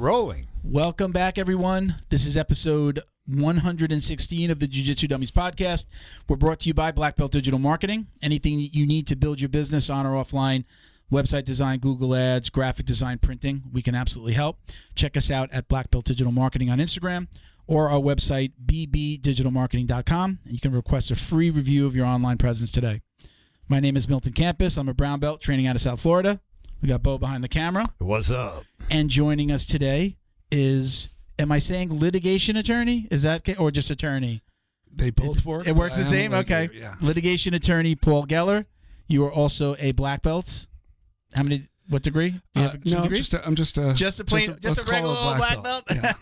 Rolling. Welcome back, everyone. This is episode 116 of the Jiu Jitsu Dummies podcast. We're brought to you by Black Belt Digital Marketing. Anything you need to build your business on or offline, website design, Google Ads, graphic design, printing, we can absolutely help. Check us out at Black Belt Digital Marketing on Instagram or our website, bbdigitalmarketing.com, and you can request a free review of your online presence today. My name is Milton Campus. I'm a brown belt training out of South Florida. We got Bo behind the camera. What's up? And joining us today is, am I saying litigation attorney? Is that or just attorney? They both work. It works the same. Okay. Yeah. Litigation attorney Paul Geller. You are also a black belt. How many? What degree? Do you Uh, no, degrees? just a, I'm just a Just a plain, just, let's a regular old black belt. Yeah.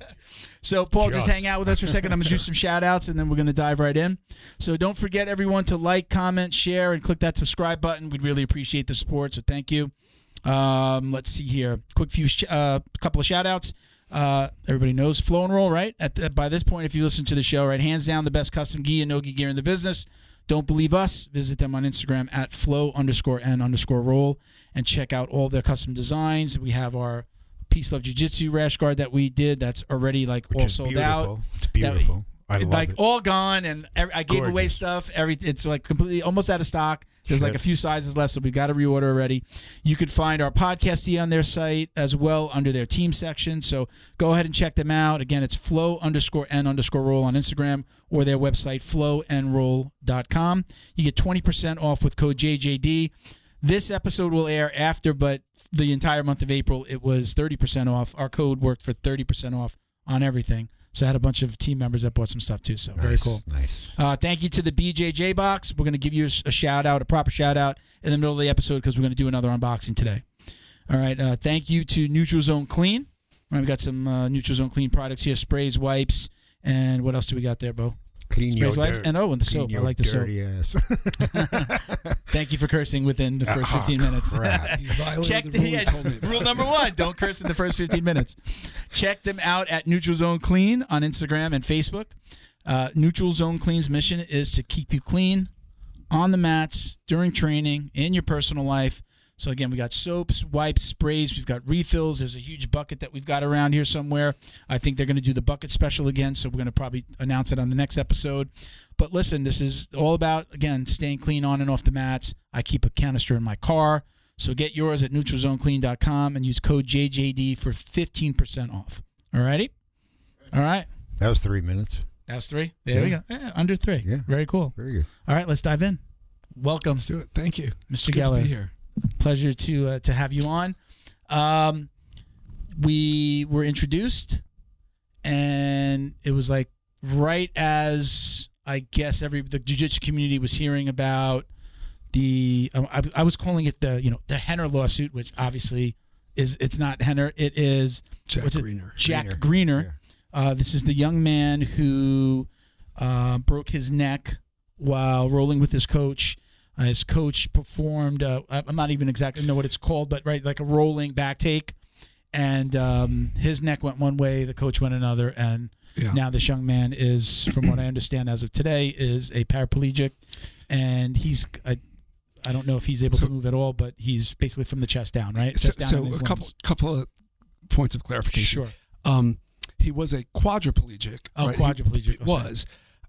so, Paul, just Just. hang out with us for a second. I'm gonna do some shout outs and then we're gonna dive right in. So, don't forget everyone to like, comment, share, and click that subscribe button. We'd really appreciate the support. So, thank you. Um, let's see here. Quick few, sh- uh, couple of shout outs. Uh, everybody knows Flow and Roll, right? At the, by this point, if you listen to the show, right, hands down the best custom gi and no gi gear in the business. Don't believe us? Visit them on Instagram at flow underscore n underscore roll and check out all their custom designs. We have our Peace Love Jiu Jitsu rash guard that we did that's already like Which all sold beautiful. out. It's beautiful. I love like it. all gone, and I gave away stuff. Every it's like completely almost out of stock. There's like a few sizes left, so we got to reorder already. You could find our podcast tee on their site as well under their team section. So go ahead and check them out. Again, it's flow underscore n underscore roll on Instagram or their website flowandroll.com. You get 20% off with code JJD. This episode will air after, but the entire month of April, it was 30% off. Our code worked for 30% off on everything. So I had a bunch of team members that bought some stuff too. So very cool. Nice. Uh, thank you to the BJJ box. We're going to give you a, a shout out, a proper shout out in the middle of the episode because we're going to do another unboxing today. All right. Uh, thank you to Neutral Zone Clean. All right, we got some uh, Neutral Zone Clean products here: sprays, wipes, and what else do we got there, Bo? Clean Sprays, your wipes, dirt. and oh, and the Clean soap. I your like the soap. dirty ass. Thank you for cursing within the first Ah, 15 minutes. crap. You violated Check the the, rule you yeah, told me about. rule number one: don't curse in the first 15 minutes. Check them out at Neutral Zone Clean on Instagram and Facebook. Uh, Neutral Zone Clean's mission is to keep you clean on the mats during training in your personal life. So again, we got soaps, wipes, sprays. We've got refills. There's a huge bucket that we've got around here somewhere. I think they're going to do the bucket special again, so we're going to probably announce it on the next episode. But listen, this is all about again staying clean on and off the mats. I keep a canister in my car. So get yours at neutralzoneclean.com and use code JJD for 15% off. All righty? All right. That was three minutes. That's three. There we go. Yeah, under three. Yeah. Very cool. Very good. All right, let's dive in. Welcome, Let's do it. Thank you. Mr. It's good to Geller. be here. Pleasure to uh, to have you on. Um, we were introduced, and it was like right as I guess every the jiu-jitsu community was hearing about the I, I was calling it the you know the Rener lawsuit, which obviously is it's not Rener. It is Jack it? Greener. Jack Greener. Greener. Uh, this is the young man who uh, broke his neck while rolling with his coach. Uh, his coach performed. Uh, I'm not even exactly know what it's called, but right, like a rolling back take, and um, his neck went one way, the coach went another, and Yeah. now this young man is, from what I understand as of today, is a paraplegic, and he's. I, I don't know if he's able So- to move at all, but he's basically from the chest down, right? So, Chest down so a couple limbs. couple of points of clarification. Sure. Um, he was a quadriplegic. Oh, right? He- quadriplegic. He was.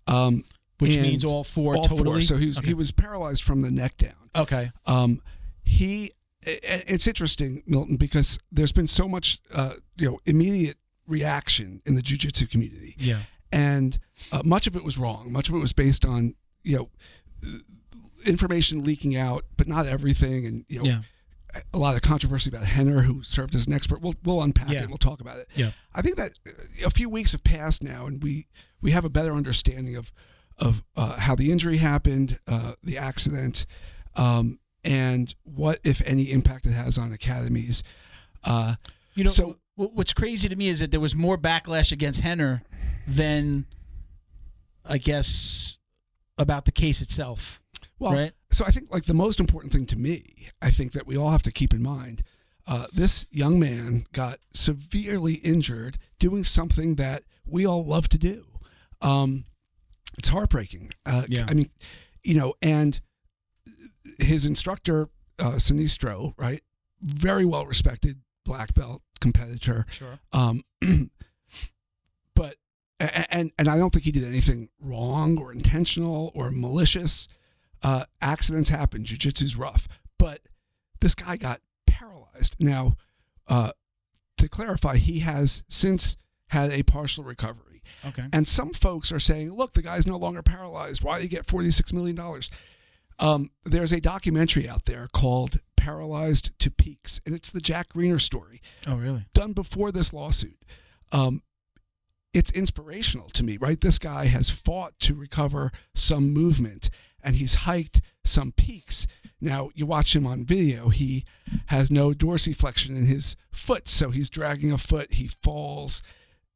Um, Which and means all four all totally. Four. So he was Okay. he was paralyzed from the neck down. okay. Um, he. It's interesting, Milton, because there's been so much, uh, you know, immediate reaction in the jujitsu community, Yeah. and uh, much of it was wrong. Much of it was based on, you know, information leaking out, but not everything, and you know, Yeah. a lot of controversy about Rener, who served as an expert. We'll we'll unpack Yeah. it. and We'll talk about it. Yeah. I think that uh, a few weeks have passed now, and we we have a better understanding of of uh, how the injury happened, uh, the accident, um, and what, if any, impact it has on academies. Uh, You know, So- wh- what's crazy to me is that there was more backlash against Rener than, I guess, about the case itself. well, right? so I think like the most important thing to me, I think that we all have to keep in mind. Uh, this young man got severely injured doing something that we all love to do. Um, it's heartbreaking. Uh, Yeah. I mean, you know, and his instructor, uh, Sinistro, right? Very well respected black belt competitor. Sure. Um, but and and I don't think he did anything wrong or intentional or malicious. Uh, accidents happen. Jiu-jitsu's rough, but this guy got paralyzed. Now, uh, to clarify, he has since had a partial recovery. Okay. And some folks are saying, look, the guy's no longer paralyzed. Why did he get $46 million? Um, there's a documentary out there called Paralyzed to Peaks, and it's the Jack Greener story Oh, really? done before this lawsuit. Um, it's inspirational to me, right? This guy has fought to recover some movement and he's hiked some peaks. Now, you watch him on video, he has no dorsiflexion in his foot, so he's dragging a foot, he falls.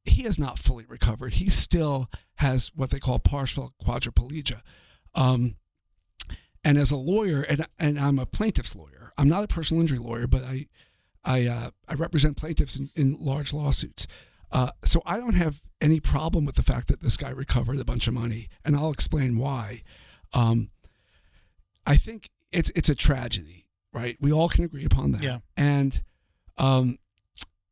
He is not fully recovered. He still has what they call partial quadriplegia. Um, and as a lawyer, and, and I'm a plaintiff's lawyer, I'm not a personal injury lawyer, but I, I, uh, I represent plaintiffs in, in large lawsuits. Uh, so I don't have any problem with the fact that this guy recovered a bunch of money, and I'll explain why. Um, I think it's it's a tragedy, right? We all can agree upon that. Yeah. And um,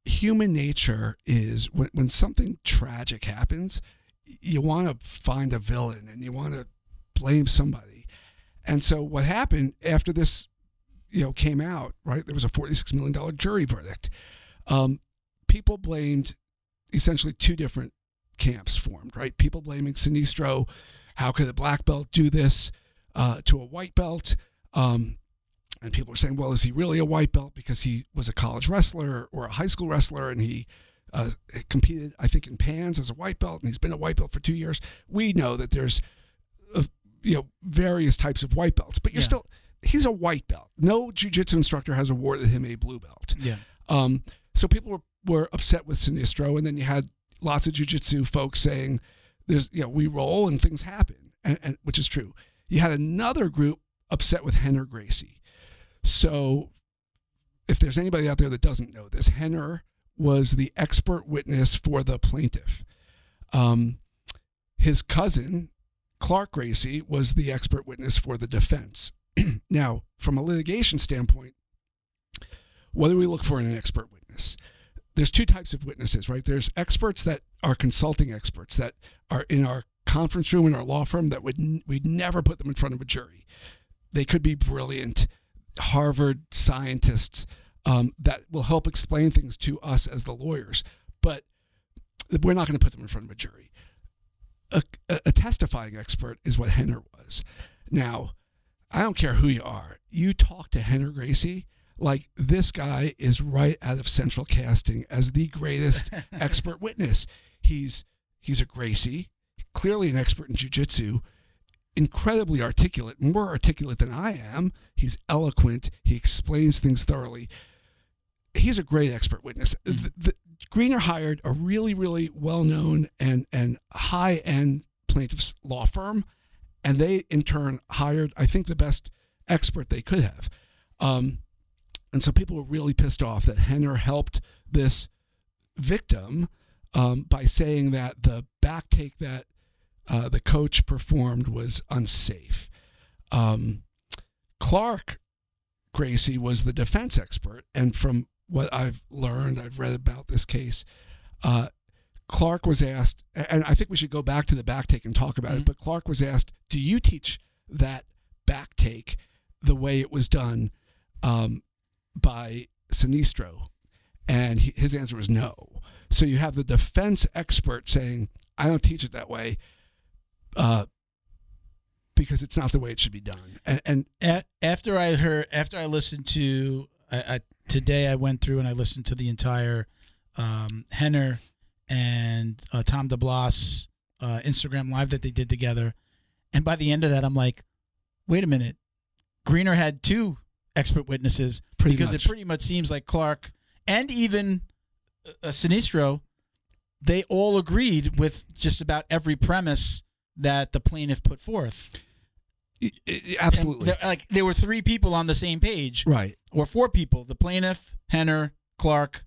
human nature is when when something tragic happens, you want to find a villain and you want to blame somebody. And so what happened after this, you know, came out, right? There was a forty-six million dollar jury verdict. Um, people blamed essentially two different camps formed, right? People blaming Sinistro. How could a black belt do this uh, to a white belt? Um, and people were saying, well, is he really a white belt because he was a college wrestler or a high school wrestler and he uh, competed, I think, in pans as a white belt and he's been a white belt for two years? We know that there's, uh, you know, various types of white belts, but you're Yeah. still, he's a white belt. No jujitsu instructor has awarded him a blue belt. Yeah. Um, so people were, were upset with Sinistro, and then you had lots of jujitsu folks saying, "There's, you know, we roll and things happen," and, and which is true. You had another group upset with Rener Gracie. So, if there's anybody out there that doesn't know this, Rener was the expert witness for the plaintiff. Um, his cousin, Clark Gracie, was the expert witness for the defense. now, from a litigation standpoint, what do we look for in an expert witness? There's two types of witnesses, right? There's experts that are consulting experts that are in our conference room in our law firm that would we'd never put them in front of a jury. They could be brilliant Harvard scientists um, that will help explain things to us as the lawyers, but we're not going to put them in front of a jury. A, a, a testifying expert is what Rener was. Now, I don't care who you are. You talk to Rener Gracie, like this guy is right out of central casting as the greatest expert witness. He's he's a Gracie, clearly an expert in jujitsu, incredibly articulate, more articulate than I am. He's eloquent. He explains things thoroughly. He's a great expert witness. The, the, Greener hired a really, really well-known and and high-end plaintiffs law firm, and they in turn hired, I think, the best expert they could have. Um, and so people were really pissed off that Rener helped this victim um, by saying that the back take that uh, the coach performed was unsafe. Um, Clark Gracie was the defense expert, and from what I've learned, I've read about this case. Uh, Clark was asked, and I think we should go back to the back take and talk about Mhm. it. But Clark was asked, "Do you teach that back take the way it was done um, by Sinistro?" And he, his answer was no. So you have the defense expert saying, "I don't teach it that way." Uh, because it's not the way it should be done. And, and after I heard, after I listened to, I, I today I went through and I listened to the entire um, Rener and uh, Tom DeBlass uh, Instagram live that they did together, and by the end of that, I'm like, wait a minute, Greener had two expert witnesses Pretty because much. it pretty much seems like Clark and even uh, Sinistro, they all agreed with just about every premise that the plaintiff put forth. Absolutely. there- like there were three people on the same page, right. or four people: the plaintiff, Rener, Clark,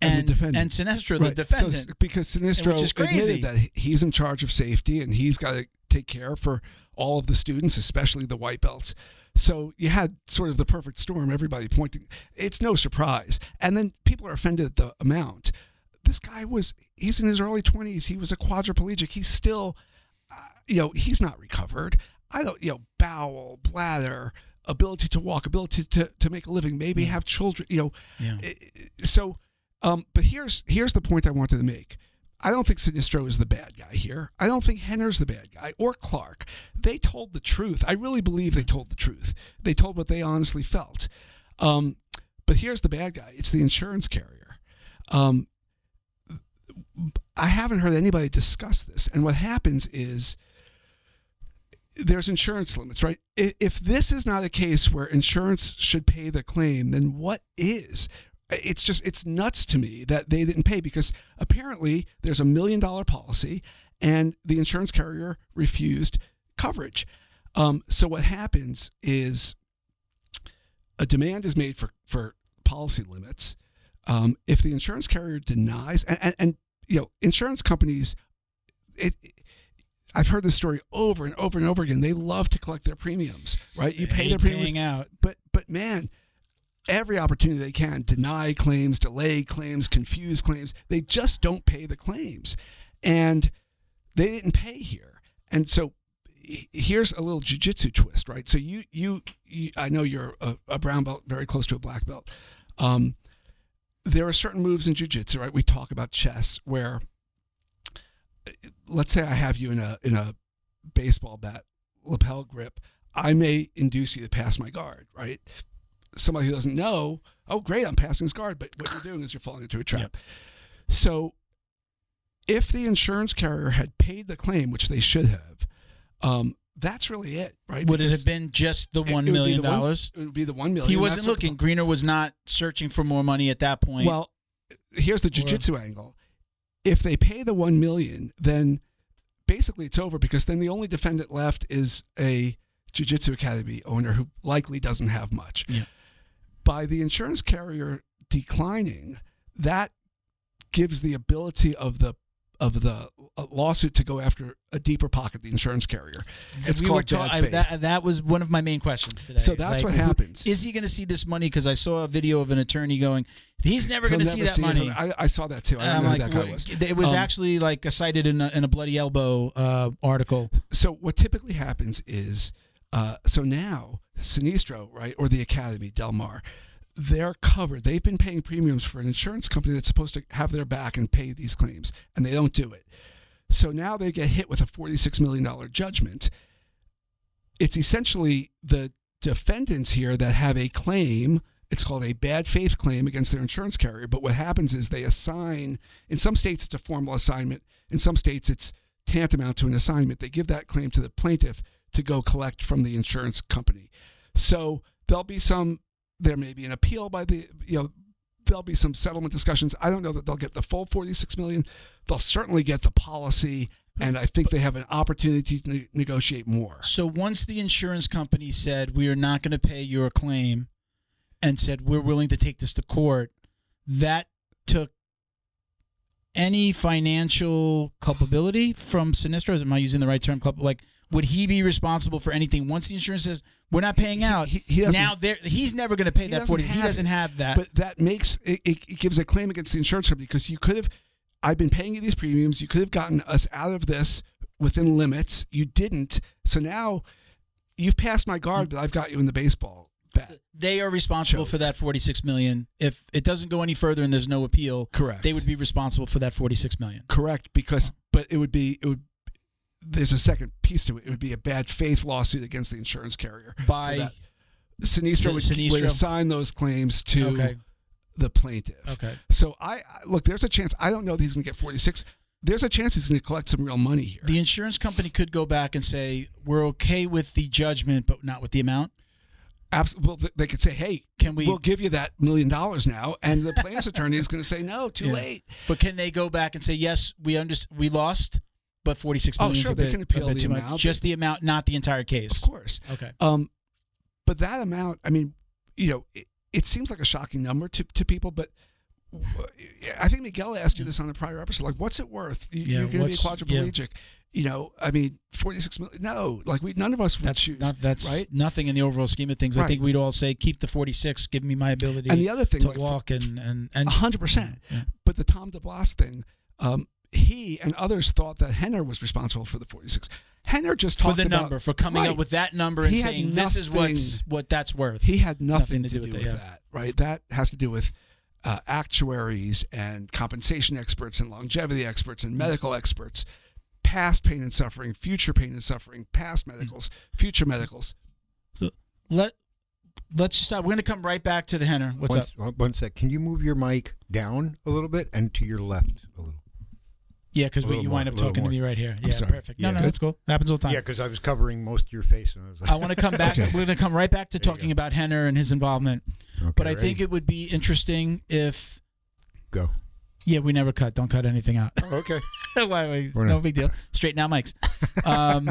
And the and defendant. and Sinistro, Right. the So, defendant. because Sinistro which is crazy. admitted that he's in charge of safety and he's got to take care for all of the students, especially the white belts. So you had sort of the perfect storm, everybody pointing. It's no surprise. And then people are offended at the amount. This guy was, he's in his early 20s. He was a quadriplegic. He's still, you know, he's not recovered. I don't, you know, bowel, bladder, ability to walk, ability to, to make a living, maybe have children, you know. Yeah. So, um, but here's here's the point I wanted to make. I don't think Sinistro is the bad guy here. I don't think Rener's the bad guy or Clark. They told the truth. I really believe they told the truth. They told what they honestly felt. Um, but here's the bad guy. It's the insurance carrier. Um, I haven't heard anybody discuss this. And what happens is there's insurance limits, right? If this is not a case where insurance should pay the claim, then what is? It's just, it's nuts to me that they didn't pay because apparently there's a million dollar policy and the insurance carrier refused coverage. Um, so what happens is a demand is made for, for policy limits. Um, if the insurance carrier denies, and, and, and you know, insurance companies, it, I've heard this story over and over and over again. They love to collect their premiums, right? You They pay their premiums, out. but but man, every opportunity they can deny claims, delay claims, confuse claims. They just don't pay the claims, and they didn't pay here. And so here's a little jujitsu twist, right? So you you, you I know you're a, a brown belt, very close to a black belt. Um, there are certain moves in jujitsu, right? We talk about chess where let's say I have you in a in a baseball bat lapel grip, I may induce you to pass my guard, right? Somebody who doesn't know, oh great, I'm passing his guard, but what you're doing is you're falling into a trap. So if the insurance carrier had paid the claim, which they should have, um, that's really it, right? Would it have been just the one it be million the one- dollars? It would be the one million. He wasn't what- looking. Greener was not searching for more money at that point. Well, here's the jujitsu angle. If they pay the one million, then basically it's over because then the only defendant left is a jiu-jitsu academy owner who likely doesn't have much. Yeah. By the insurance carrier declining, that gives the ability of the of the uh, lawsuit to go after a deeper pocket, the insurance carrier. It's we called ta- I- that, that was one of my main questions today. So that's like, what happens. Is he going to see this money? Because I saw a video of an attorney going, "He's never going to see that it. money." I, I saw that too. I And don't I'm know like, who that guy was. it was Um, actually like cited in a, in a bloody elbow uh, article. so what typically happens is uh, so now Sinistro, right, or the Academy, Del Mar, they're covered. They've been paying premiums for an insurance company that's supposed to have their back and pay these claims, and they don't do it. So now they get hit with a $46 million judgment. It's essentially the defendants here that have a claim. It's called a bad faith claim against their insurance carrier. But what happens is they assign, in some states, it's a formal assignment. In some states, it's tantamount to an assignment. They give that claim to the plaintiff to go collect from the insurance company. So there'll be some, there may be an appeal by the, you know, there'll be some settlement discussions. I don't know that they'll get the full 46 million. They'll certainly get the policy. And I think they have an opportunity to ne- negotiate more. So once the insurance company said we are not going to pay your claim, and said we're willing to take this to court, that took any financial culpability from Sinistro. Am I using the right term? Like, would he be responsible for anything once the insurance says we're not paying out? he- he doesn't- now there, he's never going to pay that forty. He doesn't it. have that. But that makes it, it, gives a claim against the insurance company because you could have, I've been paying you these premiums. You could have gotten us out of this within limits. You didn't. So now you've passed my guard, but I've got you in the baseball bat. they are responsible Choke. for that forty-six million. If it doesn't go any further and there's no appeal, Correct. they would be responsible for that forty-six million. Correct. Because, but it would be, it would, there's a second piece to it. It would be a bad faith lawsuit against the insurance carrier. By. Sinistro would, Sinistro? would assign those claims to okay, the plaintiff. okay. So I look. There's a chance. I don't know that he's going to get 46. There's a chance he's going to collect some real money here. The insurance company could go back and say we're okay with the judgment, but not with the amount. Abs- well, they could say, "Hey, Can we? we'll give you that million dollars now," and the plaintiff's attorney is going to say, "No, too Yeah. late." but can they go back and say yes? We under, we lost, but forty-six Oh, million. sure, a they bit, can appeal a bit the too much. Just the amount, not the entire case. Of course. Okay. Um, but that amount, I mean, you know, it, it seems like a shocking number to, to people, but I think Miguel asked you this on a prior episode. Like, what's it worth? You, Yeah, you're going to be a yeah. quadriplegic. You know, I mean, 46 million. No, like we none of us would That's choose. not that's right? nothing in the overall scheme of things. I think we'd all say keep the 46, give me my ability And the other thing, to like, walk and and and hundred percent. Yeah. But the Tom DeBlass thing, um, he and others thought that Rener was responsible for the 46. Rener just for the about, number for coming Right. up with that number and He had saying this is what's what that's worth. He had nothing, to, do, with with, it, yeah. that, right? That has to do with uh, actuaries and compensation experts and longevity experts and medical experts, past pain and suffering, future pain and suffering, past medicals, future medicals. So let let's stop. We're going to come right back to the Rener. What's one, up? one- one sec. Can you move your mic down a little bit and to your left a little? Yeah, because you more, wind up talking to me right here. Yeah, perfect. No, Yeah. no, that's cool. Happens all the time. Yeah, because I was covering most of your face, and I was like, I want to come back. Okay. We're going to come right back to There talking about Rener and his involvement. okay, But I think it would be interesting if. go. Yeah, we never cut. Don't cut anything out. Okay. why, We're no not- big deal. Straighten out mics. Um,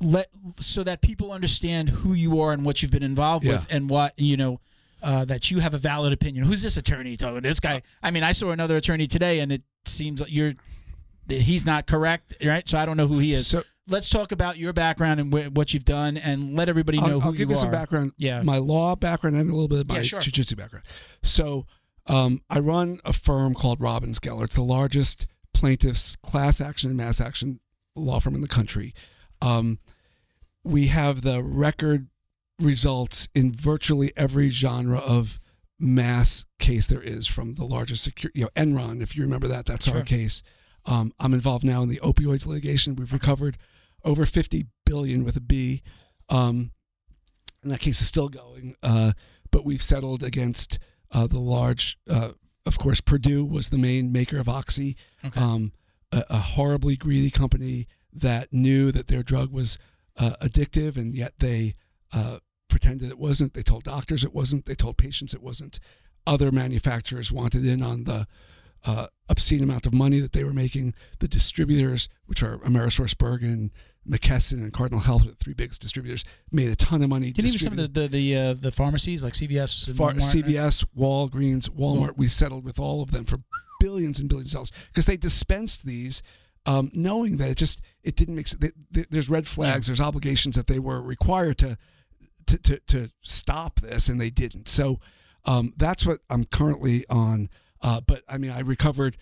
let so that people understand who you are and what you've been involved with and what you know uh, that you have a valid opinion. Who's this attorney talking? This guy. I mean, I saw another attorney today, and it seems like you're he's not correct, right? So I don't know who he is. So Let's talk about your background and wh- what you've done, and let everybody know I'll, who I'll give you you some background. Yeah. my law background and a little bit of my Yeah, sure. jiu-jitsu background. So um, I run a firm called Robbins Geller. It's the largest plaintiffs class action and mass action law firm in the country. Um, we have the record results in virtually every genre of mass case there is, from the largest security, you know, Enron, if you remember that, that's Sure. our case. Um, I'm involved now in the opioids litigation. We've recovered over 50 billion with a B. Um, and that case is still going. Uh, but we've settled against uh, the large, uh, of course, Purdue was the main maker of Oxy, Okay. um, a, a horribly greedy company that knew that their drug was uh, addictive, and yet they uh, pretended it wasn't. They told doctors it wasn't. They told patients it wasn't. Other manufacturers wanted in on the uh, obscene amount of money that they were making. The distributors, which are Amerisource Bergen, McKesson, and Cardinal Health, the three biggest distributors, made a ton of money. Didn't even some of the the the, uh, the pharmacies like CVS, and Far? CVS, Walgreens, Walmart. We settled with all of them for billions and billions of dollars because they dispensed these, um, knowing that it just it didn't make. sense. th- th- There's red flags. There's obligations that they were required to to to, to stop this, and they didn't. So um, that's what I'm currently on. Uh, but I mean, I recovered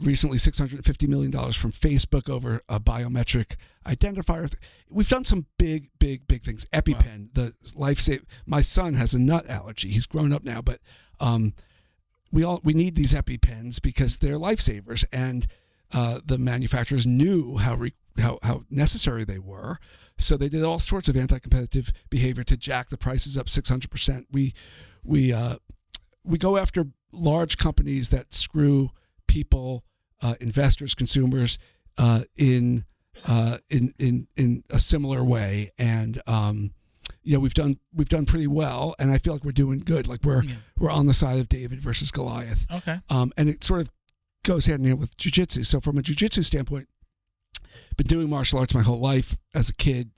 recently 650 million dollars from Facebook over a biometric identifier. We've done some big, big, big things. EpiPen, the life save. My son has a nut allergy. He's grown up now, but um, we all we need these EpiPens because they're lifesavers, and uh, the manufacturers knew how re, how how necessary they were. So they did all sorts of anti-competitive behavior to jack the prices up 600 percent. We we uh, we go after large companies that screw people, uh, investors, consumers uh, in uh, in in in a similar way, and um, you know we've done we've done pretty well, and I feel like we're doing good. Like we're Yeah. we're on the side of David versus Goliath, Okay. um, and it sort of goes hand in hand with jujitsu. So from a jujitsu standpoint, been doing martial arts my whole life. As a kid,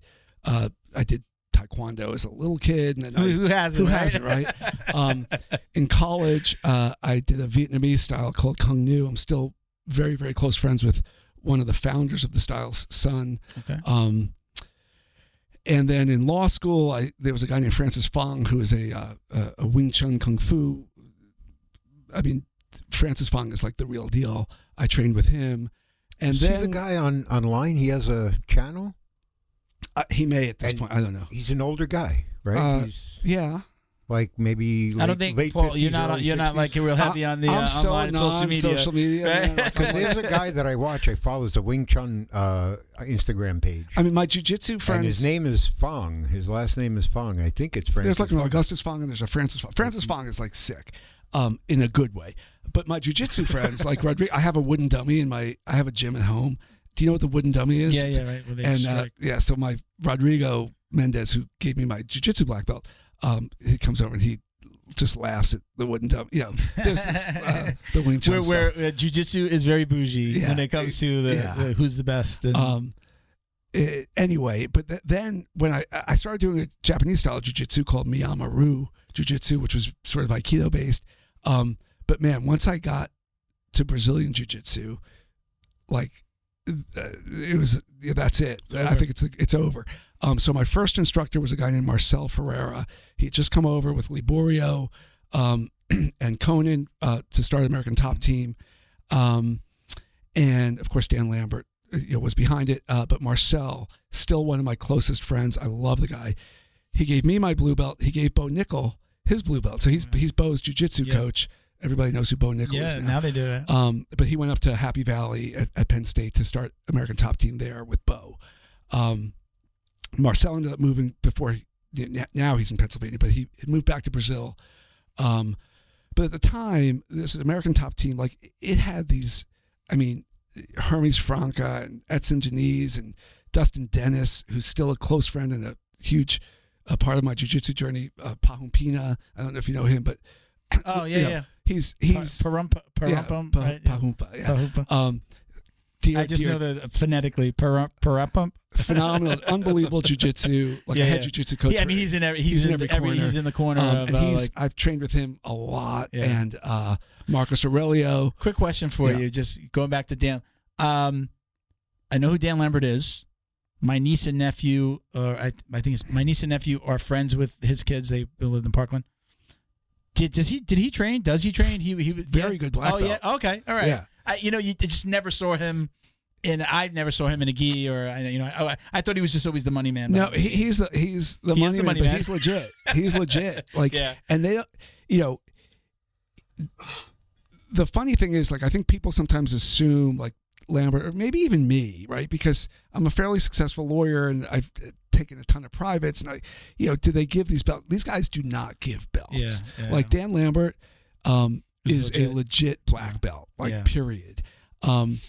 uh, I did taekwondo as a little kid, and then Who, I, who hasn't? who right? has it, right? Um, in college, uh, I did a Vietnamese style called Cuong Nhu. I'm still very, very close friends with one of the founders of the style's son. okay. Um, and then in law school, I there was a guy named Francis Fong who is a uh, a- a Wing Chun Kung Fu. I mean, Francis Fong is like the real deal. I trained with him, and See then the guy on online. He has a channel. uh, he may at this And- point. I don't know. He's an older guy, right? Uh, He's Yeah, like maybe. Late, I don't think late Paul. You're not. You're not like you're real heavy on the uh, I'm so online social media. non-social media, right? man. Because there's a guy that I watch. I follow the Wing Chun uh, Instagram page, I mean, my jujitsu and his name is Fong. His last name is Fong. I think it's Francis. There's like an Fong. Augustus Fong and there's a Francis Fong. Francis Fong is like sick, um, in a good way. But my jujitsu friends, like Rodrigo, I have a wooden dummy in my. I have a gym at home. Do you know what the wooden dummy is? Yeah, yeah, right. They And uh, yeah, so my Rodrigo Mendez, who gave me my jujitsu black belt, um, he comes over and he just laughs at the wooden dummy. You know, there's this, uh, the Wing Chun where stuff. where uh, jujitsu is very bougie Yeah. when it comes to the, Yeah. the who's the best. And, Um, eh, anyway, but th- then when I I started doing a Japanese style jujitsu called Miyama-Ryu jujitsu, which was sort of Aikido based, Um, but man, once I got to Brazilian Jiu Jitsu, like uh, it was yeah, that's it. I think it's it's over. Um, so my first instructor was a guy named Marcel Ferreira. He had just come over with Liborio um, and Conan uh, to start the American Top Team, um, and of course Dan Lambert uh, you know, was behind it. Uh, but Marcel, still one of my closest friends. I love the guy. He gave me my blue belt. He gave Bo Nickal his blue belt. So he's he's Bo's jujitsu Yeah. coach. Everybody knows who Bo Nickal Yeah, is now they do it. um, but he went up to Happy Valley at, at Penn State to start American Top Team there with Bo. Um, Marcel ended up moving before. He, now he's in Pennsylvania, but he had moved back to Brazil. Um, but at the time, this American Top Team, like it had these. I mean, Hermes Franca and Edson Janice and Dustin Denes, who's still a close friend and a huge uh, part of my jiu-jitsu journey. Uh, Pahumpina, I don't know if you know him, but Oh yeah, you know, yeah. He's he's Parumpa, yeah, Parumpum, Pa- right? Yeah. Pahumpa, yeah. Pahumpa. Um, dear, I just dear, know the phonetically Parum- Parumpum. phenomenal, unbelievable jujitsu, like Yeah, a head yeah. jujitsu coach. Yeah, I mean he's in every he's, in, every, corner. he's in the corner Um, of and uh, he's like. I've trained with him a lot, Yeah. and uh, Marcus Aurelio. Quick question for Yeah. you, just going back to Dan. Um, I know who Dan Lambert is. My niece and nephew, or I, I think it's my niece and nephew, are friends with his kids. They live in Parkland. Did does he did he train? Does he train? He he was Very yeah? good black Oh yeah, okay, all right. Yeah. I, you know, you just never saw him. And I never saw him in a gi, or I, you know, I, I thought he was just always the money man. No, he, he's the he's the He money, the man, money man. he's legit. He's legit. Like, Yeah. and they, you know, the funny thing is, like, I think people sometimes assume like Lambert or maybe even me, right? Because I'm a fairly successful lawyer and I've uh, taken a ton of privates, and I, you know, do they give these belts? These guys do not give belts. Yeah, yeah. Like Dan Lambert um, Is is a legit. legit black belt, like Yeah. period. Um,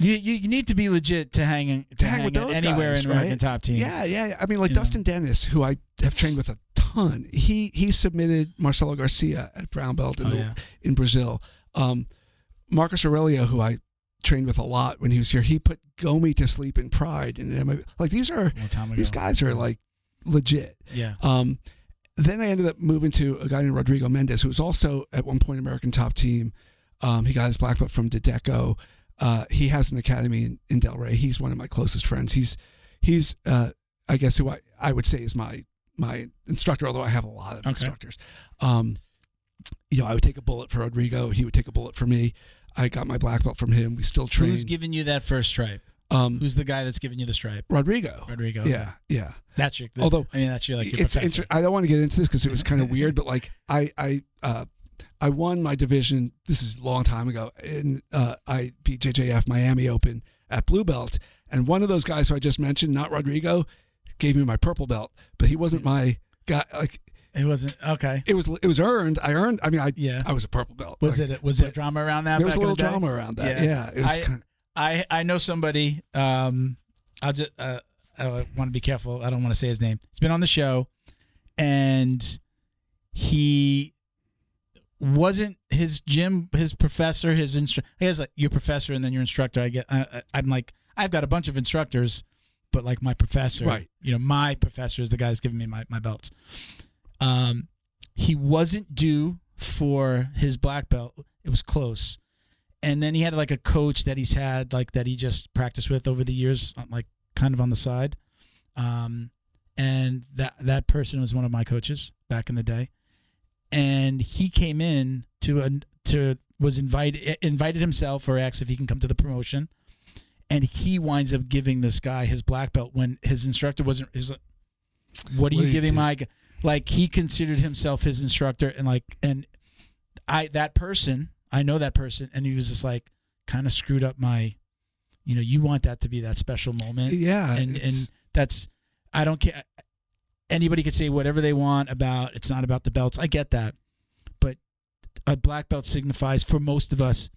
You, you need to be legit to hang in- to, to hang, hang with those anywhere guys, in American right? Top Team. Yeah, yeah. I mean, like You know. Dustin Denes, who I have trained with a ton. He he submitted Marcelo Garcia at brown belt in, Oh, the- in Brazil. Um, Marcus Aurelio, who I trained with a lot when he was here, he put Gomi to sleep in Pride, and like these are A long time ago. these guys are like legit. Yeah. Um, then I ended up moving to a guy named Rodrigo Mendez, who was also at one point American Top Team. Um, he got his black belt from Dedeco. Uh, he has an academy in, in Delray. He's one of my closest friends. He's he's uh, I guess who I, I would say is my my instructor, although I have a lot of Okay. instructors. Um, you know, I would take a bullet for Rodrigo. He would take a bullet for me. I got my black belt from him. We still train. Who's giving you that first stripe? um, Who's the guy that's giving you the stripe? Rodrigo. Rodrigo. Yeah, yeah. That's your. Although I mean, that's your like your it's professor. inter- I don't want to get into this because it was kind of weird, but like I I uh, I won my division. This is a long time ago, and uh, I beat JJF Miami Open at blue belt. And one of those guys who I just mentioned, not Rodrigo, gave me my purple belt, but he wasn't my guy. Like it wasn't okay. it was it was earned. I earned. I mean, I Yeah. I was a purple belt. Was Like, it? Was there drama around that? There was a little drama around that. Yeah. Yeah, it was. I- kind I I know somebody. Um, I'll just. Uh, I want to be careful. I don't want to say his name. He's been on the show, and he wasn't his gym, his professor, his instructor. He has like your professor and then your instructor. I get. I- I'm like I've got a bunch of instructors, but like my professor, Right. You know, my professor is the guy who's giving me my my belts. Um, he wasn't due for his black belt. It was close and then he had like a coach that he's had like that he just practiced with over the years uh, like kind of on the side um and that that person was one of my coaches back in the day and he came in to a to was invited invited himself or asked if he can come to the promotion and he winds up giving this guy his black belt when his instructor wasn't his what are What you giving do? my g-" like he considered himself his instructor and like and I that person I know that person and he was just like kind of screwed up my you know you want that to be that special moment. Yeah, and and that's I don't care anybody could say whatever they want about it's not about the belts I get that. But a black belt signifies for most of us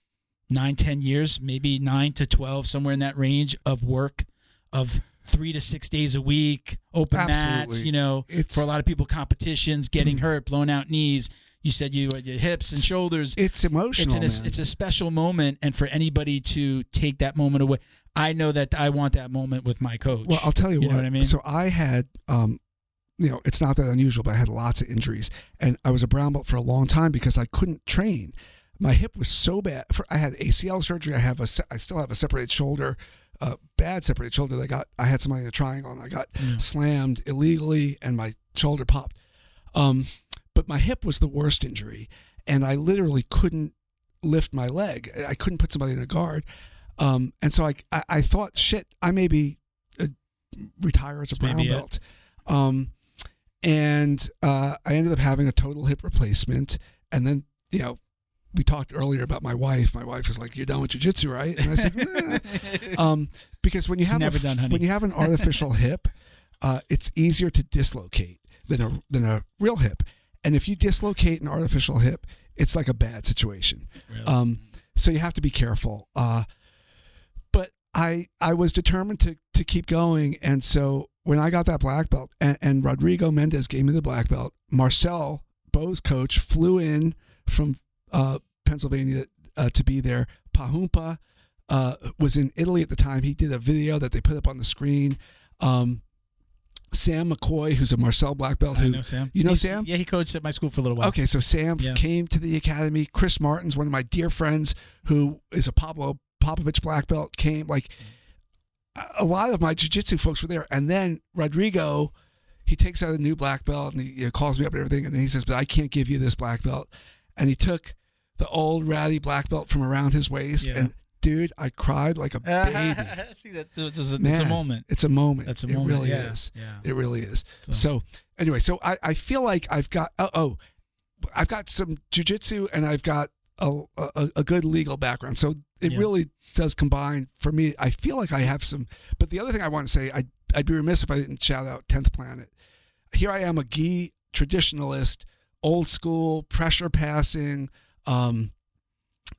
nine ten years maybe nine to 12 somewhere in that range of work of three to six days a week open mats you know it's for a lot of people competitions getting hurt blown out knees you said you had your hips and shoulders it's emotional. it's an, it's a special moment and for anybody to take that moment away i know that i want that moment with my coach Well, I'll tell you, You what. know what I mean? So I had um, you know, it's not that unusual, but I had lots of injuries, and I was a brown belt for a long time because I couldn't train. My hip was so bad. For, I had ACL surgery. I have a. I still have a separated shoulder, uh, bad separated shoulder. That got, I had somebody in a triangle, and I got Yeah. slammed illegally, and my shoulder popped. Um, but my hip was the worst injury, and I literally couldn't lift my leg. I couldn't put somebody in a guard, um, and so I, I, I thought, shit, I may be uh, retire as a brown belt. Um, and uh, I ended up having a total hip replacement, and then you know. We talked earlier about my wife. My wife was like, "You're done with jujitsu, right?" And I said, um, "Because when you It's have never a, done, honey. when you have an artificial hip, uh, it's easier to dislocate than a than a real hip. And if you dislocate an artificial hip, it's like a bad situation. Really? Um, so you have to be careful. Uh, but I I was determined to to keep going, and so when I got that black belt, and, and Rodrigo Mendez gave me the black belt, Marcel Bo's coach flew in from uh, Pennsylvania uh, to be there. Pahumpa uh, was in Italy at the time. He did a video that they put up on the screen. Um, Sam McCoy, who's a Marcel black belt, I who know Sam. you know He's- Sam? Yeah, he coached at my school for a little while. Okay, so Sam Yeah. came to the academy. Chris Martin's one of my dear friends who is a Pablo Popovitch black belt. Came like a- lot of my jiu-jitsu folks were there, and then Rodrigo, he takes out a new black belt and he know, calls me up and everything, and then he says, "But I can't give you this black belt," and he took the old ratty black belt from around his waist, Yeah. and dude, I cried like a baby. See that? It's a, it's a moment. It's a moment. That's a it moment. really yeah. is. Yeah. It really is. So- So anyway, so I, I feel like I've got oh, oh I've got some jujitsu and I've got a, a, a good legal background. So it Yeah. really does combine for me. I feel like I have some. But the other thing I want to say, I I'd be remiss if I didn't shout out Tenth Planet. Here I am, a gi traditionalist, old school pressure passing. Um,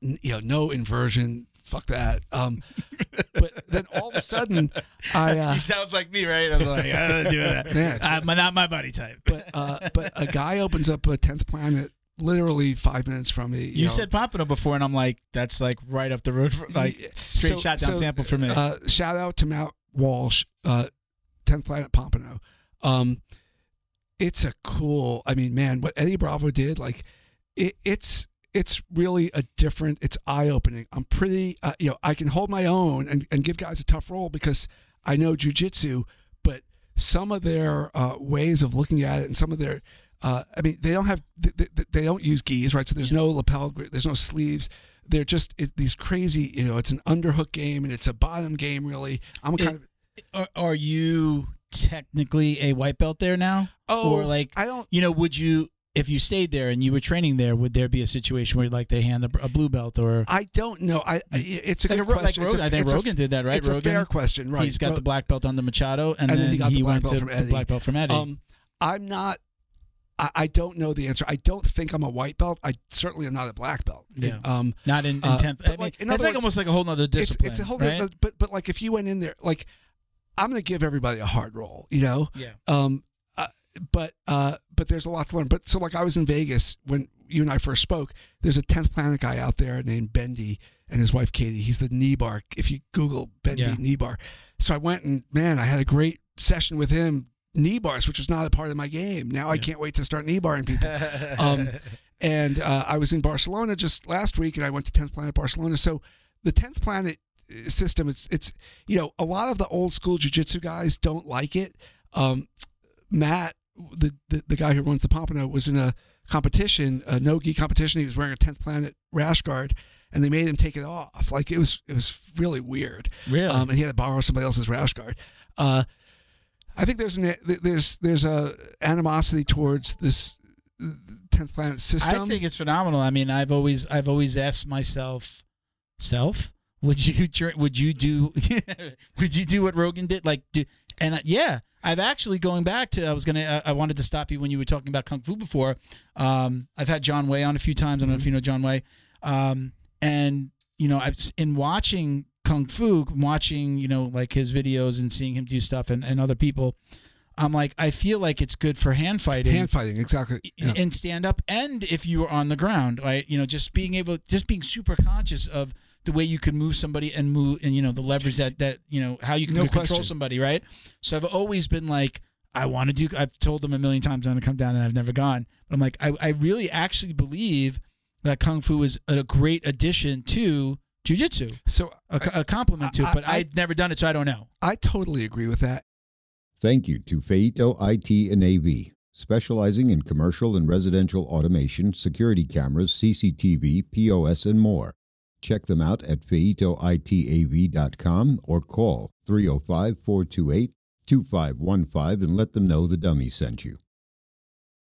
n- you know, no inversion. Fuck that. Um, but then all of a sudden, I uh, he sounds like me, right? I'm like, I don't do that. Man. But not my body type. but uh, but a guy opens up a tenth planet literally five minutes from me. you know. said Pompano before, and I'm like, that's like right up the road, for, like straight So- shot down so, sample for me. Uh, shout out to Matt Walsh, uh, tenth planet Pompano. Um, it's a cool. I mean, man, what Eddie Bravo did, like, it, it's it's really a different. It's eye opening. I'm pretty, uh, you know, I can hold my own and, and give guys a tough role because I know jujitsu, but some of their uh, ways of looking at it and some of their uh, I mean, they don't have they, they, they don't use gis, right? So there's no lapel, there's no sleeves. They're just it, these crazy, you know. It's an underhook game and it's a bottom game, really. I'm kind of are, are you technically a white belt there now? oh, or like, I don't. you know, would you, if you stayed there and you were training there, would there be a situation where like they hand a, a blue belt or I don't know. I, it's a like, good like question. It's Rogan? a- I think it's a- Rogan did that, right? It's Rogan. a fair question, right? He's got the black belt on the Machado, and, And then he got the black went belt to from the Eddie. black belt from Eddie. Um, I'm not. I, I don't know the answer. I don't think I'm a white belt. I certainly am not a black belt. Yeah. Um, Not in, in uh, tenth. but I mean, like, in it's like words, almost like a whole nother it's discipline. it's a whole. right? But, but but like if you went in there, like I'm going to give everybody a hard roll. You know. yeah. Um, uh, but uh, but there's a lot to learn. But so like I was in Vegas when you and I first spoke. There's a tenth planet guy out there named Ben Eddy and his wife Katie. He's the knee bar. If you Google Ben Eddy Yeah. knee bar, so I went and man, I had a great session with him. Knee bars, which was not a part of my game. Now I can't wait to start knee barring people. Um, and uh, I was in Barcelona just last week, and I went to Tenth Planet Barcelona. So the Tenth Planet uh, system, it's it's you know a lot of the old school jujitsu guys don't like it. Um, Matt, the, the the guy who runs the Pompano, was in a competition, a no gi competition. He was wearing a Tenth Planet rash guard, and they made him take it off. Like it was it was really weird. really? Um, and he had to borrow somebody else's rash guard. Uh, I think there's an there's there's a animosity towards this tenth planet system. I think it's phenomenal. I mean, I've always I've always asked myself, self, would you would you do would you do what Rogan did? Like, do, and uh, yeah, I've actually going back to I was gonna I I wanted to stop you when you were talking about kung fu before. Um, I've had John Way on a few times. I don't know if you know John Way. Um, and you know, I've in watching kung fu, watching you know like his videos and seeing him do stuff and, and other people. I'm like, I feel like it's good for hand fighting hand fighting exactly. Yeah. and stand up and if you were on the ground right you know just being able just being super conscious of the way you can move somebody and move and you know the leverage that that you know how you can No control question. somebody right so i've always been like I want to do. I've told them a million times I'm going to come down, and I've never gone. But I'm like, I, I really actually believe that kung fu is a great addition to jujitsu, So a, a compliment to it. I- But I- I've never done it, so I don't know. I totally agree with that. Thank you to Feito IT and AV, specializing in commercial and residential automation, security cameras, CCTV, POS, and more. Check them out at feitoitav.com or call 305 428 2515 and let them know the dummy sent you.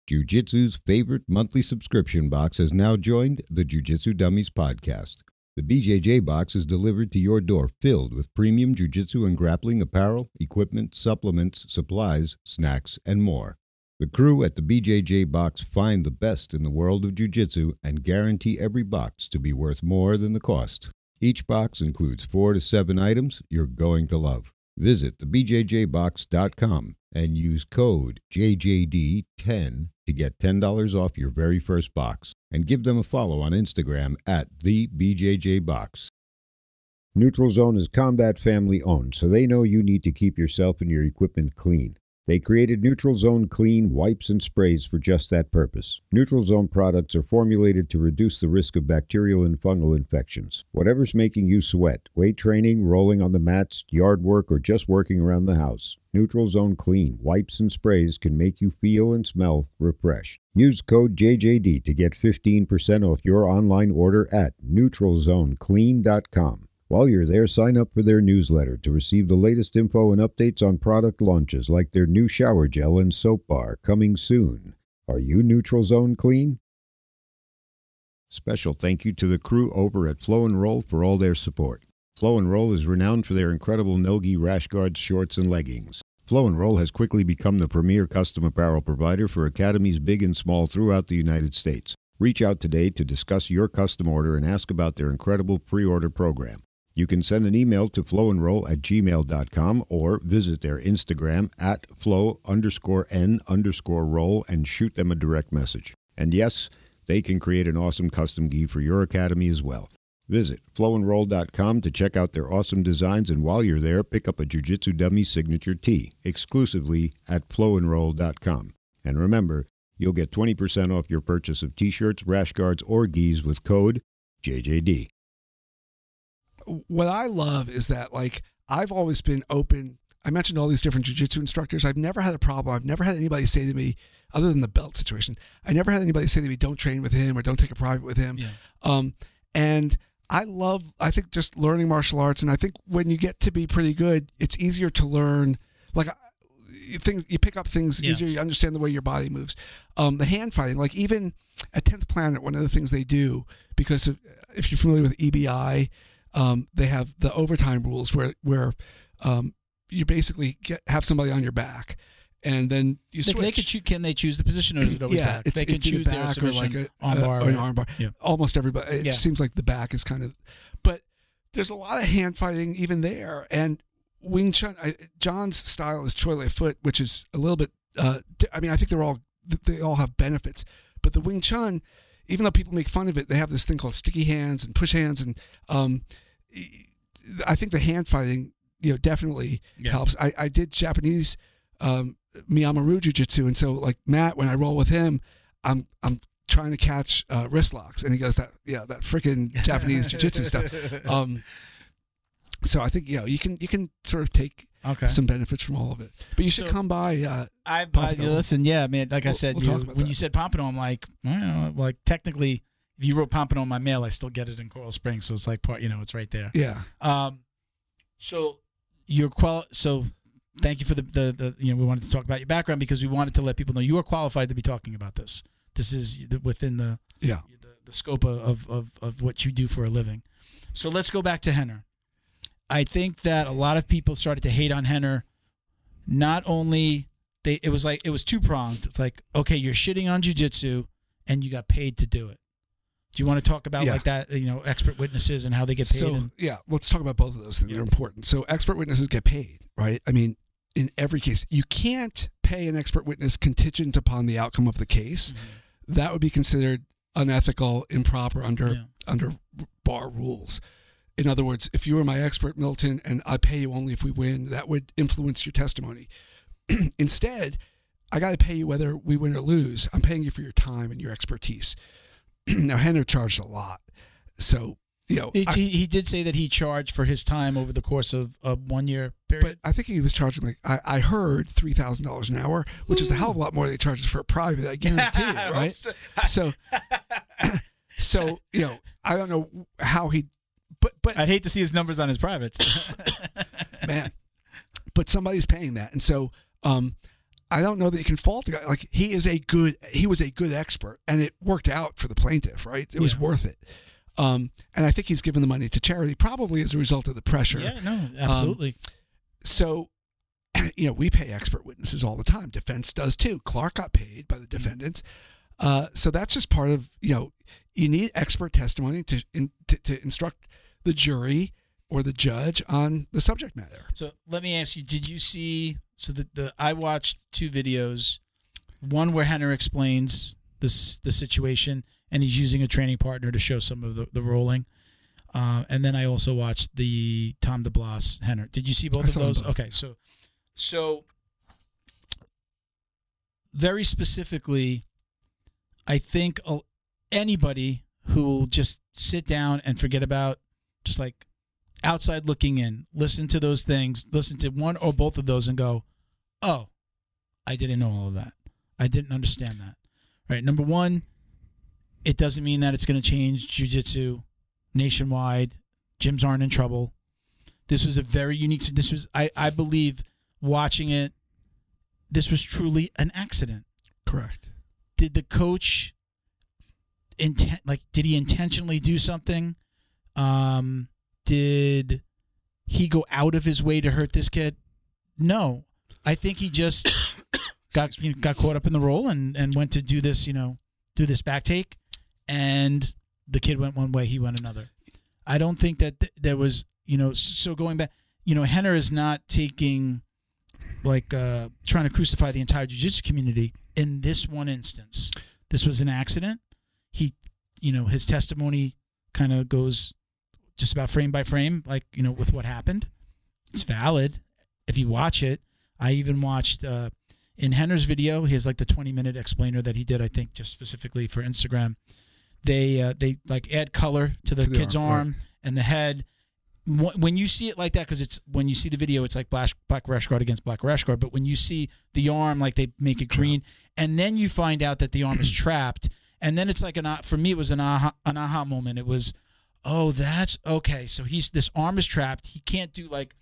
Jiu Jitsu's favorite monthly subscription box has now joined the Jiu Jitsu Dummies podcast. The BJJ box is delivered to your door filled with premium jujitsu and grappling apparel, equipment, supplements, supplies, snacks, and more. The crew at the BJJ box find the best in the world of Jiu Jitsu and guarantee every box to be worth more than the cost. Each box includes four to seven items you're going to love. Visit thebjjbox.com and use code JJD10 to get $10 off your very first box and give them a follow on Instagram at the BJJ Box. Neutral Zone is combat family owned, so they know you need to keep yourself and your equipment clean. They created Neutral Zone Clean wipes and sprays for just that purpose. Neutral Zone products are formulated to reduce the risk of bacterial and fungal infections. Whatever's making you sweat, weight training, rolling on the mats, yard work, or just working around the house, Neutral Zone Clean wipes and sprays can make you feel and smell refreshed. Use code JJD to get 15% off your online order at neutralzoneclean.com. While you're there, sign up for their newsletter to receive the latest info and updates on product launches like their new shower gel and soap bar coming soon. Are you Neutral Zone Clean? Special thank you to the crew over at Flow and Roll for all their support. Flow and Roll is renowned for their incredible Nogi rash guards, shorts, and leggings. Flow and Roll has quickly become the premier custom apparel provider for academies big and small throughout the United States. Reach out today to discuss your custom order and ask about their incredible pre-order program. You can send an email to flowandroll at gmail.com or visit their Instagram at flow underscore n underscore roll and shoot them a direct message. And yes, they can create an awesome custom gi for your academy as well. Visit flowandroll.com to check out their awesome designs, and while you're there, pick up a Jiu Jitsu Dummy signature tee exclusively at flowandroll.com. And remember, you'll get 20% off your purchase of t shirts, rash guards, or gis with code JJD. What I love is that like I've always been open. I mentioned all these different jujitsu instructors. I've never had a problem. I've never had anybody say to me, other than the belt situation, I never had anybody say to me, "Don't train with him" or "Don't take a private with him." Yeah. Um, and I love. I think just learning martial arts, and I think when you get to be pretty good, it's easier to learn. Like I- things, you pick up things Yeah. easier. You understand the way your body moves. Um, the hand fighting, like even at Tenth Planet, one of the things they do because of, if you're familiar with EBI, um, they have the overtime rules where where um, you basically get have somebody on your back, and then you They, switch. they could choo- can they choose the position or is it always yeah, back? it's, they can it's in choose the their back or like a on uh, bar. or an or- arm bar. Yeah. Almost everybody. It Yeah. seems like the back is kind of, but there's a lot of hand fighting even there. And Wing Chun, I, John's style is Choy Li Fut, which is a little bit. Uh, I mean, I think they're all they all have benefits, but the Wing Chun, even though people make fun of it, they have this thing called sticky hands and push hands, and um, I think the hand fighting, you know, definitely Yeah. helps. I, I did Japanese um, Miyama-Ryu Jiu-Jitsu, and so like Matt, when I roll with him, I'm I'm trying to catch uh, wrist locks, and he goes that yeah that freaking Japanese Jiu-Jitsu stuff. Um, so I think you know you can you can sort of take Okay. some benefits from all of it, but you should come by. Uh, I, I Pompano. listen, yeah, man. Like I We'll- said, we'll you, talk about when that. you said Pompano, I'm like, well, like technically, if you wrote Pompano in my mail, I still get it in Coral Springs, so it's like part, you know, it's right there. yeah, Um, so you're qual. So thank you for the, the the you know we wanted to talk about your background because we wanted to let people know you are qualified to be talking about this. This is the- within the yeah. the, the scope of, of of what you do for a living. So let's go back to Rener. I think that a lot of people started to hate on Rener. Not only they, it was like it was two pronged. It's like okay, you're shitting on jujitsu, and you got paid to do it. Do you want to talk about Yeah. like that? You know, expert witnesses and how they get paid. So and, yeah, let's talk about both of those things. They're important. So expert witnesses get paid, right? I mean, in every case, you can't pay an expert witness contingent upon the outcome of the case. Mm-hmm. That would be considered unethical, improper under Yeah. under bar rules. In other words, if you were my expert, Milton, and I pay you only if we win, that would influence your testimony. Instead, I got to pay you whether we win or lose. I'm paying you for your time and your expertise. now, Rener charged a lot. So, you know, He, I- he, did say that he charged for his time over the course of a one year period. but I think he was charging like, I, I heard $3,000 an hour, which is a hell of a lot more than he charges for a private. I guarantee you, right? So, so, you know, I don't know how he, but, but I'd hate to see his numbers on his privates. man. But somebody's paying that, and so um, I don't know that you can fault the guy. Like he is a good, he was a good expert, and it worked out for the plaintiff, right? It was worth it. Um, and I think he's given the money to charity, probably as a result of the pressure. yeah, no, absolutely. So, you know, we pay expert witnesses all the time. Defense does too. Clark got paid by the Mm-hmm. defendants. Uh, so that's just part of you know you need expert testimony to in, to, to instruct the jury or the judge on the subject matter. So let me ask you: Did you see? So the, the I watched two videos. One where Rener explains this the situation, and he's using a training partner to show some of the, the rolling. Uh, and then I also watched the Tom DeBlass Rener. Did you see both I of those? both. Okay, so so very specifically, I think anybody who will just sit down and forget about just like outside looking in, listen to those things, listen to one or both of those and go, oh, I didn't know all of that. I didn't understand that. Right. Number one, it doesn't mean that it's going to change jujitsu nationwide. Gyms aren't in trouble. This was a very unique. This was, I, I believe, watching it. This was truly an accident. Correct. Did the coach intent like? Did he intentionally do something? Um, did he go out of his way to hurt this kid? No, I think he just got you know, got caught up in the role and and went to do this, you know, do this back take, and the kid went one way, he went another. I don't think that th- there was, you know, so going back, you know, Rener is not taking like uh trying to crucify the entire jiu-jitsu community in this one instance. This was an accident. He, you know, his testimony kind of goes just about frame by frame, like you know, with what happened. It's valid if you watch it. I even watched uh, in Rener's video. He has like the twenty minute explainer that he did. I think just specifically for Instagram. They uh, they like add color to the To the kid's arm, arm and the head. When you see it like that, because it's when you see the video, it's like black black rash guard against black rash guard. But when you see the arm, like they make it green, and then you find out that the arm is trapped, and then it's like an for me it was an aha an aha moment. It was, oh, that's okay. So he's this arm is trapped. He can't do like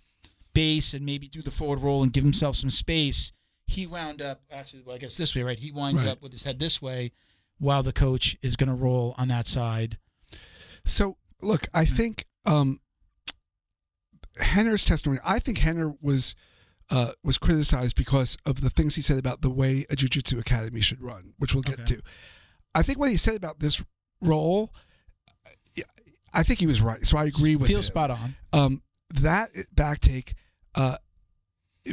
base and maybe do the forward roll and give himself some space. He wound up actually, well, I guess this way, right? He winds Right. up with his head this way, while the coach is going to roll on that side. So look, I think um, Rener's testimony. I think Rener was uh, was criticized because of the things he said about the way a jiu-jitsu academy should run, which we'll get Okay. to. I think what he said about this role, I think he was right. So I agree with Feels him. spot on. Um, that back take. Uh,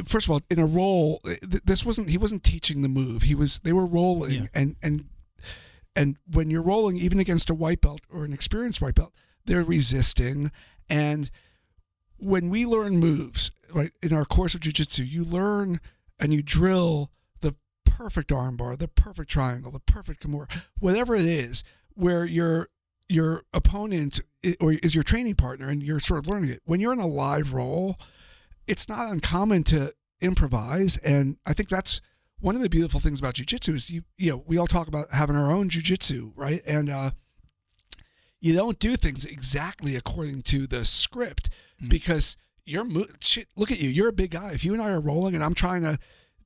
first of all, in a roll, this wasn't he wasn't teaching the move. He was they were rolling Yeah. and and and when you're rolling, even against a white belt or an experienced white belt, they're resisting. And when we learn moves, right in our course of jujitsu, you learn and you drill the perfect armbar, the perfect triangle, the perfect kimura, whatever it is, where your your opponent or is your training partner, and you're sort of learning it. When you're in a live roll, it's not uncommon to improvise, and I think that's one of the beautiful things about jujitsu is you you know we all talk about having our own jujitsu, right? And uh, you don't do things exactly according to the script because you're mo- shit. Look at you, you're a big guy. If you and I are rolling, and I'm trying to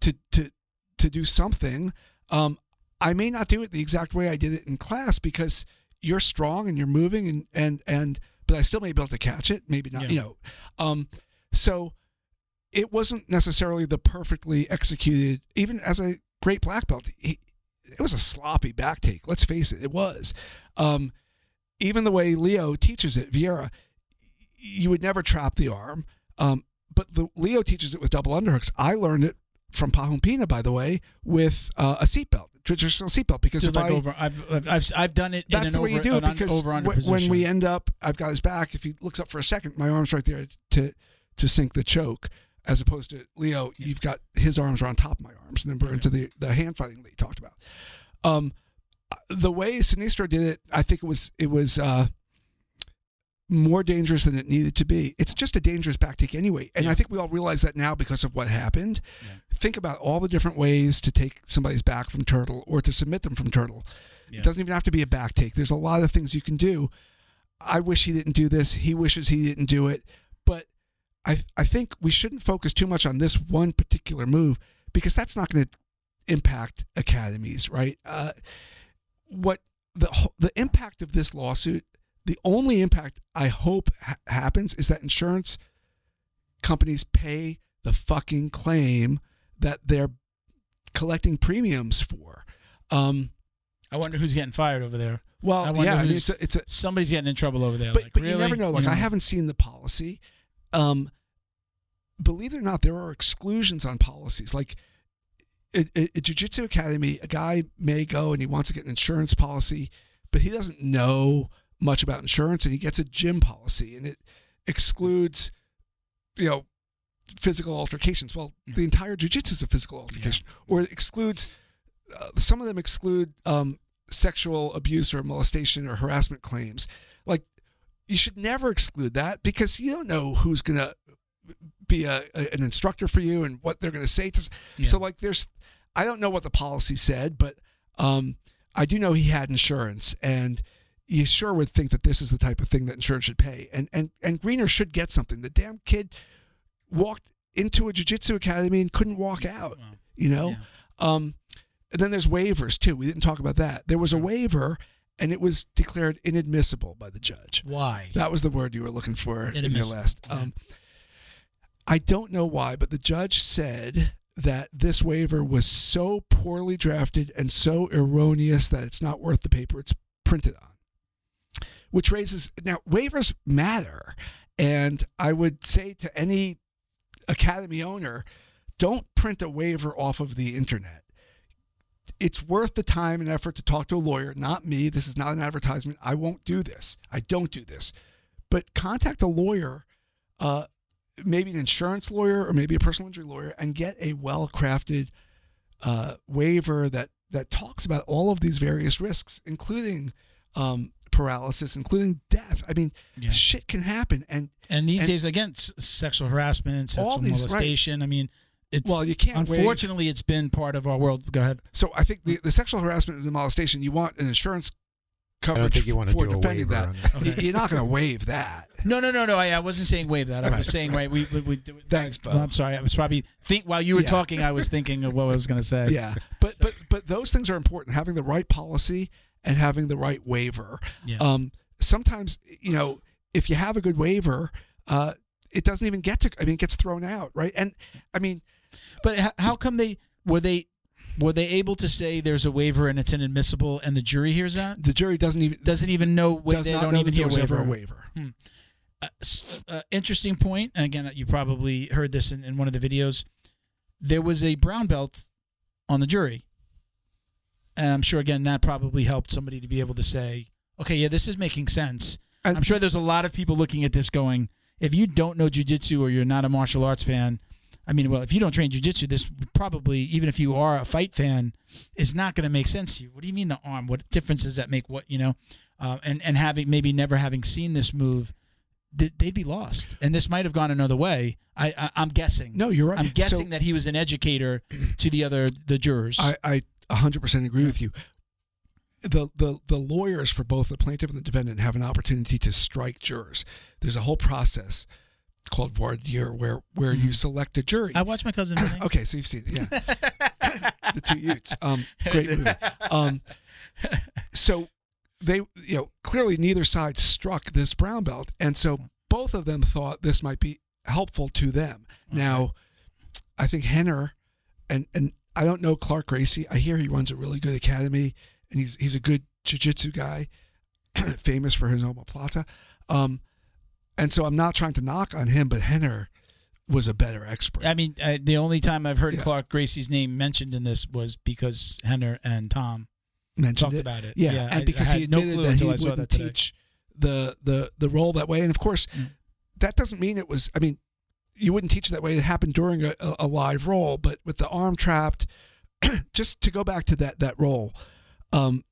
to to to do something, um, I may not do it the exact way I did it in class because you're strong and you're moving and and and but I still may be able to catch it, maybe not, Yeah. you know. Um, so it wasn't necessarily the perfectly executed, even as a great black belt. He, it was a sloppy back take. Let's face it, it was. Um, even the way Leo teaches it, Vieira, you would never trap the arm. Um, but the Leo teaches it with double underhooks. I learned it from Pahumpina, by the way, with uh, a seatbelt, traditional seatbelt, because So if like I over, I've, I've I've I've done it that's the way over, you do it because over under when we end up, I've got his back. If he looks up for a second, my arm's right there to to sink the choke, as opposed to Leo, you've got his arms are on top of my arms, and then we're into the the hand fighting that you talked about. Um, the way Sinistro did it, I think it was it was uh, more dangerous than it needed to be. It's just a dangerous back take anyway, and Yeah. I think we all realize that now because of what happened. Yeah. Think about all the different ways to take somebody's back from turtle or to submit them from turtle. Yeah. It doesn't even have to be a back take. There's a lot of things you can do. I wish he didn't do this. He wishes he didn't do it. But I I think we shouldn't focus too much on this one particular move because that's not going to impact academies, right? Uh, what the the impact of this lawsuit, the only impact I hope ha- happens is that insurance companies pay the fucking claim that they're collecting premiums for. Um, I wonder who's getting fired over there. well, I wonder yeah, I mean, it's a, it's a Somebody's getting in trouble over there. but, like, but really? you never know. Like I haven't seen the policy. Um, believe it or not, there are exclusions on policies. Like a, a, a jiu-jitsu academy, a guy may go and he wants to get an insurance policy, but he doesn't know much about insurance, and he gets a gym policy, and it excludes, you know, physical altercations. Well, the entire jiu-jitsu is a physical altercation, or it excludes. Uh, some of them exclude um, sexual abuse or molestation or harassment claims. Like you should never exclude that because you don't know who's going to be a, a- an instructor for you and what they're going to say to. Yeah. So like, there's, I don't know what the policy said, but um, I do know he had insurance, and you sure would think that this is the type of thing that insurance should pay, and and and Greener should get something. The damn kid walked into a jiu-jitsu academy and couldn't walk out. Wow. You know. Yeah. Um, and then there's waivers too. We didn't talk about that. There was a waiver, and it was declared inadmissible by the judge. Why? That was the word you were looking for in your last. Okay. Um, I don't know why, but the judge said that this waiver was so poorly drafted and so erroneous that it's not worth the paper it's printed on. Which raises now waivers matter, and I would say to any academy owner, don't print a waiver off of the internet. It's worth the time and effort to talk to a lawyer, not me. This is not an advertisement. I won't do this. I don't do this. But contact a lawyer, uh, maybe an insurance lawyer or maybe a personal injury lawyer, and get a well crafted uh, waiver that, that talks about all of these various risks, including um, paralysis, including death. I mean, Yeah. shit can happen. And And these And- days, again, sexual harassment, All sexual these- right. molestation. I mean, it's well, you can't waive- unfortunately, it's been part of our world. Go ahead. So I think the, the sexual harassment and the molestation, you want an insurance coverage I coverage don't think you want to for do defending waiver that. on it. Okay. You're not going to waive that. No, no, no, no. I, I wasn't saying waive that. I Right, was saying right. We, we, we Thanks, Bo. Well, I'm sorry. I was probably think while you were Yeah. talking, I was thinking of what I was going to say. Yeah, but but but those things are important. Having the right policy and having the right waiver. Yeah. Um, sometimes you know if you have a good waiver, uh, it doesn't even get to. I mean, it gets thrown out, right? And I mean, But how come they were they were they able to say there's a waiver and it's inadmissible and the jury hears that? the jury doesn't even Doesn't even know. Does they don't even hear waiver. waiver. Uh, uh, interesting point. And again, you probably heard this in, in one of the videos. There was a brown belt on the jury, and I'm sure again that probably helped somebody to be able to say, "Okay, yeah, this is making sense." And- I'm sure there's a lot of people looking at this going, "If you don't know jujitsu or you're not a martial arts fan." I mean, well, if you don't train jujitsu, this probably, even if you are a fight fan, is not going to make sense to you. What do you mean the arm? What difference does that make? What you know, uh, and and having maybe never having seen this move, th- they'd be lost. And this might have gone another way. I, I I'm guessing. No, you're right. I'm guessing So- that he was an educator to the other the jurors. I, I 100% agree with you. The, the the lawyers for both the plaintiff and the defendant have an opportunity to strike jurors. There's a whole process called voir dire where where you select a jury. I watched my cousin. Okay, so you've seen it, yeah. the two Utes. Um, great movie. Um, so they, you know, clearly neither side struck this brown belt, and so both of them thought this might be helpful to them. Now, I think Rener, and and I don't know Clark Gracie. I hear he runs a really good academy, and he's he's a good jiu-jitsu guy, famous for his omoplata. Um, and so I'm not trying to knock on him, but Rener was a better expert. I mean, uh, the only time I've heard Yeah. Clark Gracie's name mentioned in this was because Rener and Tom mentioned talked it. about it. Yeah, I- and because I he had no clue that he I wouldn't that teach the the the role that way, and of course, Mm. that doesn't mean it was. I mean, you wouldn't teach it that way. It happened during a, a, live roll, but with the arm trapped, just to go back to that that roll, um,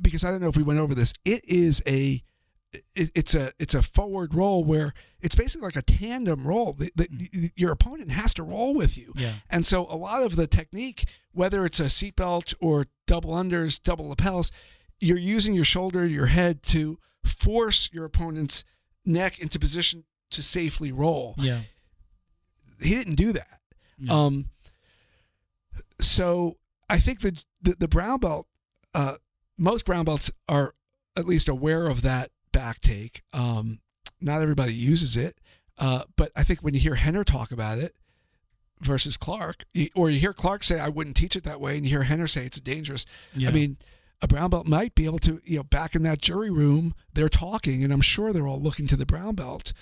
because I don't know if we went over this. It is a it, it's a it's a forward roll where it's basically like a tandem roll. The, the, your opponent has to roll with you, Yeah. and so a lot of the technique, whether it's a seatbelt or double unders, double lapels, you're using your shoulder, your head to force your opponent's neck into position to safely roll. Yeah. He didn't do that. No. Um, so I think that the, the brown belt, uh, most brown belts are at least aware of that back take. Um, not everybody uses it, uh, but I think when you hear Rener talk about it versus Clark, or you hear Clark say, "I wouldn't teach it that way," and you hear Rener say it's dangerous. Yeah. I mean, a brown belt might be able to, you know, back in that jury room, they're talking, and I'm sure they're all looking to the brown belt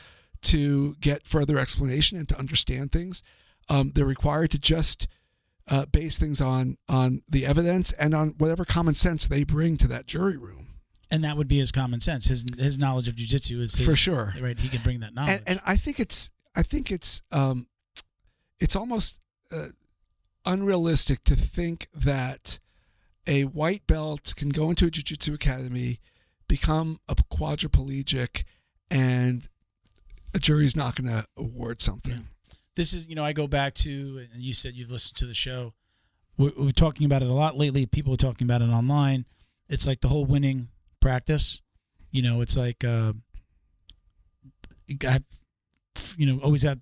to get further explanation and to understand things. Um, they're required to just uh, base things on on the evidence and on whatever common sense they bring to that jury room. and that would be his common sense. His his knowledge of jujitsu is his, For sure. Right. He can bring that knowledge. And, and I think it's I think it's um, it's almost uh, unrealistic to think that a white belt can go into a jiu-jitsu academy, become a quadriplegic, and a jury's not going to award something. this is you know I go back to and you said you've listened to the show. We're, we're talking about it a lot lately. People are talking about it online. It's like the whole winning practice. You know, it's like uh, I, you know, always have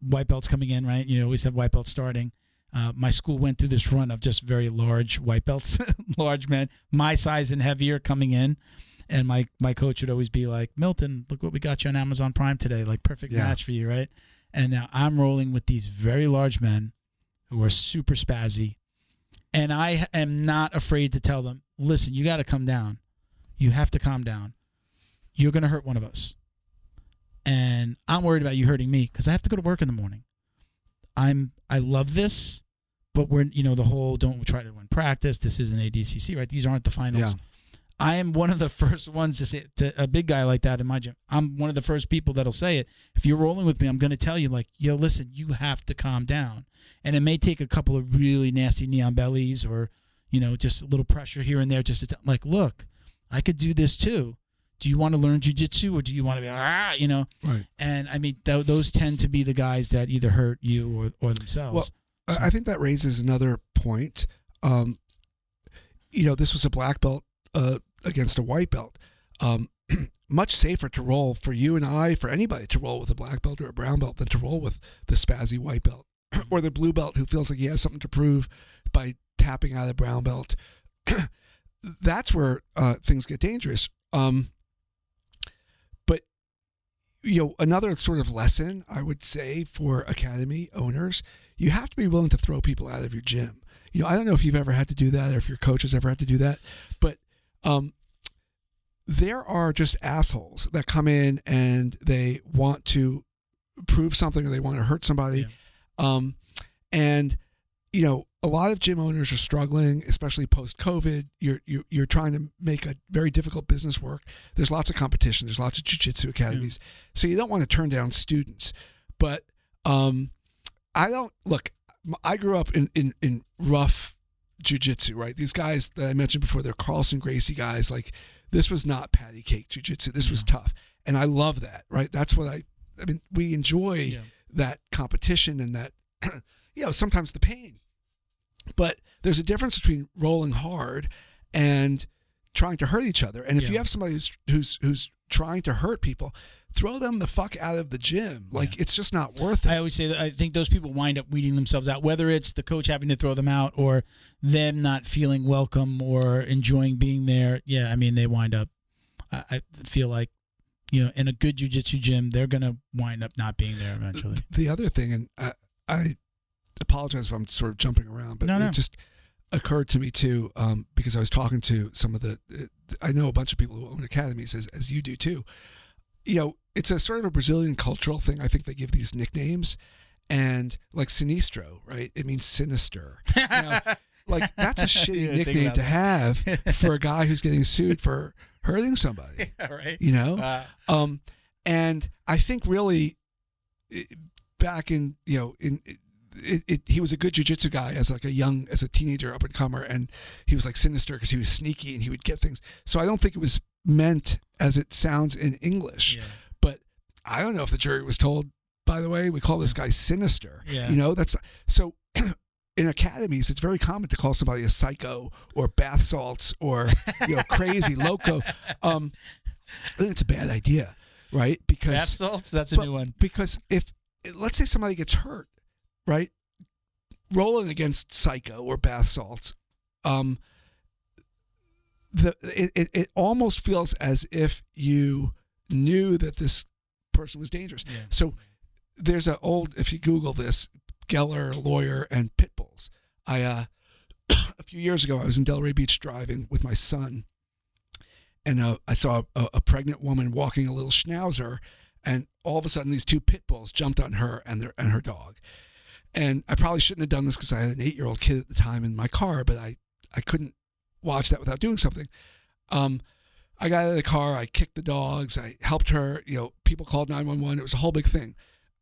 white belts coming in, right? You know, always have white belts starting. Uh, my school went through this run of just very large white belts, large men, my size and heavier coming in. And my, my coach would always be like, Milton, look what we got you on Amazon Prime today. Like, perfect Yeah. match for you, right? And now I'm rolling with these very large men who are super spazzy. And I am not afraid to tell them, listen, you got to come down. You have to calm down. You're going to hurt one of us. And I'm worried about you hurting me because I have to go to work in the morning. I'm I love this, but we're you know the whole don't try to win practice. This isn't ADCC, right? These aren't the finals. Yeah. I am one of the first ones to say to a big guy like that in my gym. I'm one of the first people that'll say it. If you're rolling with me, I'm going to tell you like, yo, listen, you have to calm down. And it may take a couple of really nasty knee on bellies or you know just a little pressure here and there. Just to t- like, look, I could do this too. Do you want to learn jujitsu or do you want to be ah, you know? Right. And I mean, th- those tend to be the guys that either hurt you or, or themselves. I I think that raises another point. Um, you know, this was a black belt uh, against a white belt. Um, much safer to roll for you and I, for anybody to roll with a black belt or a brown belt than to roll with the spazzy white belt or the blue belt who feels like he has something to prove by tapping out a brown belt. That's where uh, things get dangerous. Um, but you know, another sort of lesson I would say for academy owners, you have to be willing to throw people out of your gym. You know, I don't know if you've ever had to do that or if your coach has ever had to do that, but um, there are just assholes that come in and they want to prove something or they want to hurt somebody. Um, and you know, a lot of gym owners are struggling, especially post COVID. You're, you're you're trying to make a very difficult business work. There's lots of competition. There's lots of jiu-jitsu academies, so you don't want to turn down students. But um, I don't look. I grew up in in, in rough jujitsu, right? These guys that I mentioned before, they're Carlson Gracie guys. Like this was not patty cake jujitsu. This was tough, and I love that. Right? That's what I. I mean, we enjoy Yeah. that competition and that, you know, sometimes the pain. But there's a difference between rolling hard and trying to hurt each other. And if you have somebody who's who's who's trying to hurt people, throw them the fuck out of the gym. Like it's just not worth it. I always say that I think those people wind up weeding themselves out, whether it's the coach having to throw them out or them not feeling welcome or enjoying being there. Yeah, I mean, they wind up. I, I feel like, you know, in a good jujitsu gym, they're gonna wind up not being there eventually. the other thing, and I, I apologize if I'm sort of jumping around, but No, it just occurred to me too um, because I was talking to some of the. I know a bunch of people who own academies, as as you do too. You know, it's a sort of a Brazilian cultural thing. I think they give these nicknames, and like Sinistro, right? It means sinister. Now, like that's a shitty nickname to have for a guy who's getting sued for hurting somebody. yeah, right. You know, Uh, um, and I think really it, back in you know in. It, it, he was a good jujitsu guy as like a young as a teenager up and comer and he was like sinister because he was sneaky and he would get things so i don't think it was meant as it sounds in english Yeah. but i don't know if the jury was told by the way we call this guy sinister Yeah. you know that's so in academies it's very common to call somebody a psycho or bath salts or you know crazy loco um i think it's a bad idea right because Bath salts. That's a but- new one. because if let's say somebody gets hurt, right? Rolling against psycho or bath salts, um, the it, it, it almost feels as if you knew that this person was dangerous. Yeah. So there's an old if you Google this Geller lawyer and pit bulls. I uh, a few years ago I was in Delray Beach driving with my son, and uh, I saw a, a pregnant woman walking a little schnauzer, and all of a sudden these two pit bulls jumped on her and their and her dog, and I probably shouldn't have done this because I had an eight year old kid at the time in my car, but I I couldn't watch that without doing something. Um, I got out of the car, I kicked the dogs, I helped her. You know, people called nine one one. It was a whole big thing.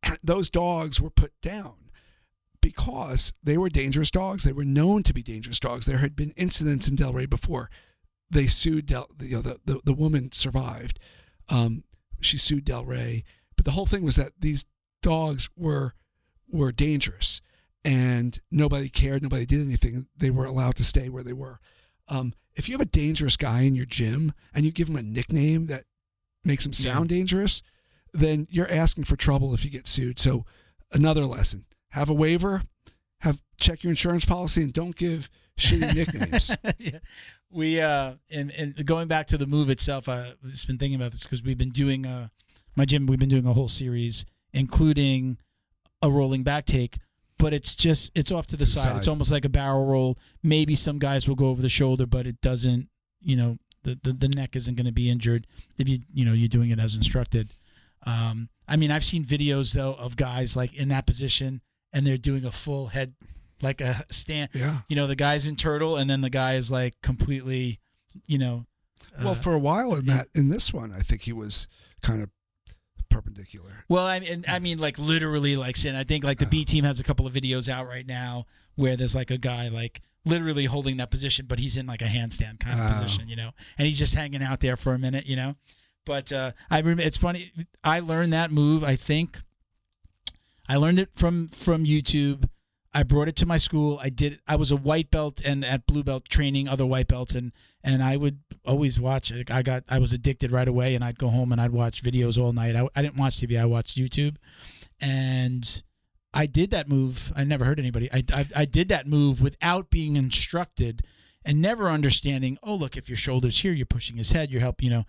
Those dogs were put down because they were dangerous dogs. They were known to be dangerous dogs. There had been incidents in Delray before. They sued Del, you know, the, the, the woman survived. Um, she sued Delray, but the whole thing was that these dogs were were dangerous, and nobody cared. Nobody did anything. They were allowed to stay where they were. Um, if you have a dangerous guy in your gym and you give him a nickname that makes him Yeah. sound dangerous, then you're asking for trouble if you get sued. So another lesson: have a waiver, have check your insurance policy, and don't give shitty nicknames. yeah. We uh and and going back to the move itself, I've just been thinking about this because we've been doing uh my gym. We've been doing a whole series, including a rolling back take. But it's just it's off to the To the side. It's almost like a barrel roll. Maybe some guys will go over the shoulder, but it doesn't. You know, the the, the neck isn't going to be injured if you you know you're doing it as instructed. Um, I mean, I've seen videos though of guys like in that position and they're doing a full head, like a stand yeah. you know the guy's in turtle and then the guy is like completely you know Well, uh, for a while in that in this one, I think he was kind of perpendicular. well i mean i mean like literally like saying i think like the b team has a couple of videos out right now where there's like a guy like literally holding that position but he's in like a handstand kind of Oh. position you know and he's just hanging out there for a minute you know but uh i remember it's funny i learned that move i think i learned it from from youtube I brought it to my school. I did. I was a white belt and at blue belt training other white belts, and and I would always watch. Like I got. I was addicted right away, and I'd go home and I'd watch videos all night. I, I didn't watch TV. I watched YouTube, and I did that move. I never heard anybody. I, I I did that move without being instructed, and never understanding. Oh, look, if your shoulders here, you're pushing his head. You're helping. You know.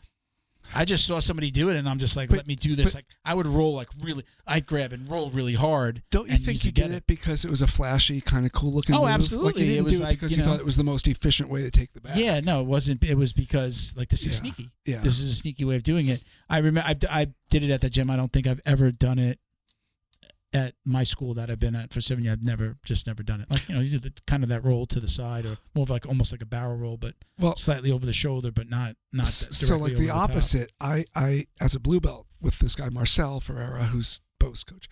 I just saw somebody do it, and I'm just like, But- let me do this. but- like I would roll like really. I'd grab and roll really hard. Don't you think you did it because it was a flashy, kind of cool looking? Oh, move? Like absolutely. you It didn't was do like, because you you, thought it was the most efficient way to take the back. Yeah, no, it wasn't. It was because like this is Yeah. sneaky. yeah. This is a sneaky way of doing it. I remember I, I did it at the gym. I don't think I've ever done it at my school that I've been at for seven years. I've never just never done it. Like you know, you do the kind of that roll to the side or more of like almost like a barrel roll, but well, slightly over the shoulder, but not not directly so like the top. opposite i i as a blue belt with this guy marcel ferreira who's bo's coach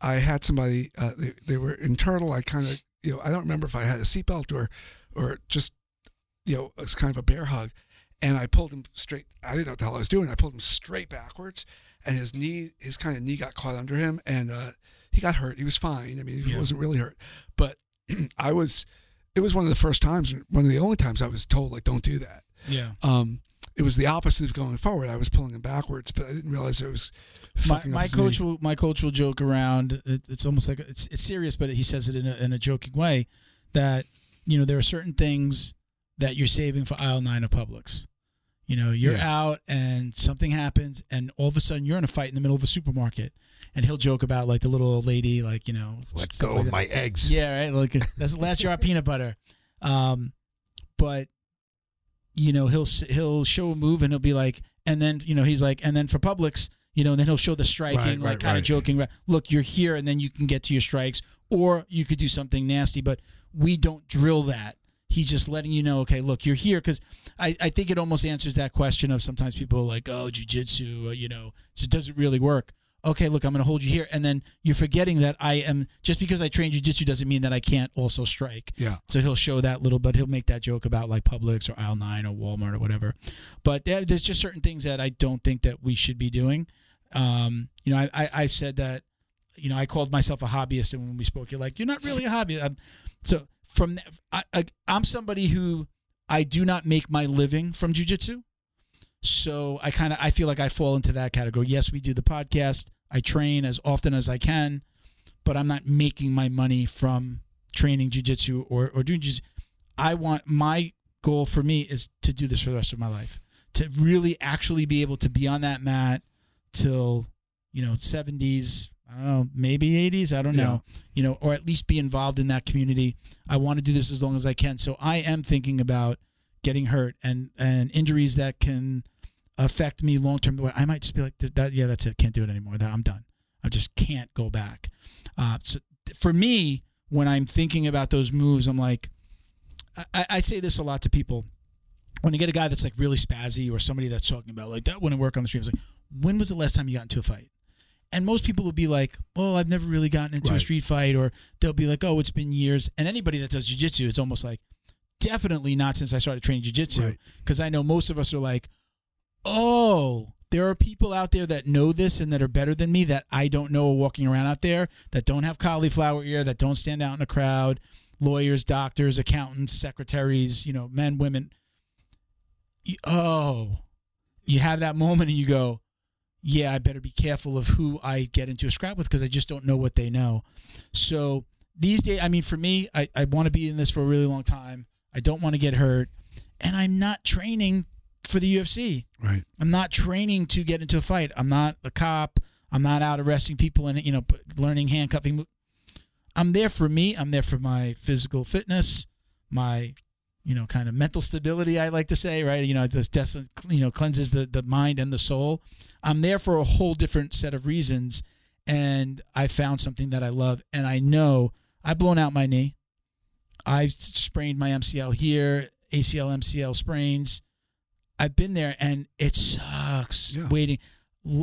i had somebody uh, they, they were in turtle i kind of you know i don't remember if i had a seatbelt or or just you know it was kind of a bear hug and i pulled him straight i didn't know what the hell i was doing i pulled him straight backwards and his knee his kind of knee got caught under him and uh he got hurt he was fine i mean he Yeah. wasn't really hurt but i was it was one of the first times one of the only times i was told like don't do that Yeah. um, it was the opposite of going forward. I was pulling him backwards, but I didn't realize it was. My, my coach knee. will my coach will joke around. It, it's almost like it's it's serious, but he says it in a, in a joking way that you know there are certain things that you're saving for aisle nine of Publix. You know, you're Yeah. out and something happens, and all of a sudden you're in a fight in the middle of a supermarket, and he'll joke about like the little old lady, like you know, Let go like of that. my eggs. Yeah, right. Like that's the last jar of peanut butter. Um, but you know, he'll he'll show a move and he'll be like, and then you know he's like, and then for Publix, you know, and then he'll show the striking, Right, like right, kind of joking. right, Look, you're here, and then you can get to your strikes, or you could do something nasty. But we don't drill that. He's just letting you know, okay, look, you're here because I, I think it almost answers that question of sometimes people are like, oh, jujitsu, uh, you know, it really work? Okay, look, I'm going to hold you here, and then you're forgetting that I am just because I train jujitsu doesn't mean that I can't also strike. Yeah. So he'll show that little, but he'll make that joke about like Publix or Aisle Nine or Walmart or whatever. But there's just certain things that I don't think that we should be doing. Um, you know, I, I, I said that, you know, I called myself a hobbyist, and when we spoke, you're like, you're not really a hobbyist. I'm, so from that, I, I, I'm somebody who I do not make my living from jujitsu. So I kind of I feel like I fall into that category. Yes, we do the podcast. I train as often as I can, but I'm not making my money from training jujitsu or or doing jiu I want my goal for me is to do this for the rest of my life. To really actually be able to be on that mat till you know 70s, I don't know, maybe 80s, I don't know. You know, or at least be involved in that community. I want to do this as long as I can. So I am thinking about getting hurt and and injuries that can affect me long term. I might just be like, that, yeah, that's it. Can't do it anymore. That I'm done. I just can't go back. Uh, so for me, when I'm thinking about those moves, I'm like, I, I say this a lot to people. When you get a guy that's like really spazzy or somebody that's talking about like that wouldn't work on the stream, it's like, when was the last time you got into a fight? And most people will be like, "Well, I've never really gotten into a street fight," or they'll be like, "Oh, it's been years." And anybody that does jujitsu, it's almost like, definitely not since I started training jujitsu, Right. because I know most of us are like, "Oh, there are people out there that know this and that are better than me that I don't know walking around out there that don't have cauliflower ear, that don't stand out in a crowd, lawyers, doctors, accountants, secretaries, you know, men, women. Oh, you have that moment and you go, yeah, I better be careful of who I get into a scrap with because I just don't know what they know. So these days, I mean, for me, I, I want to be in this for a really long time. I don't want to get hurt. And I'm not training for the UFC. Right. I'm not training to get into a fight. I'm not a cop. I'm not out arresting people and you know learning handcuffing. I'm there for me. I'm there for my physical fitness, my you know kind of mental stability. I like to say, right? You know, this des- you know cleanses the the mind and the soul. I'm there for a whole different set of reasons, and I found something that I love, and I know I've blown out my knee. I've sprained my MCL here, ACL, MCL sprains. I've been there and it sucks Yeah. waiting.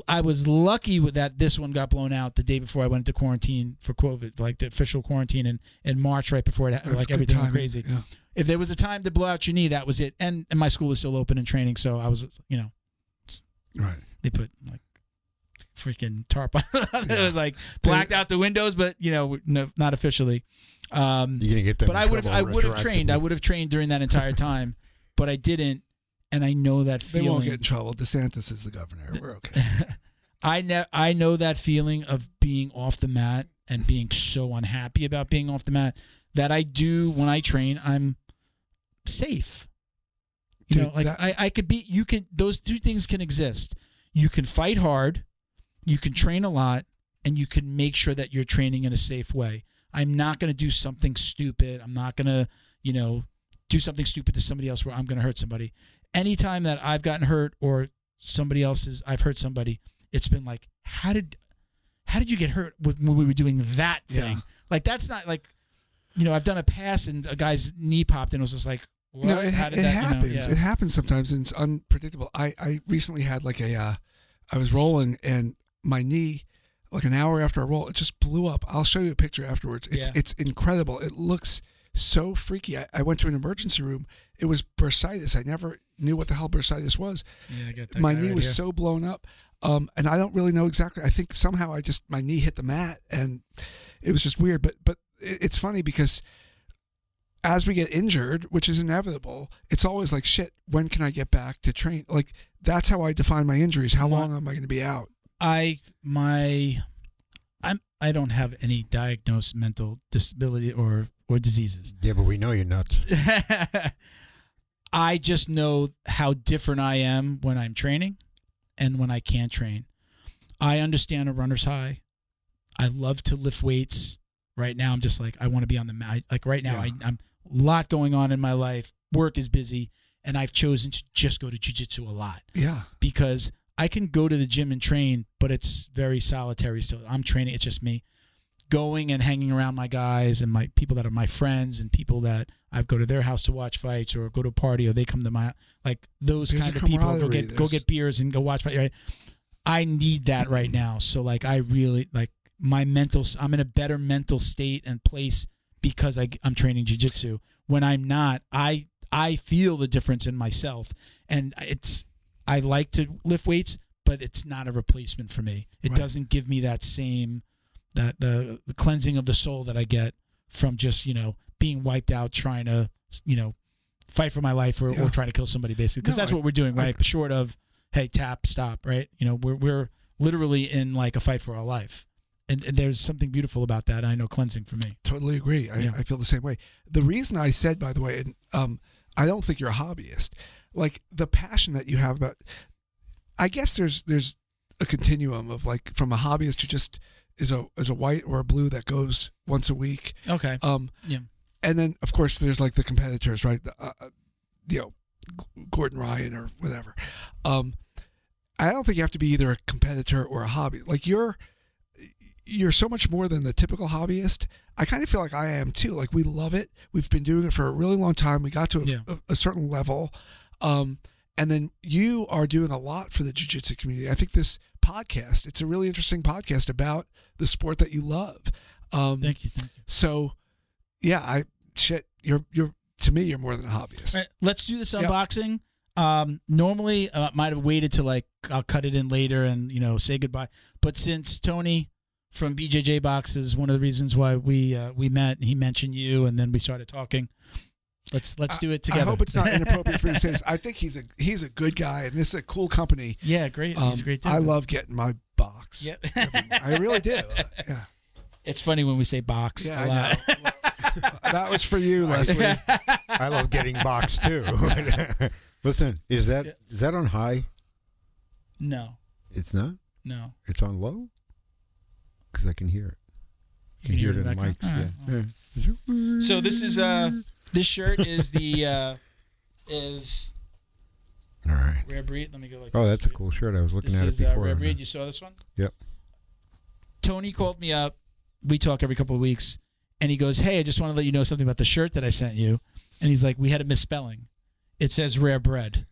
I was lucky with that this one got blown out the day before I went into quarantine for COVID, like the official quarantine in, in March, right before it, That's like everything went timing. crazy. Yeah. If there was a time to blow out your knee, that was it. And, and my school was still open and training, so I was, you know, Right. they put like freaking tarp on. it Yeah. was like blacked out the windows, but you know, no, not officially. Um, You're gonna get that. but I would have I would have trained. I would have trained during that entire time, but I didn't, and I know that feeling. They won't get in trouble. DeSantis is the governor. We're okay. I know I know that feeling of being off the mat and being so unhappy about being off the mat that I do when I train. I'm safe. You Dude, know, like that- I, I could be. You can. Those two things can exist. You can fight hard, you can train a lot, and you can make sure that you're training in a safe way. I'm not going to do something stupid. I'm not going to, you know, do something stupid to somebody else where I'm going to hurt somebody. Anytime that I've gotten hurt or somebody else's, I've hurt somebody, it's been like, how did, how did you get hurt when we were doing that thing? Yeah. Like that's not like, you know, I've done a pass and a guy's knee popped and it was just like, what? No, it, how did it that? happens. You know, yeah. It happens sometimes, and it's unpredictable. I, I recently had like a, uh, I was rolling, and my knee, like an hour after I roll, it just blew up. I'll show you a picture afterwards. It's Yeah. it's incredible. It looks so freaky. I, I went to an emergency room. It was bursitis. I never knew what the hell bursitis was. yeah, I get that my knee right was here. so blown up, um, and I don't really know exactly. I think somehow I just my knee hit the mat, and it was just weird. But but it's funny because as we get injured, which is inevitable, it's always like shit. When can I get back to train? Like that's how I define my injuries. How My- long am I going to be out? I my I'm I don't have any diagnosed mental disability or or diseases. Yeah, but we know you're nuts. I just know how different I am when I'm training and when I can't train. I understand a runner's high. I love to lift weights. Right now, I'm just like I want to be on the mat. Like right now, Yeah. I, I'm a lot going on in my life. Work is busy, and I've chosen to just go to jujitsu a lot Yeah, because I can go to the gym and train, but it's very solitary So I'm training, it's just me. Going and hanging around my guys and my people that are my friends and people that I go to their house to watch fights or go to a party or they come to my like those There's kind of people. Go get go get beers and go watch fight. Right? I need that right now. So like I really like my mental. I'm in a better mental state and place because I, I'm training jujitsu. When I'm not, I I feel the difference in myself, and it's I like to lift weights, but it's not a replacement for me. It Right. doesn't give me that same that the, the cleansing of the soul that I get from just you know being wiped out trying to you know fight for my life or, Yeah. or trying to kill somebody basically because No, that's I- what we're doing I- right short of hey tap stop right you know we're we're literally in like a fight for our life and, and there's something beautiful about that i know cleansing for me Totally agree. I, Yeah. I feel the same way. The reason I said, by the way, and, um, I don't think you're a hobbyist. Like the passion that you have about, I guess there's there's a continuum of like from a hobbyist who just is a is a white or a blue that goes once a week. okay Um, Yeah. And then of course there's like the competitors, right? The, uh, uh, you know, Gordon Ryan or whatever. Um, I don't think you have to be either a competitor or a hobby. Like you're you're so much more than the typical hobbyist. I kind of feel like I am too. Like we love it. We've been doing it for a really long time. We got to a, Yeah. a, a certain level. Um, and then you are doing a lot for the jiu-jitsu community. I think this podcast, it's a really interesting podcast about the sport that you love. Um, thank you thank you so yeah, I shit, you're you're to me you're more than a hobbyist. Right, let's do this Yep. unboxing um normally uh, might have waited to like i'll cut it in later and you know say goodbye but since tony from bjj boxes one of the reasons why we uh, we met he mentioned you and then we started talking let's let's do it together I hope it's not inappropriate for me to say this. I think he's a he's a good guy and this is a cool company. yeah great Um, he's a great dude. I love getting my box. Yep. I really do. Yeah. It's funny when we say box Yeah, a I lot. know. that was for you, Leslie. I love getting boxed too. Listen, is that is that on high? no, It's not. no. It's on low. Because I can hear it. You can hear it in in the the mics. background? Yeah. Yeah. So this is uh this shirt is the uh is All right. rare breed. Let me go like Oh, that's a cool shirt. I was looking This at is it uh, before. rare breed. You saw this one? Yep. Tony called me up. We talk every couple of weeks, and he goes, "Hey, I just want to let you know something about the shirt that I sent you." And he's like, "We had a misspelling. It says rare bread."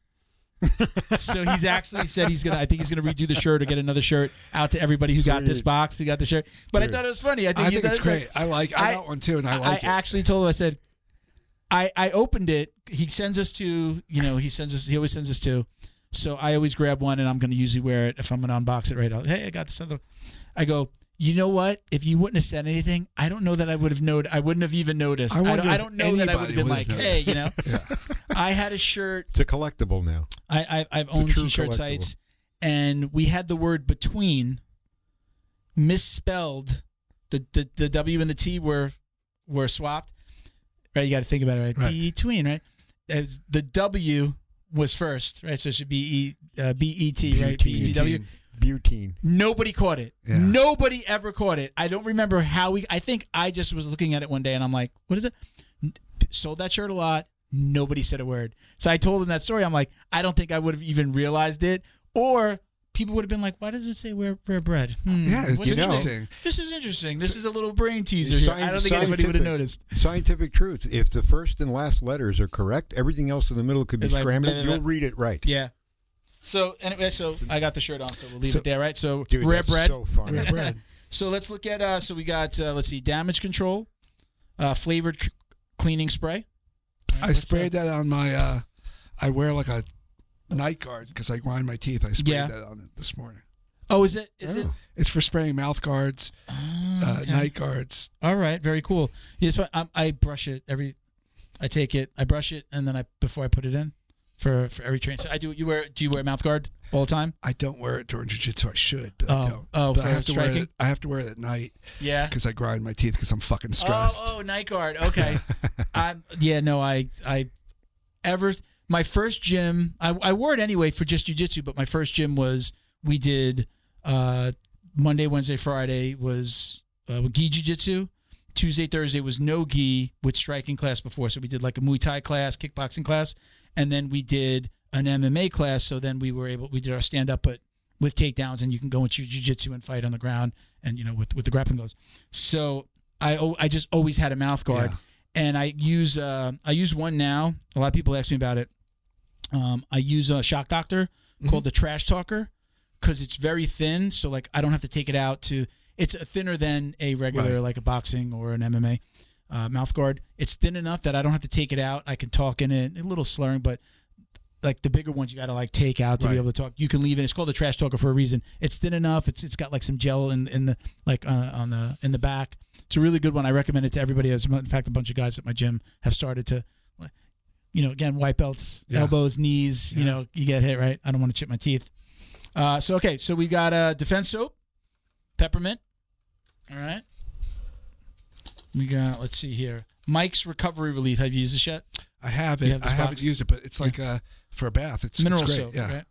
so he's actually said he's gonna. I think he's gonna redo the shirt or get another shirt out to everybody who got this box, who got the shirt. But I thought it was funny. I think, I think it's great. I like I I- got one too and I like it. I it. actually told him. I said, I I opened it. He sends us to you know he sends us. He always sends us to. So I always grab one and I'm going to usually wear it if I'm going to unbox it right out. Hey, I got this other. I go. You know what? If you wouldn't have said anything, I don't know that I would have known. I wouldn't have even noticed. I I, don't, I don't know that I would have been like, hey, you know. yeah. I had a shirt. It's a collectible now. I, I I've owned t-shirt sites, and we had the word between misspelled. The, the the W and the T were were swapped. Right, you got to think about it. Right, Right. between right. As the W was first, right? So it should be E uh, B E T, right? B E T W. Butene. Nobody caught it. Yeah. Nobody ever caught it. I don't remember how we. I think I just was looking at it one day and I'm like, "What is it?" Sold that shirt a lot. Nobody said a word. So I told him that story. I'm like, I don't think I would have even realized it, or people would have been like, "Why does it say rare, rare bread?" Hmm, Yeah, it's what's know. interesting. This is interesting. This is a little brain teaser. Here. Scien- I don't think anybody would have noticed. Scientific truth. If the first and last letters are correct, everything else in the middle could be It's scrambled. blah, blah, You'll read it right. Yeah. So anyway, so I got the shirt on, so we'll leave So- it there, right? So Dude, rare that's bread. so fun. Rare bread. So let's look at uh so we got uh, let's see damage control, uh flavored c- cleaning spray. I sprayed that on my uh I wear like a night guard because I grind my teeth. I sprayed Yeah. that on it this morning. Oh, is it is it Oh. It's for spraying mouth guards, Oh, uh, okay. night guards. All right, very cool. Yes, I, um, I brush it every I take it, I brush it and then I before I put it in for for every train. So I do you wear do you wear mouth guard all the time? I don't wear it during jiu-jitsu. I should, but I Oh, don't. oh, But for I have to wear striking? it. I have to wear it at night Yeah. because I grind my teeth because I'm fucking stressed. Oh, oh, night guard. Okay. I'm yeah, no, I I ever my first gym I, I wore it anyway for just jujitsu, but my first gym was we did uh Monday, Wednesday, Friday was uh gi jujitsu. Tuesday, Thursday was no gi with striking class before. So we did like a Muay Thai class, kickboxing class, and then we did an MMA class. So then we were able we did our stand up but with takedowns and you can go into jiu-jitsu and fight on the ground and you know with with the grappling gloves. So I oh, I just always had a mouth guard Yeah. and I use uh, I use one now. A lot of people ask me about it. Um, I use a shock doctor Mhm. called the Trash Talker because it's very thin. So like I don't have to take it out to. It's thinner than a regular Right. like a boxing or an MMA uh, mouth guard. It's thin enough that I don't have to take it out. I can talk in it. A little slurring, but like the bigger ones, you got to like take out to be able to talk. You can leave it. It's called the trash talker for a reason. It's thin enough. It's it's got like some gel in in the like uh, on the in the back. It's a really good one. I recommend it to everybody. As of fact, a bunch of guys at my gym have started to, you know, again, white belts, Yeah. elbows, knees. You know, you get hit right. I don't want to chip my teeth. Uh, so okay, so we got uh, defense soap, peppermint. All right. We got. Let's see here. Mike's recovery relief. Have you used this yet? I haven't. have I this haven't used it, but it's like uh, for a bath. It's mineral it's soap. Yeah. Right?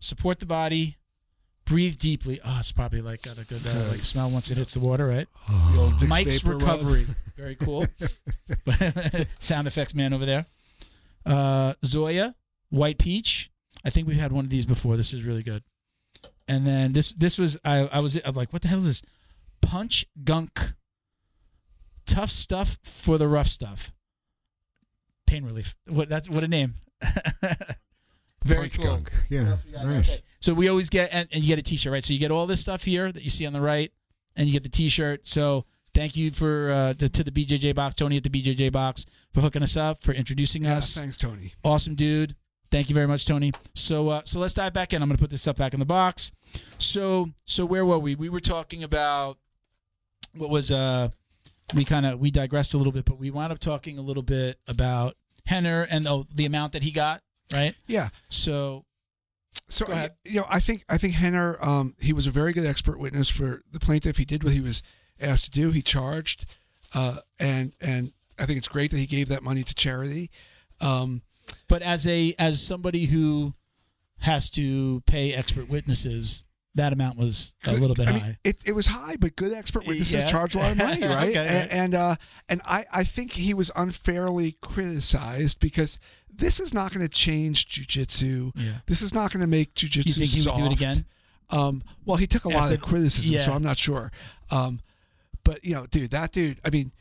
Support the body. Breathe deeply. Oh, it's probably like got a good uh, like smell once it hits the water, right? Old Mike's recovery. Very cool. Sound effects man over there. Uh, Zoa, white peach. I think we've had one of these before. This is really good. And then this this was I I was I'm like what the hell is this? Punch gunk. Tough stuff for the rough stuff. Pain relief. What that's what a name. Very Punch cool. gunk. Yeah. What else we got? Nice. Okay. So we always get and, and you get a T-shirt, right? So you get all this stuff here that you see on the right, and you get the T-shirt. So thank you for uh, the, to the BJJ box, Tony at the BJJ box for hooking us up, for introducing Yeah, us. thanks, Tony. Awesome dude. Thank you very much, Tony. So uh, so let's dive back in. I'm going to put this stuff back in the box. So so where were we? We were talking about what was uh we kind of we digressed a little bit, but we wound up talking a little bit about Rener and oh, the amount that he got, right? Yeah. So So ahead. you know, I think I think Rener, um, he was a very good expert witness for the plaintiff. He did what he was asked to do. He charged, uh, and and I think it's great that he gave that money to charity. Um, but as a as somebody who has to pay expert witnesses, that amount was a little bit I high. mean, it, it was high, but good expert witnesses Yeah. charge a lot of money, right? Okay, and and, uh, and I, I think he was unfairly criticized because this is not going to change jujitsu. yeah. This is not going to make jujitsu You think he would do it again? Um, well, he took a lot of criticism, so. I'm not sure. Um, but you know, dude, that dude. I mean,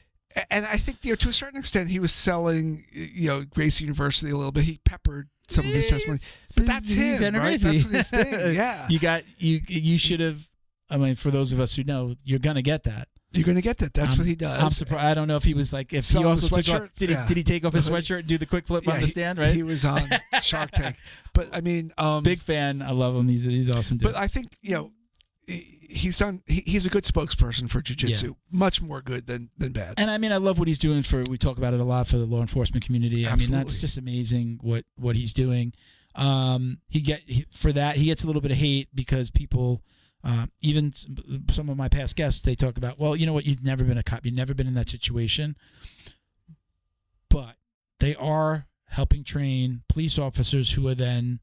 and I think you know to a certain extent he was selling, you know, Gracie University a little bit. He peppered some of his testimony, but that's He's him, right? That's what his thing. Yeah, You got you you should have I mean for those of us who know, you're going to get that. you're gonna get that. That's I'm- what he does. I'm surprised. I don't know if he was like if Selling he also took off, did he Yeah. did he take off his sweatshirt and do the quick flip Yeah, on the he- stand, right? He was on Shark Tank, but I mean, um, Big fan. I love him. He's he's awesome dude. But I think you know he's done. He, he's a good spokesperson for jujitsu. Yeah. Much more good than than bad. and I mean, I love what he's doing for. We talk about it a lot for the law enforcement community. I mean, that's just amazing what what he's doing. Um, he get he, for that he gets a little bit of hate because people, uh, even some of my past guests, they talk about, well, you know what, you've never been a cop, you've never been in that situation, but they are helping train police officers who are then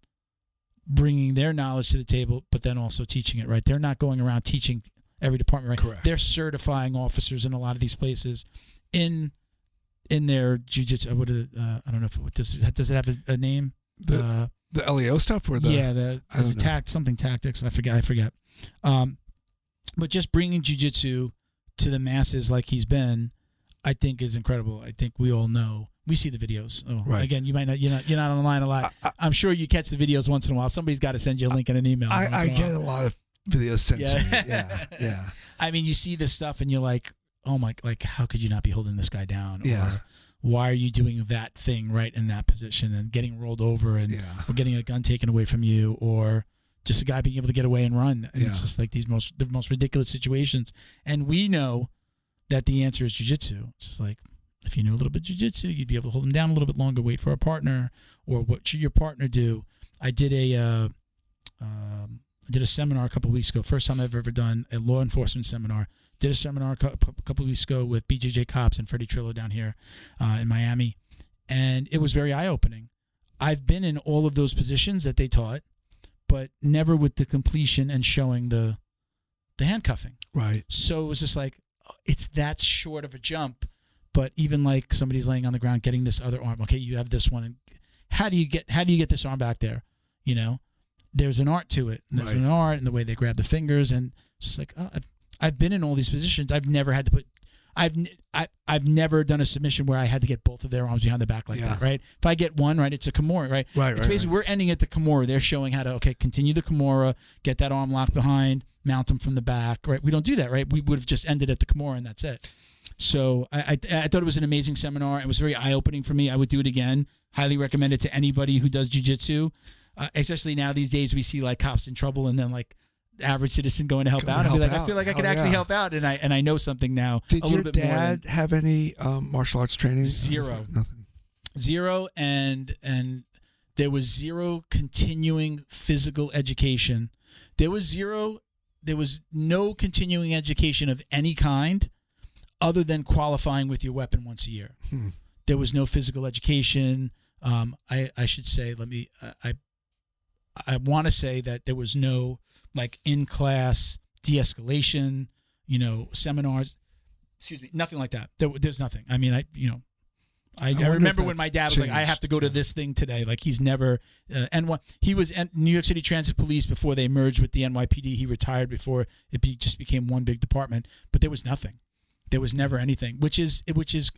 bringing their knowledge to the table, but then also teaching it. Right? They're not going around teaching every department. Right? Correct. They're certifying officers in a lot of these places in in their jujitsu. What is it? Uh, I don't know if it does. It, does it have a, a name? The- uh, the LEO stuff or the yeah, the I the tact something tactics. I forget. I forget. Um, but just bringing jujitsu to the masses like he's been, I think is incredible. I think we all know. We see the videos. Oh, Right. Again, you might not. You're not. You're not online a lot. I, I'm sure you catch the videos once in a while. Somebody's got to send you a link in an email. I, I get a lot of videos sent Yeah. to me. Yeah, yeah, I mean, you see this stuff and you're like, oh my, like, how could you not be holding this guy down? Yeah. Or why are you doing that thing right in that position and getting rolled over and yeah. or getting a gun taken away from you or just a guy being able to get away and run? And it's just like these most the most ridiculous situations. And we know that the answer is jujitsu. It's just like if you knew a little bit of jujitsu, you'd be able to hold them down a little bit longer, wait for a partner, or what should your partner do? I did a uh, um, I did a seminar a couple of weeks ago. First time I've ever done a law enforcement seminar. Did a seminar a couple of weeks ago with BJJ cops and Freddie Trillo down here uh, in Miami, and it was very eye opening. I've been in all of those positions that they taught, but never with the completion and showing the the handcuffing. Right. So it was just like oh, it's that short of a jump. But even like somebody's laying on the ground getting this other arm. Okay, you have this one, and how do you get how do you get this arm back there? You know, there's an art to it. And there's Right. an art in the way they grab the fingers, and it's just like oh, I've I've been in all these positions. I've never had to put. I've I, I've never done a submission where I had to get both of their arms behind the back like Yeah. that, right? If I get one, right, it's a Kimura, right? Right, It's right, basically we're ending at the Kimura. They're showing how to okay continue the Kimura, get that arm locked behind, mount them from the back, right? We don't do that, right? We would have just ended at the Kimura and that's it. So I, I, I thought it was an amazing seminar. It was very eye opening for me. I would do it again. Highly recommend it to anybody who does jujitsu. Uh, especially now these days, we see like cops in trouble and then like average citizen going to help out. to I'd be help like, I feel like I can actually yeah. help out, and I and I know something now Did a your little bit more. dad Than, have any um, martial arts training? Zero. Nothing. zero and and there was zero continuing physical education there was zero there was no continuing education of any kind other than qualifying with your weapon once a year Hmm. there was no physical education um, I, I should say let me i i want to say that there was no like in class de-escalation you know seminars excuse me nothing like that there, there's nothing i mean i you know I, I, if remember when my dad was like, "I have to go to this thing today." Like he's never, uh, and he was N- New York City Transit Police before they merged with the NYPD. He retired before it be, just became one big department. But there was nothing. There was never anything, which is which is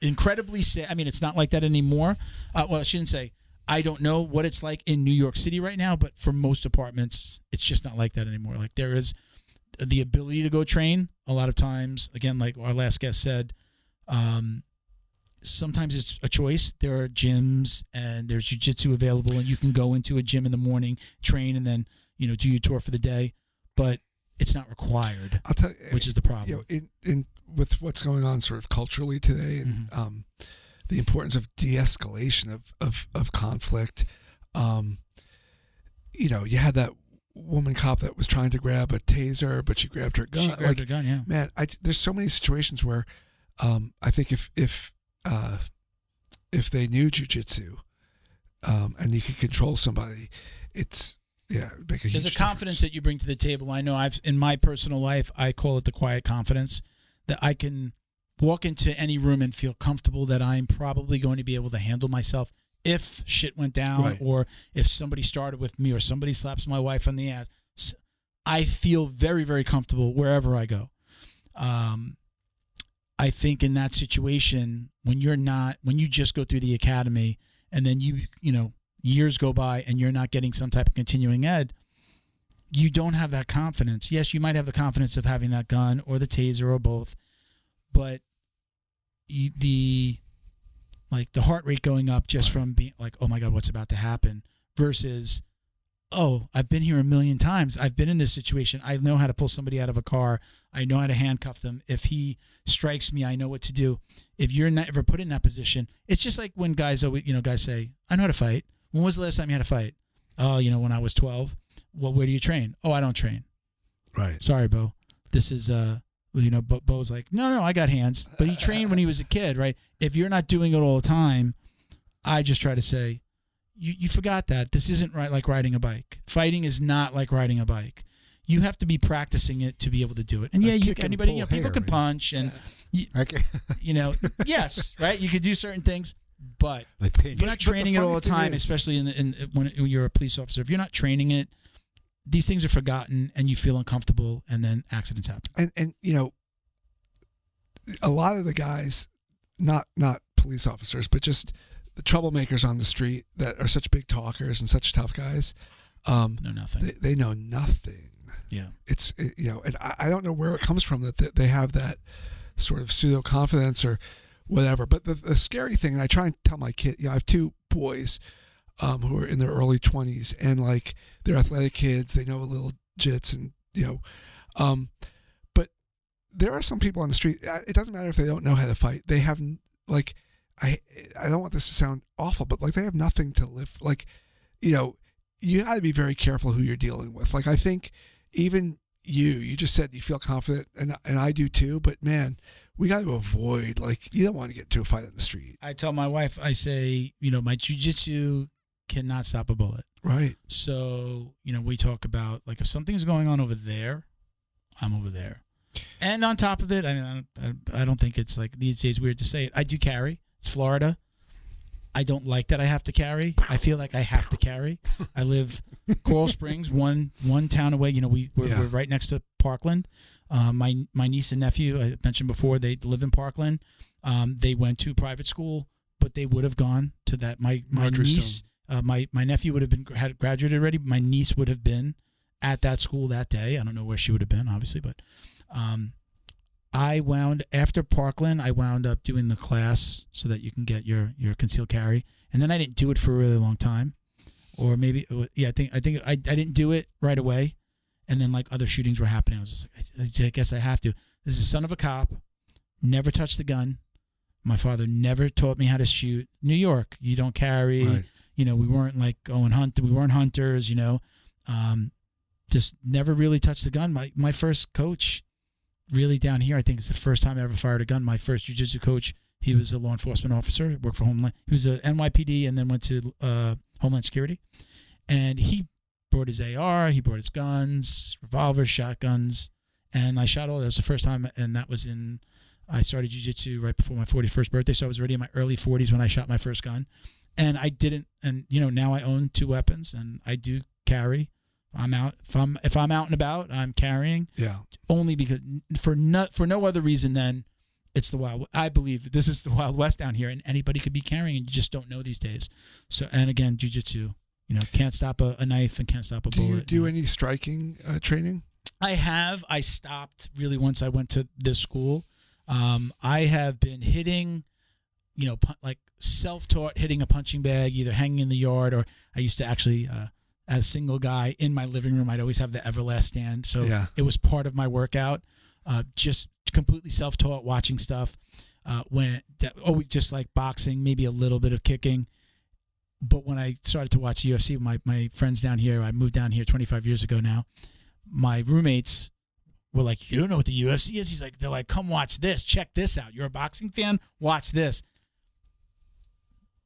incredibly sad. I mean, it's not like that anymore. Uh, well, I shouldn't say. I don't know what it's like in New York City right now, but for most apartments, it's just not like that anymore. Like there is the ability to go train a lot of times. Again, like our last guest said, um, sometimes it's a choice. There are gyms and there's jujitsu available, and you can go into a gym in the morning, train, and then you know do your tour for the day. But it's not required, I'll tell you, which is the problem. you know, in, in with what's going on sort of culturally today, and Mhm. um, the importance of de-escalation of of, of conflict. Um, you know, you had that woman cop that was trying to grab a taser, but she grabbed her gun. she grabbed like, her gun. Yeah. man, I, there's so many situations where um, I think if if uh, if they knew jujitsu um, and you could control somebody, it's yeah, a There's a confidence difference. that you bring to the table. I know I've in my personal life, I call it the quiet confidence that I can walk into any room and feel comfortable that I'm probably going to be able to handle myself if shit went down Right. or if somebody started with me or somebody slaps my wife on the ass. I feel very very comfortable wherever I go. Um I think in that situation when you're not when you just go through the academy and then you you know years go by and you're not getting some type of continuing ed you don't have that confidence. Yes you might have the confidence of having that gun or the taser or both but the like the heart rate going up just from being like oh my god what's about to happen versus oh i've been here a million times. I've been in this situation. I know how to pull somebody out of a car. I know how to handcuff them. If he strikes me i know what to do. If you're never put in that position it's just like when guys always you know guys say i know how to fight. When was the last time you had a fight? Oh you know when i was 12 well where do you train? Oh i don't train. Right. sorry bo. This is uh you know bo, bo's like no no i got hands. But he trained when he was a kid right? If you're not doing it all the time i just try to say you, you forgot that. This isn't right like riding a bike. Fighting is not like riding a bike. You have to be practicing it to be able to do it. And I yeah you anybody you know people hair, can punch and I, ca- you know yes right? You could do certain things but if you're not training it all the time, is- especially in, in when you're a police officer, if you're not training it, these things are forgotten and you feel uncomfortable, and then accidents happen. and and you know a lot of the guys not not police officers but just the troublemakers on the street that are such big talkers and such tough guys um No, nothing. they, they know nothing yeah, it's it, you know and I, I don't know where it comes from that, that they have that sort of pseudo confidence or whatever but the, the scary thing and i try and tell my kid you know i have two boys um, who are in their early 20s and like they're athletic kids they know a little jits and you know um, but there are some people on the street uh, it doesn't matter if they don't know how to fight they have like i i don't want this to sound awful but like they have nothing to live like you know you got to be very careful who you're dealing with like i think even you you just said you feel confident and and I do too but man we got to avoid like you don't want to get into a fight on the street. I tell my wife, I say, you know, my jujitsu cannot stop a bullet. right So, you know, we talk about like if something's going on over there, I'm over there. And on top of it, I mean, I don't, I don't think it's like these days weird to say it. I do carry. It's Florida. I don't like that I have to carry. I feel like I have to carry. I live Coral Springs, one one town away. You know, we we're, Yeah. we're right next to Parkland. Um, my my niece and nephew, I mentioned before, they live in Parkland. Um, they went to private school, but they would have gone to that. My my Rogers niece, uh, my my nephew would have been had graduated already. My niece would have been at that school that day. I don't know where she would have been, obviously, but um, I wound after Parkland. I wound up doing the class so that you can get your your concealed carry, and then I didn't do it for a really long time, or maybe it yeah, I think I think I, I didn't do it right away, and then like other shootings were happening. I was just like, I, I guess I have to. This is son of a cop, never touched the gun. My father never taught me how to shoot. New York, you don't carry. Right. You know, we weren't like going hunt. We weren't hunters. You know, um, just never really touched the gun. My my first coach, really down here, I think it's the first time I ever fired a gun. My first jujitsu coach, he was a law enforcement officer, worked for Homeland. He was a NYPD and then went to uh, Homeland Security, and he brought his AR, he brought his guns, revolvers, shotguns, and I shot all. That was the first time, and that was in. I started jujitsu right before my 41st birthday, so I was already in my early 40s when I shot my first gun, and I didn't. And you know, now I own two weapons, and I do carry. I'm out. If I'm if I'm out and about, I'm carrying Yeah. only because for no for no other reason than it's the wild. I believe this is the wild west down here, and anybody could be carrying, and you just don't know these days. So, and again, jujitsu, you know, can't stop a, a knife and can't stop a bullet. Do you do any striking uh, training? I have. I stopped really once I went to this school. Um, I have been hitting, you know, like self-taught hitting a punching bag, either hanging in the yard or I used to actually, uh, as a single guy in my living room, I'd always have the Everlast stand. So Yeah. it was part of my workout. Uh, just completely self-taught, watching stuff. Uh, when that, oh, just like boxing, maybe a little bit of kicking. But when I started to watch UFC, my my friends down here, I moved down here 25 years ago now my roommates were like, "You don't know what the UFC is." He's like, "They're like, come watch this. Check this out. You're a boxing fan. Watch this."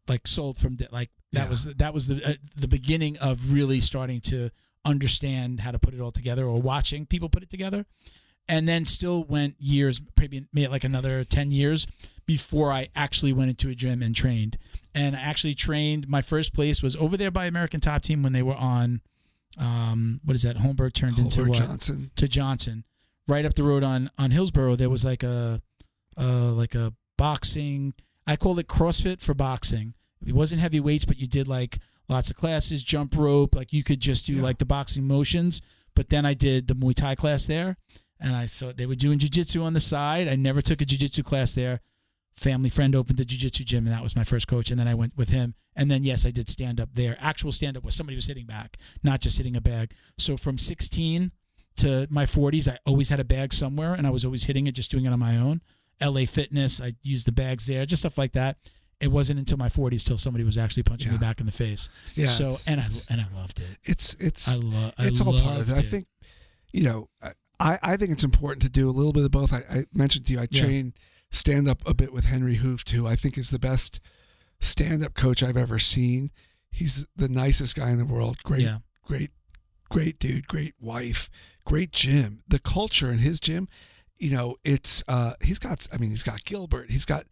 Like sold from di- like that Yeah. was that was the uh, the beginning of really starting to understand how to put it all together or watching people put it together. And then still went years, maybe maybe like another 10 years before I actually went into a gym and trained. And I actually trained, my first place was over there by American Top Team when they were on, um, what is that? Holmberg turned into what? Johnson. to Johnson. Right up the road on on Hillsborough, there was like a, uh, like a boxing. I call it CrossFit for boxing. It wasn't heavy weights, but you did like lots of classes, jump rope. Like you could just do Yeah. like the boxing motions. But then I did the Muay Thai class there, and I saw they were doing jujitsu on the side. I never took a jujitsu class there. Family friend opened the jujitsu gym, and that was my first coach. And then I went with him. And then yes, I did stand up there. Actual stand up where somebody was sitting back, not just hitting a bag. So from 16 to my 40s, I always had a bag somewhere, and I was always hitting it, just doing it on my own. LA Fitness, I used the bags there, just stuff like that. It wasn't until my 40s till somebody was actually punching me back in the face. Yeah. So and I and I loved it. it's it's I love. it's all part of it. I think, you know, I, I think it's important to do a little bit of both. I, I mentioned to you, I Yeah. train stand up a bit with Henry Hooft, who I think is the best stand up coach I've ever seen. He's the nicest guy in the world. Great, Yeah. great, great dude, great wife, great gym. The culture in his gym, you know, it's uh he's got I mean, he's got Gilbert, he's got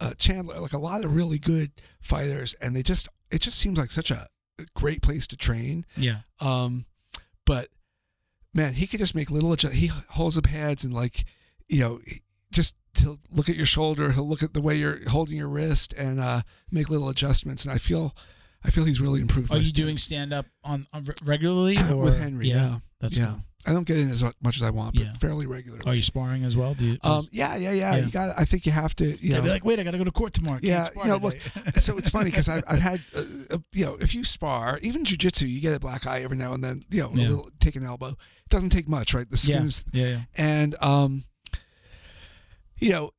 uh Chandler, like a lot of really good fighters, and they just it just seems like such a great place to train. Yeah. Um, but man, he could just make little adjust. He holds up heads and like, you know, just he'll look at your shoulder. He'll look at the way you're holding your wrist and uh, make little adjustments. And I feel, I feel he's really improved. Are you stand- doing stand up on, on regularly or with Henry? Yeah, That's yeah. cool. I don't get in as much as I want, but Yeah. fairly regularly. Are you sparring as well? Do you? Um, yeah, yeah, yeah, Yeah. You got. I think you have to. You yeah, know, be like, wait, I got to go to court tomorrow. Can't Yeah, you know, look, so it's funny because I've, I've had, uh, uh, you know, if you spar, even jujitsu, you get a black eye every now and then. You know, a Yeah. little, take an elbow. It doesn't take much, right? The yeah, skin's yeah, yeah. and um you know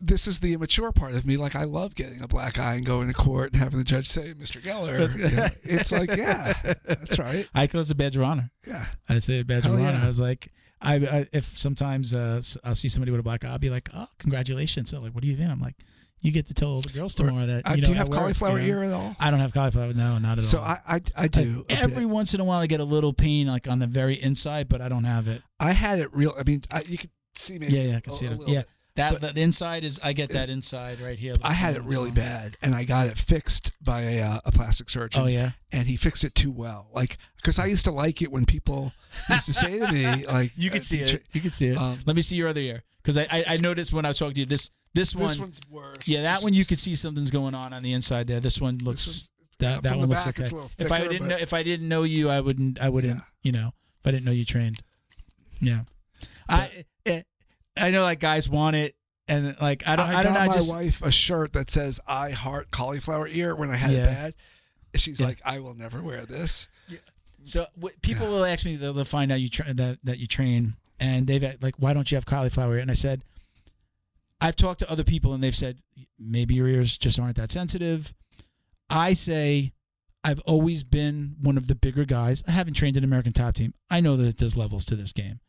this is the immature part of me like i love getting a black eye and going to court and having the judge say mr geller That's- you know, it's like yeah that's right I call it a badge of honor. yeah I say a badge Hell of honor. yeah. I was like, I, I if sometimes uh, I'll see somebody with a black eye, I'll be like, oh, congratulations. They're like, what do you mean? I'm like, you get to tell all the girls Or, tomorrow that uh, you know do you have it," cauliflower you know? ear at all I don't have cauliflower. No, not at so all. I, I i do a every bit. once in a while, I get a little pain like on the very inside, but I don't have it. i had it real i mean I, you could see me Yeah, yeah, I can a- see it. Yeah, bit. That But- the inside is I get that inside right here. I had it really bad, and I got it fixed by a, uh, a plastic surgeon. Oh yeah. and he fixed it too well. Like, because I used to like it when people used to say to me, like, You could uh, see it. You could see it. Um, Let me see your other ear because I, I I noticed when I was talking to you this this one This one's worse. yeah that This one you could see something's going on on the inside there. This one looks that that one looks okay. little if I didn't but- know if I didn't know you, I wouldn't I wouldn't Yeah. you know if I didn't know you trained. Yeah, I eh, I know like guys want it and like I don't I, I don't know got I my just wife a shirt that says "I heart cauliflower ear" when I had Yeah. it bad. She's Yeah. like, "I will never wear this." Yeah. So what, people will ask me, they'll, they'll find out you tra- that that you train, and they've like, why don't you have cauliflower ear? And I said, I've talked to other people, and they've said maybe your ears just aren't that sensitive. I say, I've always been one of the bigger guys. I haven't trained an American top team. I know that there's levels to this game.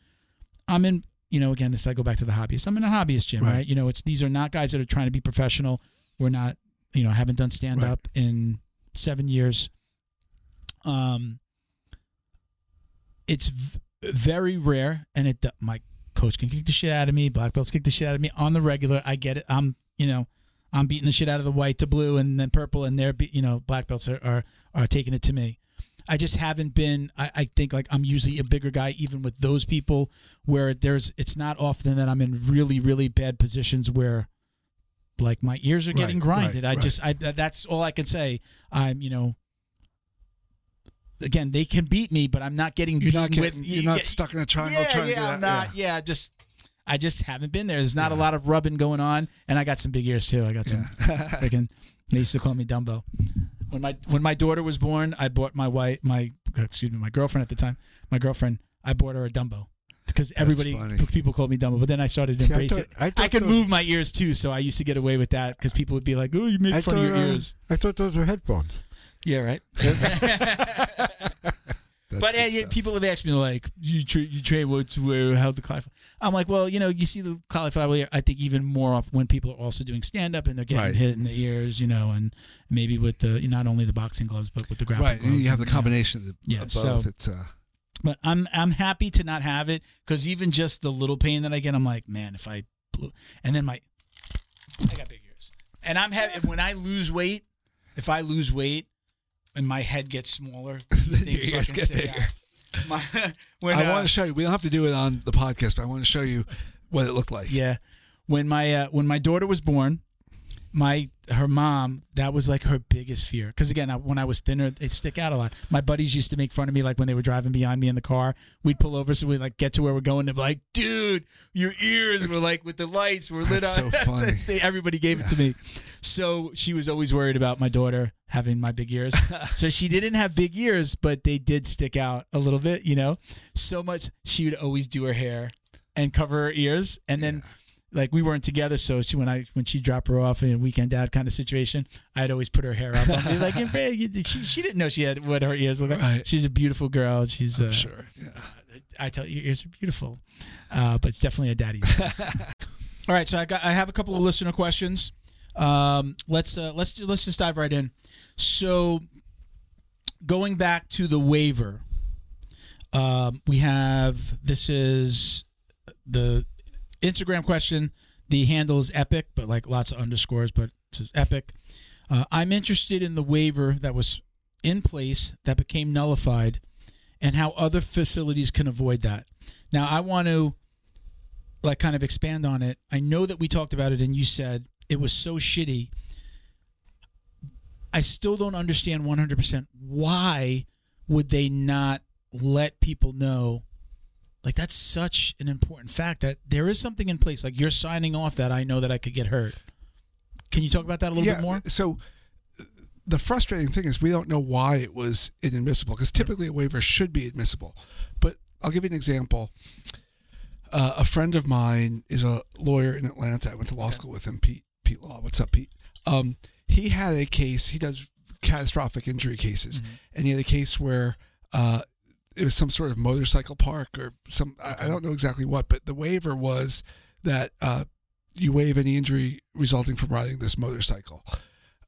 I'm in, you know, again, this I go back to the hobbyist. I'm in a hobbyist gym, Right. right? You know, it's these are not guys that are trying to be professional. We're not, you know, haven't done stand Right. up in seven years. Um, it's v- very rare, and it my coach can kick the shit out of me. Black belts kick the shit out of me on the regular. I get it. I'm you know I'm beating the shit out of the white to blue and then purple, and they're be- you know black belts are are, are taking it to me. I just haven't been. I, I think like I'm usually a bigger guy, even with those people. Where there's, it's not often that I'm in really, really bad positions where, like my ears are getting Right, right, grinded. I right. just, I that's all I can say. I'm, you know, again, they can beat me, but I'm not getting You're beaten not getting, with. you're not stuck in a triangle yeah, trying yeah, to do I'm not. Yeah. just I just haven't been there. There's not a lot of rubbing going on, and I got some big ears too. I got some Yeah. freaking. They used to call me Dumbo. When my when my daughter was born, I bought my wife my excuse me my girlfriend at the time my girlfriend I bought her a Dumbo because everybody people called me Dumbo. But then I started to See, I embrace thought- it. I I, could those- move my ears too, so I used to get away with that because people would be like, "Oh, you make I fun of your thought, uh, ears." I thought those were headphones. Yeah, right. That's but uh, people have asked me like, "You tra- you train what's where how the cauliflower?" I'm like, well, you know, you see the cauliflower. I think even more often when people are also doing stand up and they're getting Right. hit in the ears, you know, and maybe with the not only the boxing gloves but with the grappling right, gloves. and you have the and, know. combination of, the, Yeah, of so- it's uh, But I'm I'm happy to not have it because even just the little pain that I get, I'm like, man, if I blew, and then my, I got big ears, and I'm having when I lose weight, if I lose weight, and my head gets smaller, Your things ears get bigger. My, when, I uh, want to show you. We don't have to do it on the podcast, but I want to show you what it looked like. Yeah, when my uh, when my daughter was born, my her mom that was like her biggest fear because again I, when I was thinner they stick out a lot. My buddies used to make fun of me like when they were driving behind me in the car. We'd pull over so we like get to where we're going. They'd be like, "Dude, your ears were like with the lights were lit That's up." so funny. They- Everybody gave it to me, so she was always worried about my daughter having my big ears. so she didn't have big ears, but they did stick out a little bit. You know, so much she would always do her hair and cover her ears, and then like we weren't together, so she when I when she dropped her off in a weekend dad kind of situation, I'd always put her hair up. on me, like she, she didn't know she had what her ears look like. Right. She's a beautiful girl. She's uh, sure. Yeah. I tell you, your ears are beautiful, uh, but it's definitely a daddy's. All right, so I got I have a couple of listener questions. Um, let's uh, let's let's just dive right in. So, going back to the waiver, um, we have this is the Instagram question. The handle is epic, but like lots of underscores, but it says epic. Uh, I'm interested in the waiver that was in place that became nullified and how other facilities can avoid that. Now, I want to like kind of expand on it. I know that we talked about it and you said it was so shitty. I still don't understand 100% why would they not let people know like that's such an important fact that there is something in place like you're signing off that I know that I could get hurt. Can you talk about that a little yeah, bit more? So the frustrating thing is we don't know why it was inadmissible because typically a waiver should be admissible. But I'll give you an example. Uh, a friend of mine is a lawyer in Atlanta. I went to law school with him, Pete. Pete Law. What's up, Pete? Um, he had a case. He does catastrophic injury cases, and he had a case where uh, it was some sort of motorcycle park or some. I, I don't know exactly what, but the waiver was that uh, you waive any injury resulting from riding this motorcycle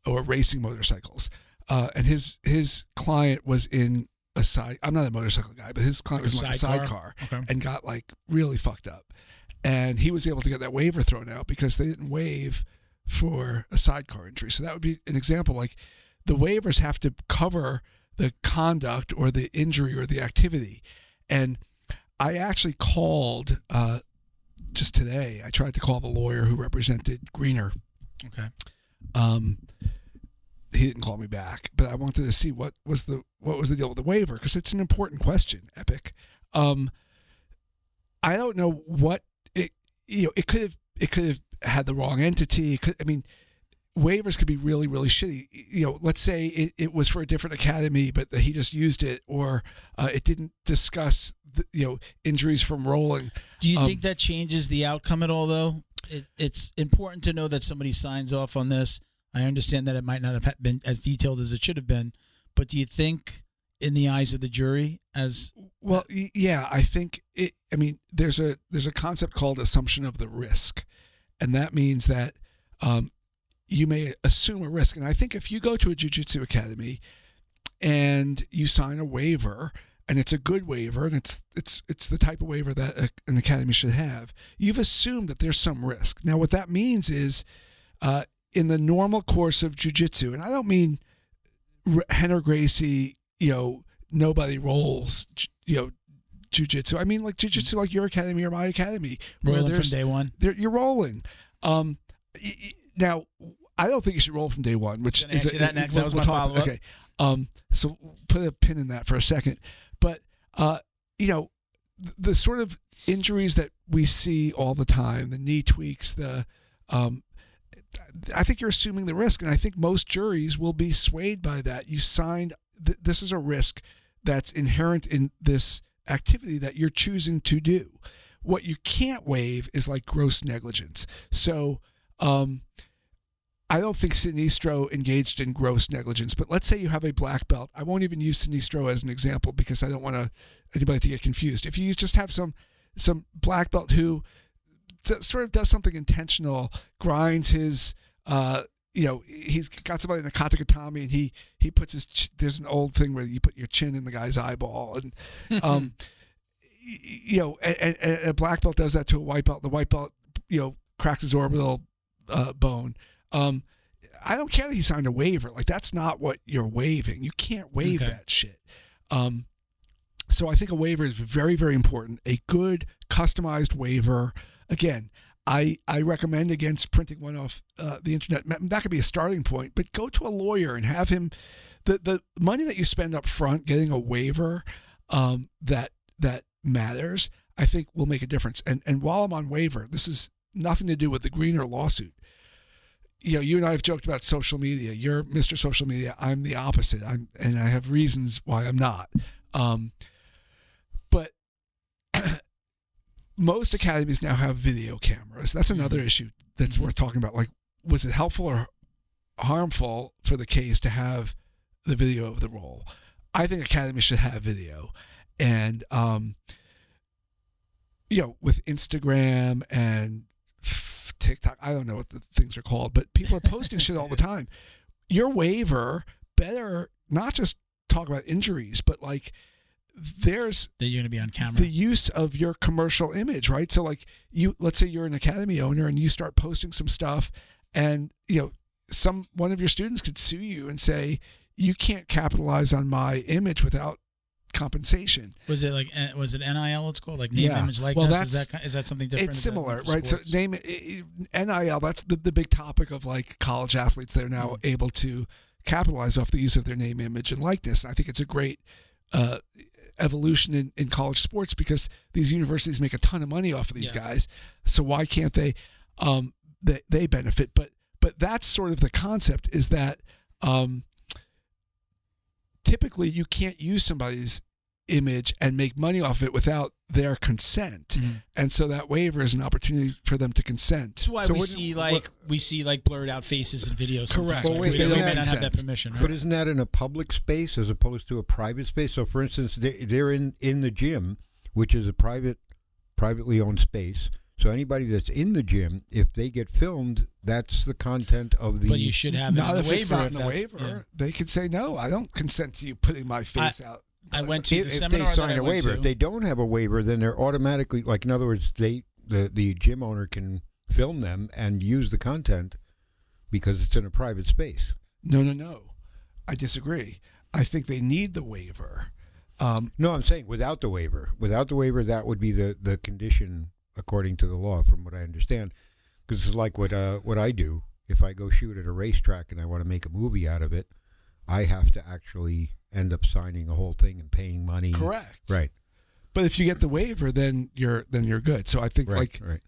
or racing motorcycles. Uh, and his his client was in a side. I'm not a motorcycle guy, but his client Like was in like a sidecar? sidecar Okay. and got like really fucked up. and he was able to get that waiver thrown out because they didn't waive for a sidecar injury. So that would be an example. Like the waivers have to cover the conduct or the injury or the activity, and I actually called uh, just today. I tried to call the lawyer who represented Greener. Okay. Um, he didn't call me back, but I wanted to see what was the what was the deal with the waiver because it's an important question. Epic. Um, I don't know what it. You know, it could have it could have had the wrong entity. I mean, waivers could be really really shitty. You know, let's say it, it was for a different academy, but that he just used it, or uh, it didn't discuss the, you know injuries from rolling. Do you Um, think that changes the outcome at all, though? It, it's important to know that somebody signs off on this. I understand that it might not have been as detailed as it should have been, but do you think, in the eyes of the jury, as Well, yeah, I think it. I mean, there's a there's a concept called assumption of the risk, and that means that um, you may assume a risk. And I think if you go to a jujitsu academy and you sign a waiver, and it's a good waiver, and it's it's it's the type of waiver that an academy should have, you've assumed that there's some risk. Now, what that means is, uh, in the normal course of jujitsu, and I don't mean Rener Gracie, you know, nobody rolls, you know, jujitsu. I mean, like jujitsu, like your academy or my academy, rolling from day one? you're rolling. Um, y- y- now, I don't think you should roll from day one. Which is you that next. That was my talk- follow-up. Okay, um, so put a pin in that for a second. But uh, you know, the, the sort of injuries that we see all the time, the knee tweaks, the um, I think you're assuming the risk, and I think most juries will be swayed by that. You signed. Th- this is a risk that's inherent in this activity that you're choosing to do. What you can't waive is like gross negligence. So, um, I don't think Sinistro engaged in gross negligence, but let's say you have a black belt. I won't even use Sinistro as an example because I don't want anybody to get confused. If you just have some some black belt who sort of does something intentional, grinds his, uh, you know, he's got somebody in a kata gatame and he he puts his ch- there's an old thing where you put your chin in the guy's eyeball and um, you know, a, a, a black belt does that to a white belt. The white belt, you know, cracks his orbital uh, bone. Um, I don't care that he signed a waiver. Like that's not what you're waiving. You can't waive Okay. that shit. Um, so I think a waiver is very, very important. A good customized waiver. Again, I I recommend against printing one off uh, the internet. That could be a starting point, but go to a lawyer and have him. The the money that you spend up front getting a waiver um, that that matters, I think will make a difference. And and while I'm on waiver, this is nothing to do with the Greener lawsuit. You know, you and I have joked about social media. You're Mr. Social Media. I'm the opposite. I'm, and I have reasons why I'm not. Um, but most academies now have video cameras. That's another issue that's Mhm. worth talking about. Like, was it helpful or harmful for the case to have the video of the role? I think academies should have video, and um, you know, with Instagram and TikTok, I don't know what the things are called, but people are posting shit all the time. Your waiver better not just talk about injuries, but like there's That you're going to be on camera. the use of your commercial image, right? So like you let's say you're an academy owner and you start posting some stuff and you know some one of your students could sue you and say you can't capitalize on my image without compensation. was it like eh, was it NIL? It's called like name, Yeah. image, Well, likeness. is that's- that ki- is that something different? it's Is that similar, right? So name NIL. That's the, the big topic of like college athletes. They're now Mm. able to capitalize off the use of their name, image, and likeness. I think it's a great uh, evolution in, in college sports because these universities make a ton of money off of these Yeah. guys. So why can't they? Um, they, they benefit, but but that's sort of the concept is that um, typically you can't use somebody's image and make money off it without their consent. Mhm. And so that waiver is an opportunity for them to consent. That's why So we what- see what- like we see like blurred out faces in videos. Correct. Well, wait, Because they isn't may not have that permission. Right? But isn't that in a public space as opposed to a private space? So, for instance, they, they're in, in the gym, which is a private, privately owned space. So anybody that's in the gym, if they get filmed, that's the content of the. but you should have it in the waiver. not if in the waiver. yeah. They could say, no, I don't consent to you putting my face out. I went to if, the if they seminar sign that I a went waiver. to. If they don't have a waiver, then they're automatically like. In other words, they the the gym owner can film them and use the content because it's in a private space. No, no, no. I disagree. I think they need the waiver. Um, No, I'm saying without the waiver. Without the waiver, that would be the, the condition according to the law, from what I understand. Because it's like what uh, what I do. If I go shoot at a racetrack and I want to make a movie out of it, I have to actually end up signing a whole thing and paying money. correct. Right. But if you get the waiver, then you're then you're good. So I think Right. like right.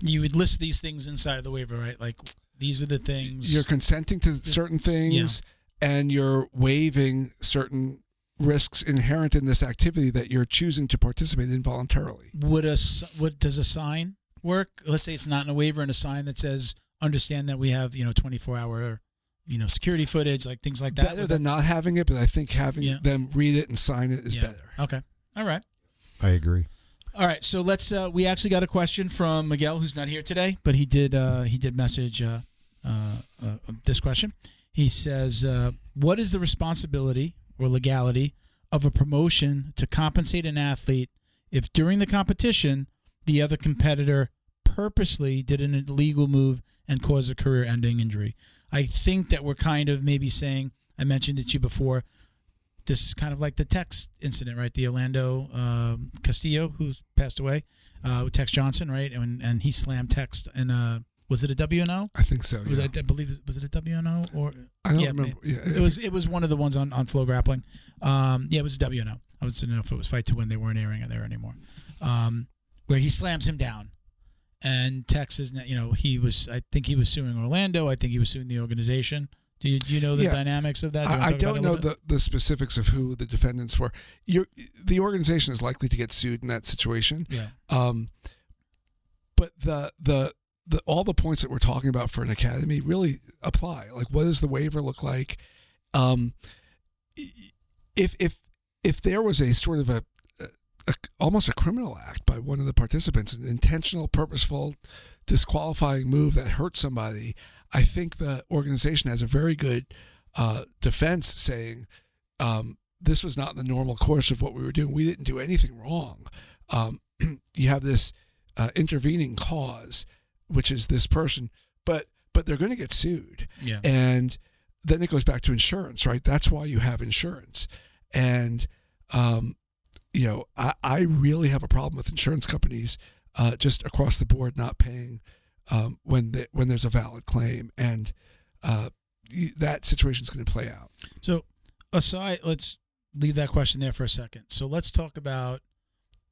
You would list these things inside of the waiver, right? Like these are the things. you're consenting to certain It's- yeah. things and you're waiving certain risks inherent in this activity that you're choosing to participate in voluntarily. would a what does a sign work? Let's say it's not in a waiver and a sign that says understand that we have you know 24 hour you know security footage like things like that. better than not having it, but I think having Yeah. them read it and sign it is Yeah. better. Okay. All right. I agree. All right. So let's. Uh, we actually got a question from Miguel, who's not here today, but he did. Uh, he did message uh, uh, uh, this question. He says, uh, "What is the responsibility or legality of a promotion to compensate an athlete if during the competition the other competitor purposely did an illegal move and caused a career-ending injury?" I think that we're kind of maybe saying. I mentioned it to you before this is kind of like the Tex incident, right? The Orlando um, Castillo, who's passed away, uh, with Tex Johnson, right? And and he slammed Tex in a was it a WNO? I think so. Was yeah. it, I believe was it a WNO or I don't yeah, remember. Yeah, it was it was one of the ones on on Flow Grappling. Um, yeah, it was a WNO. I was not know if it was Fight to Win. They weren't airing it there anymore. Um, where he slams him down, and Texas. you know he was I think he was suing Orlando. I think he was suing the organization. Do you, do you know the Yeah. dynamics of that? Do I, I talk about don't know the, the specifics of who the defendants were. You're, the organization is likely to get sued in that situation. Yeah. Um, but the the the all the points that we're talking about for an academy really apply. Like, what does the waiver look like? Um, if if if there was a sort of a, a, almost a criminal act by one of the participants, an intentional, purposeful, disqualifying move that hurt somebody, I think the organization has a very good uh, defense saying um, this was not the normal course of what we were doing. We didn't do anything wrong. Um, you have this uh, intervening cause, which is this person, but but they're going to get sued, Yeah. and then it goes back to insurance, right? That's why you have insurance, and um, you know I, I really have a problem with insurance companies uh, just across the board not paying um, when the, when there's a valid claim, and uh, that situation is going to play out. So, aside, let's leave that question there for a second. So, let's talk about.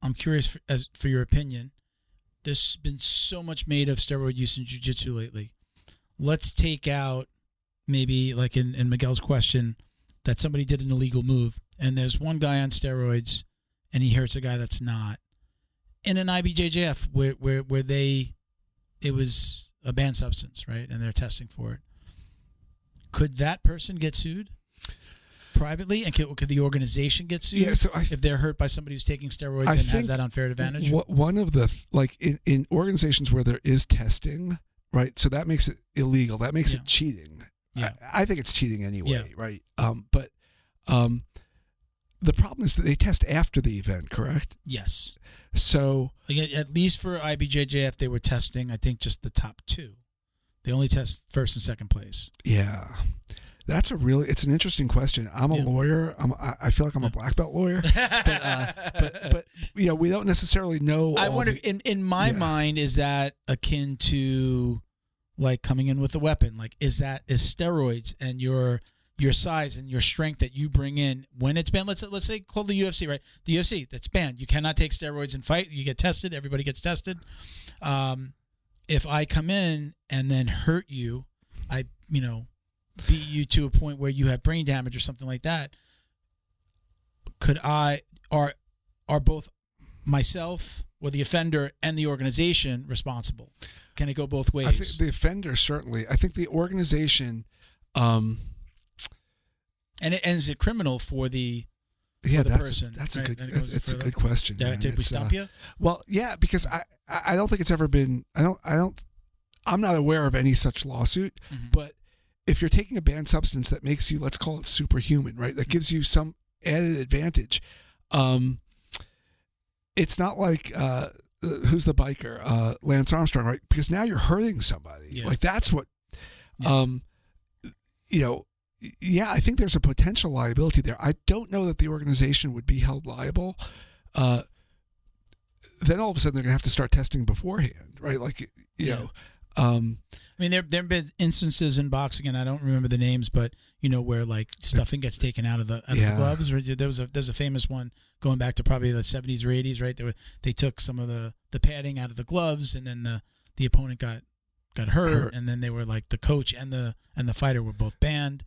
I'm curious for, as, for your opinion. There's been so much made of steroid use in jiu-jitsu lately. Let's take out maybe like in, in Miguel's question that somebody did an illegal move and there's one guy on steroids and he hurts a guy that's not. In an IBJJF where where where they it was a banned substance, right? And they're testing for it. Could that person get sued privately, and could, could the organization get sued Yeah, so I if they're hurt by somebody who's taking steroids I and has that unfair advantage? One of the like in, in organizations where there is testing, right? So that makes it illegal. That makes Yeah. it cheating. Yeah. I, I think it's cheating anyway, Yeah. right? Um, but um, the problem is that they test after the event, correct? Yes, So like at, least for IBJJF, they were testing. I think just the top two. They only test first and second place. yeah, that's a really it's an interesting question. I'm a Yeah. lawyer. I'm I, feel like I'm a black belt lawyer, but, uh, but but you know we don't necessarily know. I wonder the- in in my Yeah. mind is that akin to like coming in with a weapon like is that is steroids and your your size and your strength that you bring in when it's banned let's let's say call the UFC right the UFC that's banned you cannot take steroids and fight you get tested everybody gets tested um if I come in and then hurt you I you know beat you to a point where you have brain damage or something like that could I are are both myself or the offender and the organization responsible? Can it go both ways? The offender certainly. I think the organization. Um, and it ends it criminal for the yeah, that's person, A, that's right? a good. Then it goes It's a good question. yeah, man. did we It's, uh, stump you? Well, yeah, because I I don't think it's ever been. I don't I don't. I'm not aware of any such lawsuit. Mhm. But if you're taking a banned substance that makes you, let's call it superhuman, right? That gives you some added advantage. Um, it's not like uh, uh, who's the biker, uh, Lance Armstrong, right? Because now you're hurting somebody. Yeah. Like that's what, Yeah. um, you know, yeah, I think there's a potential liability there. I don't know that the organization would be held liable. Uh, then all of a sudden they're gonna have to start testing beforehand, right? Like, you Yeah. know, um, I mean, there there have been instances in boxing, and I don't remember the names, but you know where like stuffing gets taken out of the out of the gloves. Or There was a there's a famous one going back to probably the 70s or 80s, right? They were they took some of the the padding out of the gloves, and then the the opponent got got hurt, Hurt. and then they were like the coach and the and the fighter were both banned.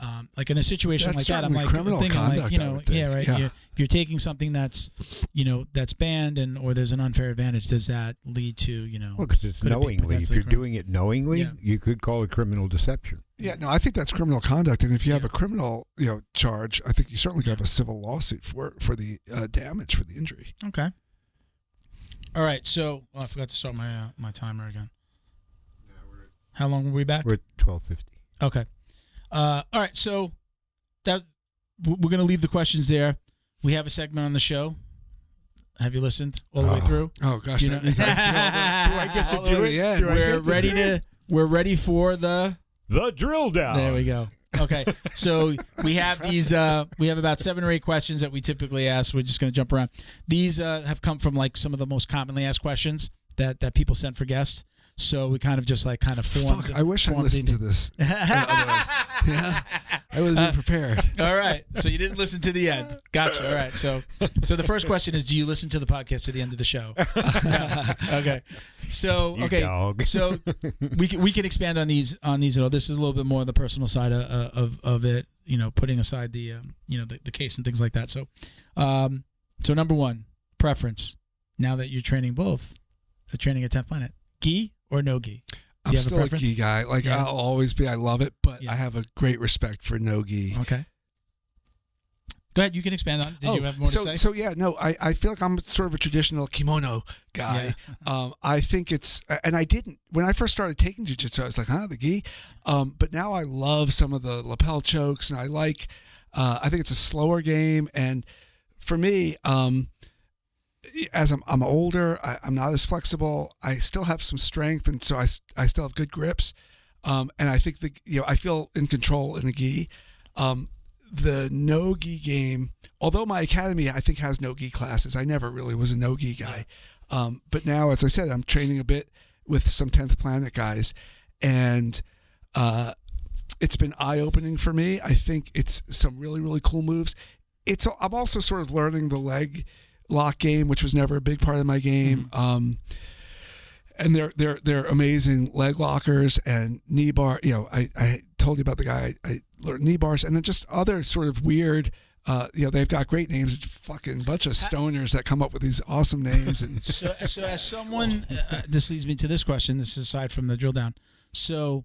Um, like in a situation That's like that, I'm certainly like criminal thinking like you know think. yeah right Yeah. you if you're taking something that's you know that's banned and or there's an unfair advantage, does that lead to you know Well, because it's Could it be knowingly. If you're doing it knowingly, Yeah. you could call it criminal deception. yeah, no, I think that's criminal conduct, and if you have Yeah. a criminal, you know, charge, I think you certainly could have a civil lawsuit for for the uh, damage for the injury. Okay. All right. So oh, I forgot to start my uh, my timer again. How long were we back? We're at twelve fifty. Okay. Uh, all right. So that we're gonna leave the questions there. We have a segment on the show. Have you listened all the way Oh. through? Oh gosh, You know- means I have to do all the- Do I get to do it? the end. Do I We're get to ready to. We're ready for the. The drill down. There we go. Okay. So we have these. Uh, we have about seven or eight questions that we typically ask. We're just going to jump around. These uh, have come from like some of the most commonly asked questions that that people send for guests. So we kind of just like kind of formed. Fuck, I wish I listened the- to this. Yeah, I would have been prepared. All right. So you didn't listen to the end. Gotcha. All right. So so the first question is do you listen to the podcast to the end of the show? Yeah. Okay. So You okay. dog. So we can we can expand on these on these at all. This is a little bit more on the personal side of of, of it, you know, putting aside the um, you know the, the case and things like that. So um so number 1, preference. Now that you're training both, uh, training at 10th Planet, gi or no gi? Do I'm a still a, preference? gi guy. Like Yeah. I'll always be. I love it, but Yeah. I have a great respect for no gi. Okay. Go ahead, you can expand on. it. Did oh, you have more so to say? so yeah, no, I, I feel like I'm sort of a traditional kimono guy. Um, I think it's, and I didn't when I first started taking jujitsu. I was like, huh, the gi. Um, but now I love some of the lapel chokes, and I like. Uh, I think it's a slower game, and for me, um, as I'm, I'm older, I, I'm not as flexible. I still have some strength, and so I, I still have good grips. Um, and I think the you know I feel in control in a gi. Um, the no gi game, although my academy I think has no gi classes, I never really was a no gi guy. Um, but now, as I said, I'm training a bit with some tenth planet guys, and uh, it's been eye opening for me. I think it's some really really cool moves. It's I'm also sort of learning the leg lock game, which was never a big part of my game. Um, and they're they're they're amazing leg lockers and knee bar. You know, I, I told you about the guy I, I learned knee bars, and then just other sort of weird. Uh, you know, they've got great names. Fucking bunch of stoners that come up with these awesome names. And So, so as someone, uh, this leads me to this question. This is aside from the drill down. So,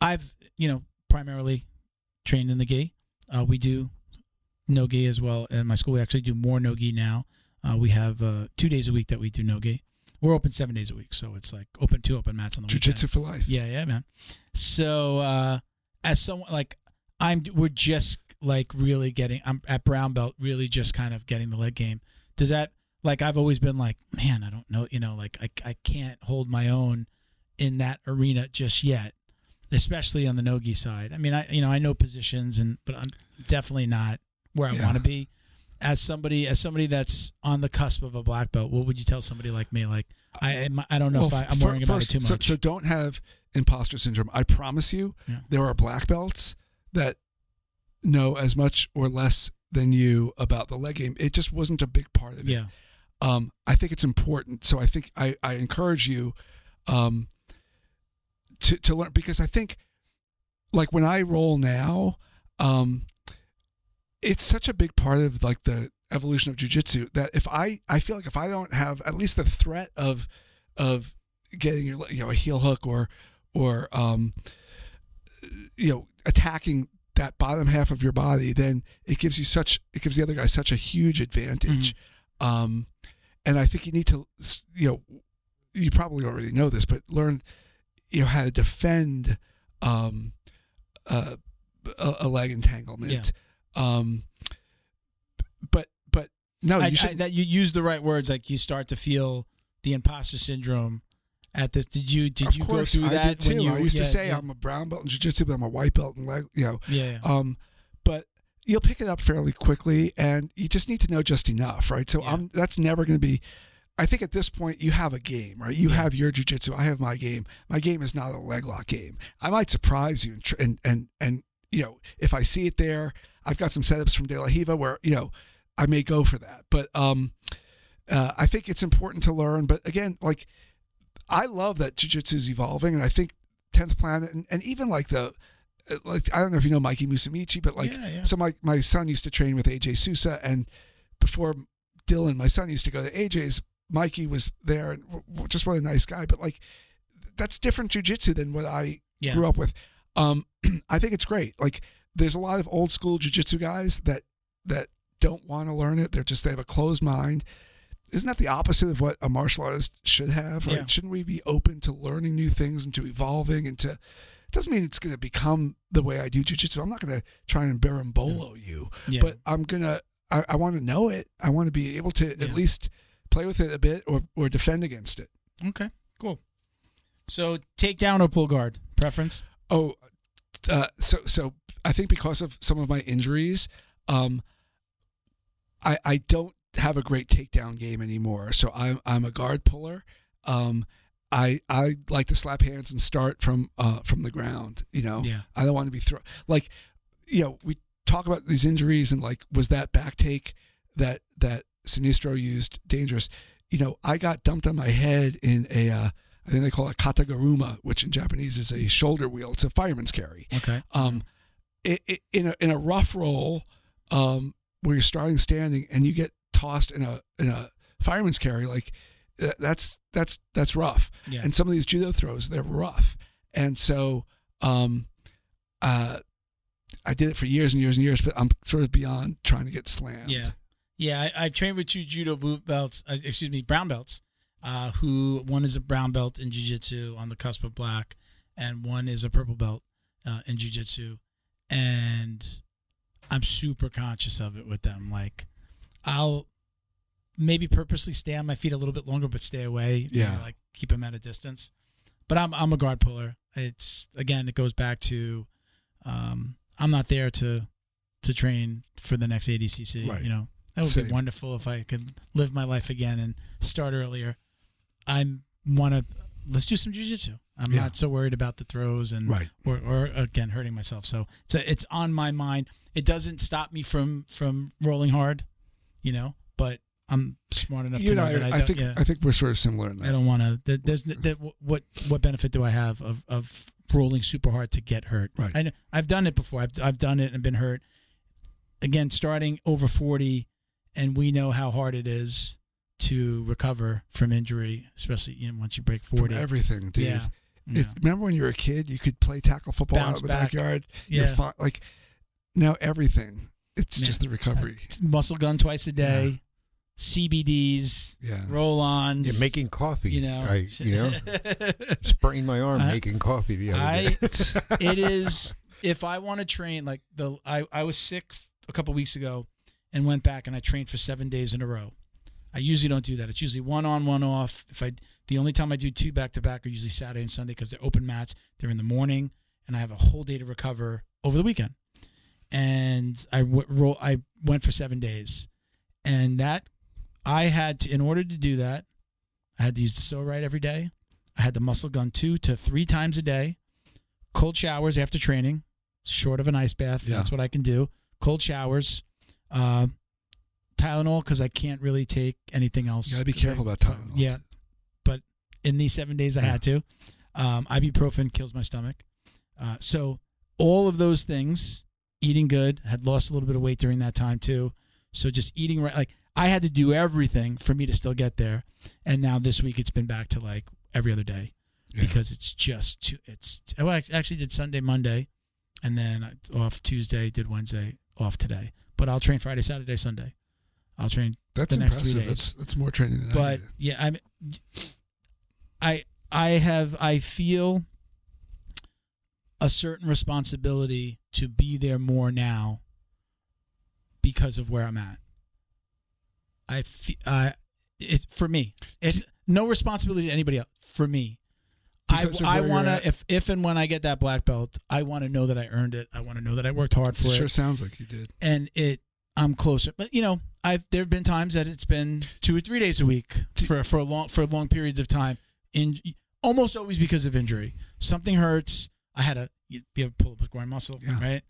I've you know primarily trained in the gi. Uh, we do no gi as well at my school. We actually do more no gi now. Uh, we have uh, two days a week that we do no gi. We're open seven days a week, so it's like open two open mats on the weekend. jujitsu for life. Yeah, yeah, man. So uh as someone like I'm we're just like really getting I'm at brown belt really just kind of getting the leg game. Does that like I've always been like, man, I don't know, you know, like I I can't hold my own in that arena just yet, especially on the nogi side. I mean, I you know, I know positions and but I'm definitely not where I Yeah. want to be. As somebody as somebody that's on the cusp of a black belt, what would you tell somebody like me like I I don't know if Well, I, I'm fir- worrying about it too so- much. So, don't have imposter syndrome. I promise you, Yeah. there are black belts that know as much or less than you about the leg game. It just wasn't a big part of it. yeah. um, I think it's important. So I think I, I encourage you um, to to learn because I think like when I roll now, um, it's such a big part of like the evolution of jujitsu that if I I feel like if I don't have at least the threat of of getting your you know a heel hook or or um, you know attacking that bottom half of your body, then it gives you such it gives the other guy such a huge advantage. Um, and I think you need to, you know, you probably already know this, but learn, you know, how to defend um, uh, a, a leg entanglement. Um, but but no, I, you I, that you use the right words. Like you start to feel the imposter syndrome. At this, did you did of you go through I that too. when you? I used to say yeah, I'm a brown belt in jiu-jitsu, but I'm a white belt in leg. You know, yeah, yeah. um, but you'll pick it up fairly quickly, and you just need to know just enough, right? So Yeah. I'm that's never going to be. I think at this point you have a game, right? You Yeah. have your jujitsu. I have my game. My game is not a leg lock game. I might surprise you, and and and, and you know if I see it there, I've got some setups from De La Riva where you know I may go for that. But um, uh, I think it's important to learn. But again, like I love that jujitsu is evolving, and I think Tenth Planet, and, and even like the uh, like I don't know if you know Mikey Musumeci, but like Yeah, yeah. so my my son used to train with AJ Sousa, and before Dylan, my son used to go to AJ's. Mikey was there, and w- w- just what a nice guy. But like that's different jujitsu than what I Yeah. grew up with. Um, I think it's great. Like there's a lot of old school jujitsu guys that that don't want to learn it. They're just they have a closed mind. Isn't that the opposite of what a martial artist should have? Yeah. Shouldn't we be open to learning new things and to evolving and to it doesn't mean it's going to become the way I do jujitsu. I'm not going to try and berimbolo you, yeah. but I'm gonna. I, I want to know it. I want to be able to Yeah. at least play with it a bit or or defend against it. okay, cool. So takedown or pull guard preference? Oh, uh, so so I think because of some of my injuries, um, I I don't have a great takedown game anymore. So I'm I'm a guard puller. Um, I I like to slap hands and start from uh from the ground. You know, Yeah. I don't want to be thrown like, you know, we talk about these injuries and like was that back take that that Sinistro used dangerous. You know, I got dumped on my head in a uh, I think they call it kata guruma, which in Japanese is a shoulder wheel. It's a fireman's carry. Okay. Um, i i in a in a rough roll, um, where you're starting standing and you get tossed in a in a fireman's carry, like that's that's that's rough. Yeah. And some of these judo throws, they're rough. And so, um, uh, I did it for years and years and years, but I'm sort of beyond trying to get slammed. Yeah, yeah. I, I trained with two judo blue belts. Uh, excuse me, brown belts. Uh, who one is a brown belt in jiu-jitsu on the cusp of black, and one is a purple belt uh, in jiu-jitsu. And I'm super conscious of it with them. Like, I'll maybe purposely stay on my feet a little bit longer, but stay away. Yeah. like keep them at a distance. But I'm I'm a guard puller. It's again, it goes back to um, I'm not there to to train for the next ADCC. Right. You know, that would Same. be wonderful if I could live my life again and start earlier. I want to let's do some jujitsu. I'm Yeah. not so worried about the throws and Right. or, or again hurting myself. So it's a, it's on my mind. It doesn't stop me from from rolling hard, you know. But I'm smart enough You to know, know that I, I, don't. think yeah, I think we're sort of similar in that. I don't want to. There's that, what what benefit do I have of of rolling super hard to get hurt? Right. I know, I've done it before. I've I've done it and been hurt. Again, starting over forty, and we know how hard it is to recover from injury, especially you know, once you break From forty. everything, dude. yeah. If, yeah. remember when you were a kid, you could play tackle football Bounce out in the back. backyard. You're Yeah. fi- like now everything. It's Yeah. just the recovery. Uh, it's muscle gun twice a day, CBDs, Yeah. roll-ons. Yeah, making coffee. you know, I, you know, sprained my arm I- making coffee the other I day. it is if I want to train like the I, I was sick a couple weeks ago and went back and I trained for seven days in a row. I usually don't do that. It's usually one on, one off. If I the only time I do two back to back are usually Saturday and Sunday because they're open mats. They're in the morning and I have a whole day to recover over the weekend. And I w- roll. I went for seven days, and that I had to in order to do that, I had to use the so right every day. I had the muscle gun two to three times a day cold showers after training, short of an ice bath. Yeah. That's what I can do. Cold showers, uh, Tylenol because I can't really take anything else. You gotta be careful about Tylenol. Yeah, but in these seven days I Yeah. had to. Um, ibuprofen kills my stomach. Uh, so all of those things, eating good, had lost a little bit of weight during that time too. So just eating right, like I had to do everything for me to still get there. And now this week it's been back to like every other day Yeah. because it's just too, it's well, I actually did Sunday, Monday, and then off Tuesday, did Wednesday, off today. But I'll train Friday, Saturday, Sunday. I'll train, That's the next three impressive. days. That's, that's more training than I but yeah, I'm. I I have I feel a certain responsibility to be there more now because of where I'm at. I fe- uh, it for me. It's no responsibility to anybody else. For me, I Because I want to if if and when I get that black belt, I want to know that I earned it. I want to know that I worked hard It for sure it, sounds like you did. and it. I'm closer, but you know, I've there have been times that it's been two or three days a week for for a long for long periods of time. In almost always because of injury, something hurts. I had a you, you ever pull up a groin muscle, Yeah. right?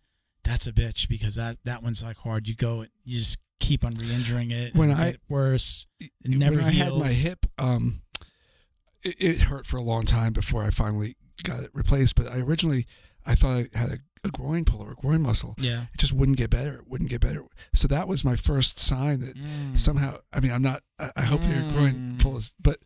That's a bitch because that that one's like hard. You go, and you just keep on re-injuring it. When and I- get worse, it never when I had my hip, um, it, it hurt for a long time before I finally got it replaced. But I originally I thought I had a, a groin pull or a groin muscle. yeah. It just wouldn't get better. It wouldn't get better. So that was my first sign that Mm. somehow. I mean, I'm not. I, I hope your groin Mm. pull is. But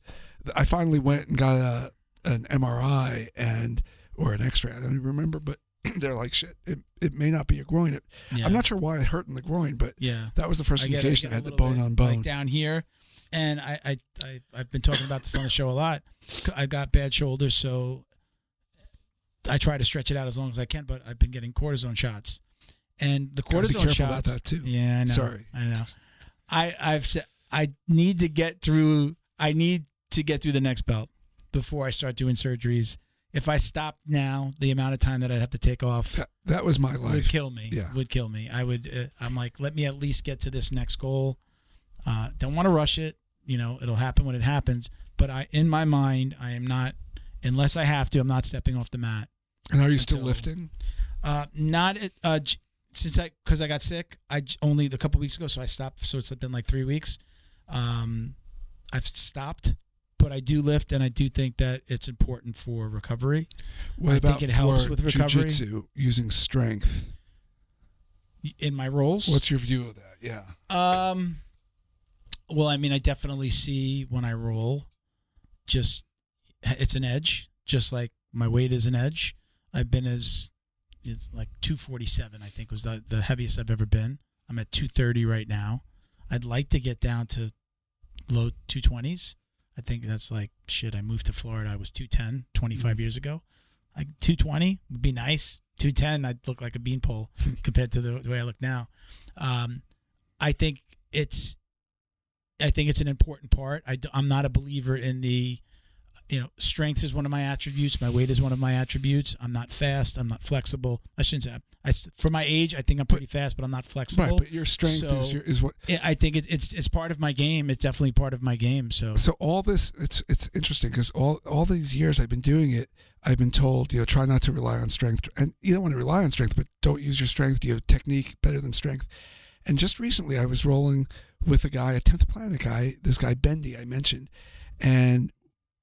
I finally went and got a an MRI and or an X-ray. I don't even remember, but they're like shit. It it may not be your groin. It, yeah. I'm not sure why it hurt in the groin, but Yeah. that was the first I indication I, I, had the bone bit, on bone. like down here, and I, I, I, I've been talking about this on the show a lot. I got bad shoulders, so I try to stretch it out as long as I can. But I've been getting cortisone shots, and the Gotta be cortisone careful shots. about that, too. Yeah, I know. Sorry. I know. I, I've said I need to get through. I need to get through the next belt before I start doing surgeries. If I stopped now, the amount of time that I'd have to take off that, that was my life would kill me. Yeah. Would kill me. I would. Uh, I'm like, let me at least get to this next goal. Uh, don't want to rush it. You know, it'll happen when it happens. But I, in my mind, I am not, unless I have to. I'm not stepping off the mat. And are you still until- lifting? Uh, not at, uh, since I because I got sick. I only a couple weeks ago, so I stopped. So it's been like three weeks. Um, I've stopped, but I do lift, and I do think that it's important for recovery. What I about think it helps with recovery. jujitsu using strength? In my roles, What's your view of that? Yeah. Um, well, I mean, I definitely see when I roll, just it's an edge, just like my weight is an edge. I've been as it's like 247, I think was the the heaviest I've ever been. I'm at 230 right now. I'd like to get down to low 220s. I think that's like shit. I moved to Florida. I was 210 25 years ago. Like 220 would be nice. 210, I'd look like a beanpole compared to the, the way I look now. Um, I think it's I think it's an important part. I, am not a believer in the you know strength is one of my attributes. My weight is one of my attributes. I'm not fast. I'm not flexible. I shouldn't say I, for my age. I think I'm pretty fast, but I'm not Right, flexible. but your strength is your, is what. I- I think it, it's it's part of my game. It's definitely part of my game. So So all this, it's it's interesting because all all these years I've been doing it, I've been told you know try not to rely on strength, and you don't want to rely on strength, but don't use your strength. You have technique better than strength. And just recently, I was rolling with a guy, a tenth planet guy, this guy Ben Eddy I mentioned, and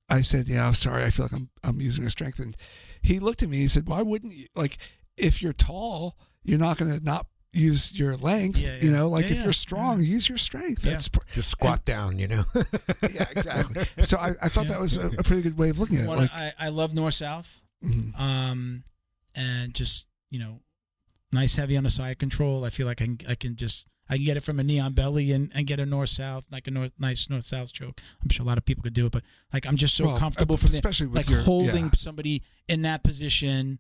I said, "Yeah, I'm sorry, I feel like I'm I'm using a strength." And he looked at me. He said, "Why wouldn't you? Like, if you're tall, you're not going to not use your length. Yeah, You know, like Yeah, if yeah, you're strong, use your strength. Yeah. That's pr- Just squat down, you know. yeah, exactly. So I, I thought Yeah. that was a, a pretty good way of looking at it. Like, I, I love north south. mhm. um, and just you know, nice heavy on the side control. I feel like I can I can just I can get it from a knee on belly and, and get a north south like a north nice north south choke. I'm sure a lot of people could do it, but like I'm just so Well, comfortable from the, especially with like your- holding yeah. somebody in that position.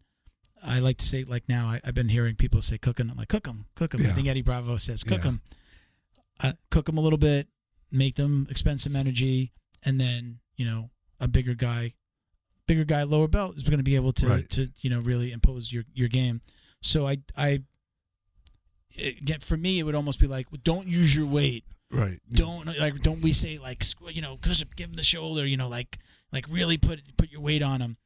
I like to say like now I, I've been hearing people say cook 'em. I'm like cook them, cook them. I think Eddie Bravo says cook Yeah. them. Uh, cook them a little bit, make them expend some energy, and then you know a bigger guy, bigger guy lower belt is going to be able to Right. to you know really impose your your game. So I I it, get for me it would almost be like don't use your weight. Right. don't like don't we say like you know give him the shoulder you know like like really put put your weight on him.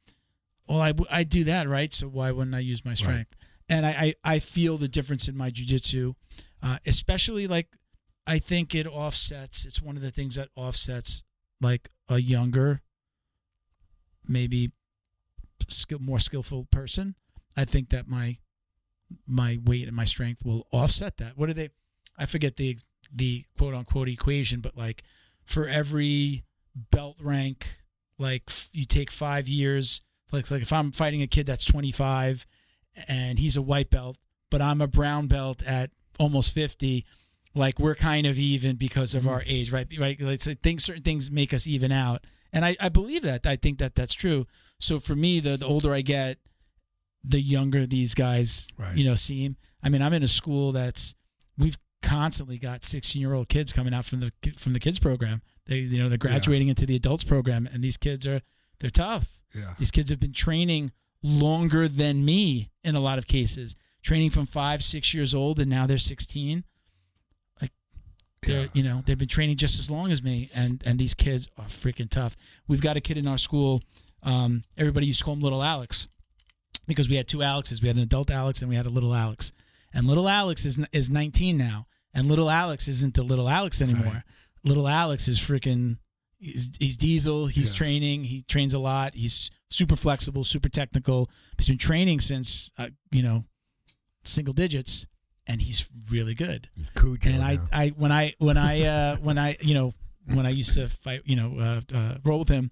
Well i i do that right? So why wouldn't i use my strength? And I, I i feel the difference in my jujitsu uh especially like i think it offsets it's one of the things that offsets like a younger maybe skill more skillful person. I think that my my weight and my strength will offset that what are they i forget the the quote unquote equation, but like for every belt rank, like f- you take five years. Like like if I'm fighting a kid that's 25 and he's a white belt, but I'm a brown belt at almost 50, like we're kind of even because of mm-hmm. our age, right? Right? Like so things, certain things make us even out, and I, I believe that. I think that that's true. So for me, the, the older I get, the younger these guys, Right. you know, seem. I mean, I'm in a school that's we've constantly got 16 year old kids coming out from the from the kids program. They you know they're graduating into the adults program, and these kids are they're tough. Yeah. These kids have been training longer than me in a lot of cases, training from five six years old, and now they're 16. Like they're Yeah. you know they've been training just as long as me, and and these kids are freaking tough. We've got a kid in our school. Um, everybody used to call him Little Alex because we had two Alexes. We had an adult Alex and we had a little Alex. And little Alex is is 19 now, and little Alex isn't the little Alex anymore. Right. Little Alex is freaking. He's, he's diesel. He's Yeah. training. He trains a lot. He's super flexible, super technical. He's been training since uh, you know single digits, and he's really good and I, now. I when I when I uh, when I you know when I used to fight you know uh, uh, roll with him,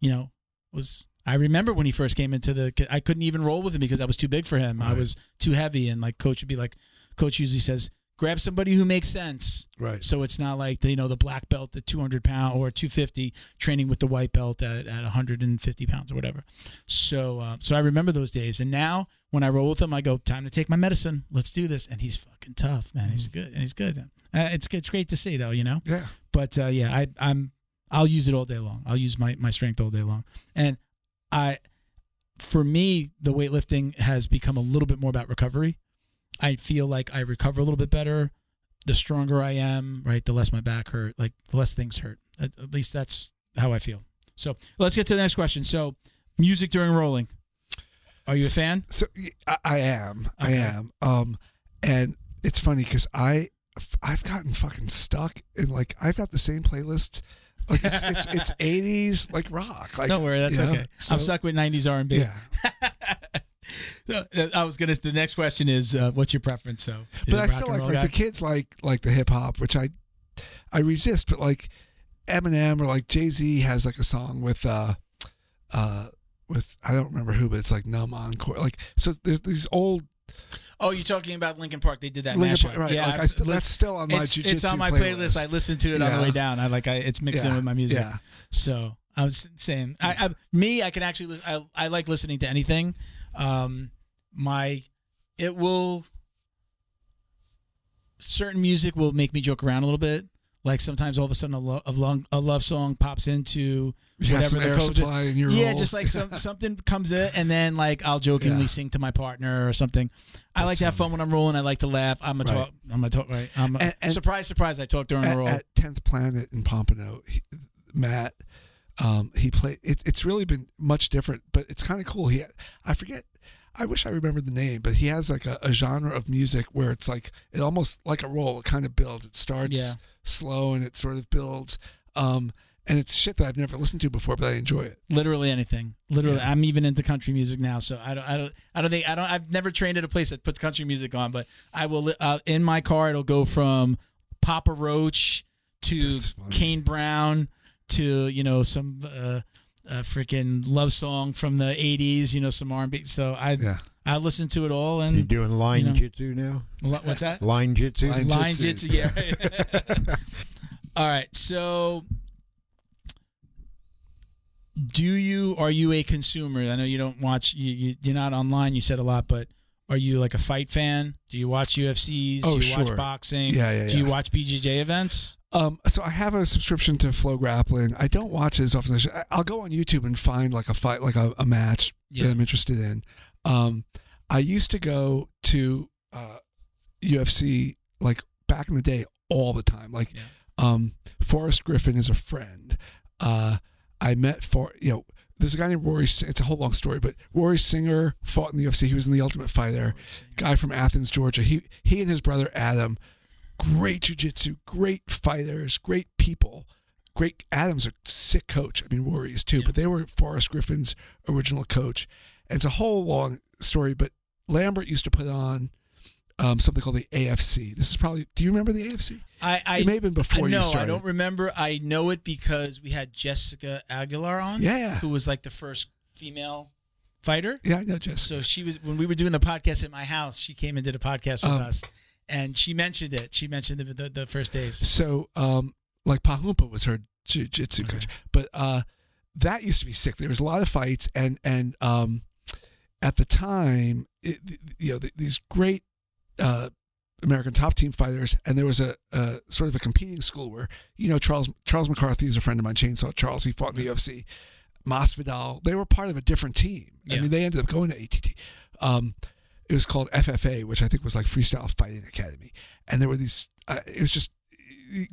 you know was I remember when he first came into the I couldn't even roll with him because I was too big for him. I was too heavy, and like coach would be like, coach usually says, grab somebody who makes sense. Right. So it's not like the, you know the black belt at 200 pound or 250 training with the white belt at, at 150 pounds or whatever. So uh, so I remember those days, and now when I roll with him, I go time to take my medicine. Let's do this, and he's fucking tough, man. He's good, and he's good. Uh, it's it's great to see though, you know. Yeah. But uh, yeah, I I'm I'll use it all day long. I'll use my my strength all day long, and I for me the weightlifting has become a little bit more about recovery. I feel like I recover a little bit better the stronger I am, right, the less my back hurt, like the less things hurt. At, at least that's how I feel. So let's get to the next question. So, music during rolling. Are you a fan? So I, I am. I am. Um, and it's funny because I I've gotten fucking stuck in like I've got the same playlists. Like it's it's it's eighties like rock. Like Don't worry, that's know, okay. so- I'm stuck with '90s R&B. Yeah, So, uh, I was gonna. The next question is, uh, what's your preference? So, but I still like like the kids like like the hip hop, which I I resist. But like Eminem or like Jay Z has like a song with uh uh with I don't remember who, but it's like Numb Encore. Like so, there's these old Oh, you're talking about Linkin Park? They did that Linkin mashup. Park, right? Yeah, like I st- that's still on my it's, jujitsu it's on my playlist. I listen to it on the way down. I like. I it's mixed in with my music. Yeah. So I was saying, I, I me, I can actually, I, I like listening to anything. Um, my, it will. Certain music will make me joke around a little bit. Like sometimes all of a sudden a, lo- a, long, a love song pops into whatever some the air coach. supply in your Yeah, roll. just like some something comes in, and then like I'll jokingly Yeah. sing to my partner or something. I like to have fun when I'm rolling. I like to laugh. I'm a Right. talk. I'm a talk. Right. I'm a, And- and- surprise, surprise. I talk during at, roll. at 10th Planet in Pompano, he, Matt, um, he played. It, it's really been much different, but it's kind of cool. He, I forget. I wish I remembered the name, but he has like a, a genre of music where it's like it almost like a roll. It kind of builds. It starts Yeah. slow and it sort of builds. Um, and it's shit that I've never listened to before, but I enjoy it. Literally anything. Literally, Yeah. I'm even into country music now. So I don't. I don't. I don't think. I don't. I've never trained at a place that puts country music on, but I will. Uh, in my car, it'll go from Papa Roach to Kane Brown to you know some uh, uh, freaking love song from the '80s. You know some R&B. So I Yeah. I listen to it all. And you And doing line know. jitsu now? What's that? Line jitsu. Line Line jitsu. jitsu. Yeah. Right. all right. So. Do you are you a consumer? I know you don't watch you, you you're not online. You said a lot, but are you like a fight fan? Do you watch UFCs? Oh, Do you sure. watch boxing? Yeah, yeah, Do you watch BJJ events? Um, so I have a subscription to Flow Grappling. I don't watch it as often I should. I- I'll go on YouTube and find like a fight, like a, a match Yeah. that I'm interested in. Um, I used to go to uh, UFC like back in the day all the time. Like, Yeah. um, Forrest Griffin is a friend. Uh, I met for you know. There's a guy named Rory. It's a whole long story, but Rory Singer fought in the UFC. He was in the Ultimate Fighter. Guy from Athens, Georgia. He he and his brother Adam great jujitsu, great fighters, great people. Great. Adam's a sick coach. I mean, Warriors too, Yeah. but they were Forrest Griffin's original coach. And it's a whole long story, but Lambert used to put on um, something called the AFC. This is probably. Do you remember the AFC? I I it may have been before no, you started. I don't remember. I know it because we had Jessica Aguilar on, Yeah, who was like the first female fighter. yeah, I know, Jess. So she was when we were doing the podcast at my house. She came and did a podcast with Um, us, and she mentioned it. She mentioned the the, the first days. So, um, like Pahumpa was her jiu-jitsu Okay. coach, but uh, that used to be sick. There was a lot of fights, and and um, at the time, it, you know, th- these great uh, American Top Team fighters, and there was a, a sort of a competing school where you know Charles Charles McCarthy is a friend of mine. Chainsaw Charles, he fought in the UFC. Masvidal, they were part of a different team. I mean, they ended up going to ATT. Um, it was called FFA, which I think was like Freestyle Fighting Academy, and there were these. Uh, it was just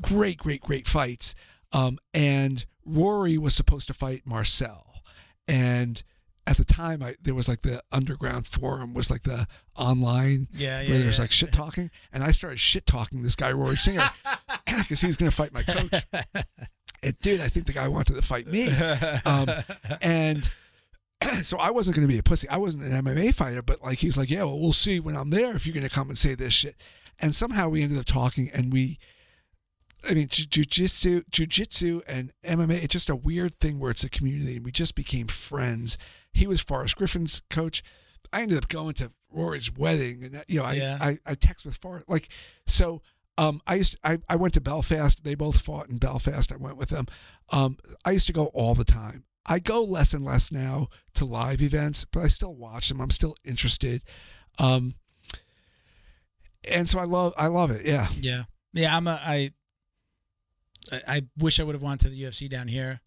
great, great, great fights. Um, and Rory was supposed to fight Marcel, and at the time, I there was like the underground forum was like the online Yeah, yeah. where there's yeah. like shit talking, and I started shit talking this guy Rory Singer because he was going to fight my coach. And dude, I think the guy wanted to fight me, um, and so I wasn't going to be a pussy. I wasn't an MMA fighter, but like he's like, yeah, well, we'll see when I'm there if you're going to come and say this shit. And somehow we ended up talking, and we. I mean, ju- jujitsu, jujitsu, and MMA. It's just a weird thing where it's a community, and we just became friends. He was Forrest Griffin's coach. I ended up going to Rory's wedding, and you know, I, Yeah. I I text with Forrest like so. Um, I used I, I went to Belfast. They both fought in Belfast. I went with them. Um, I used to go all the time. I go less and less now to live events, but I still watch them. I'm still interested. Um, and so I love I love it. Yeah. Yeah, yeah. I'm a. I. I I wish I would have went to the UFC down here.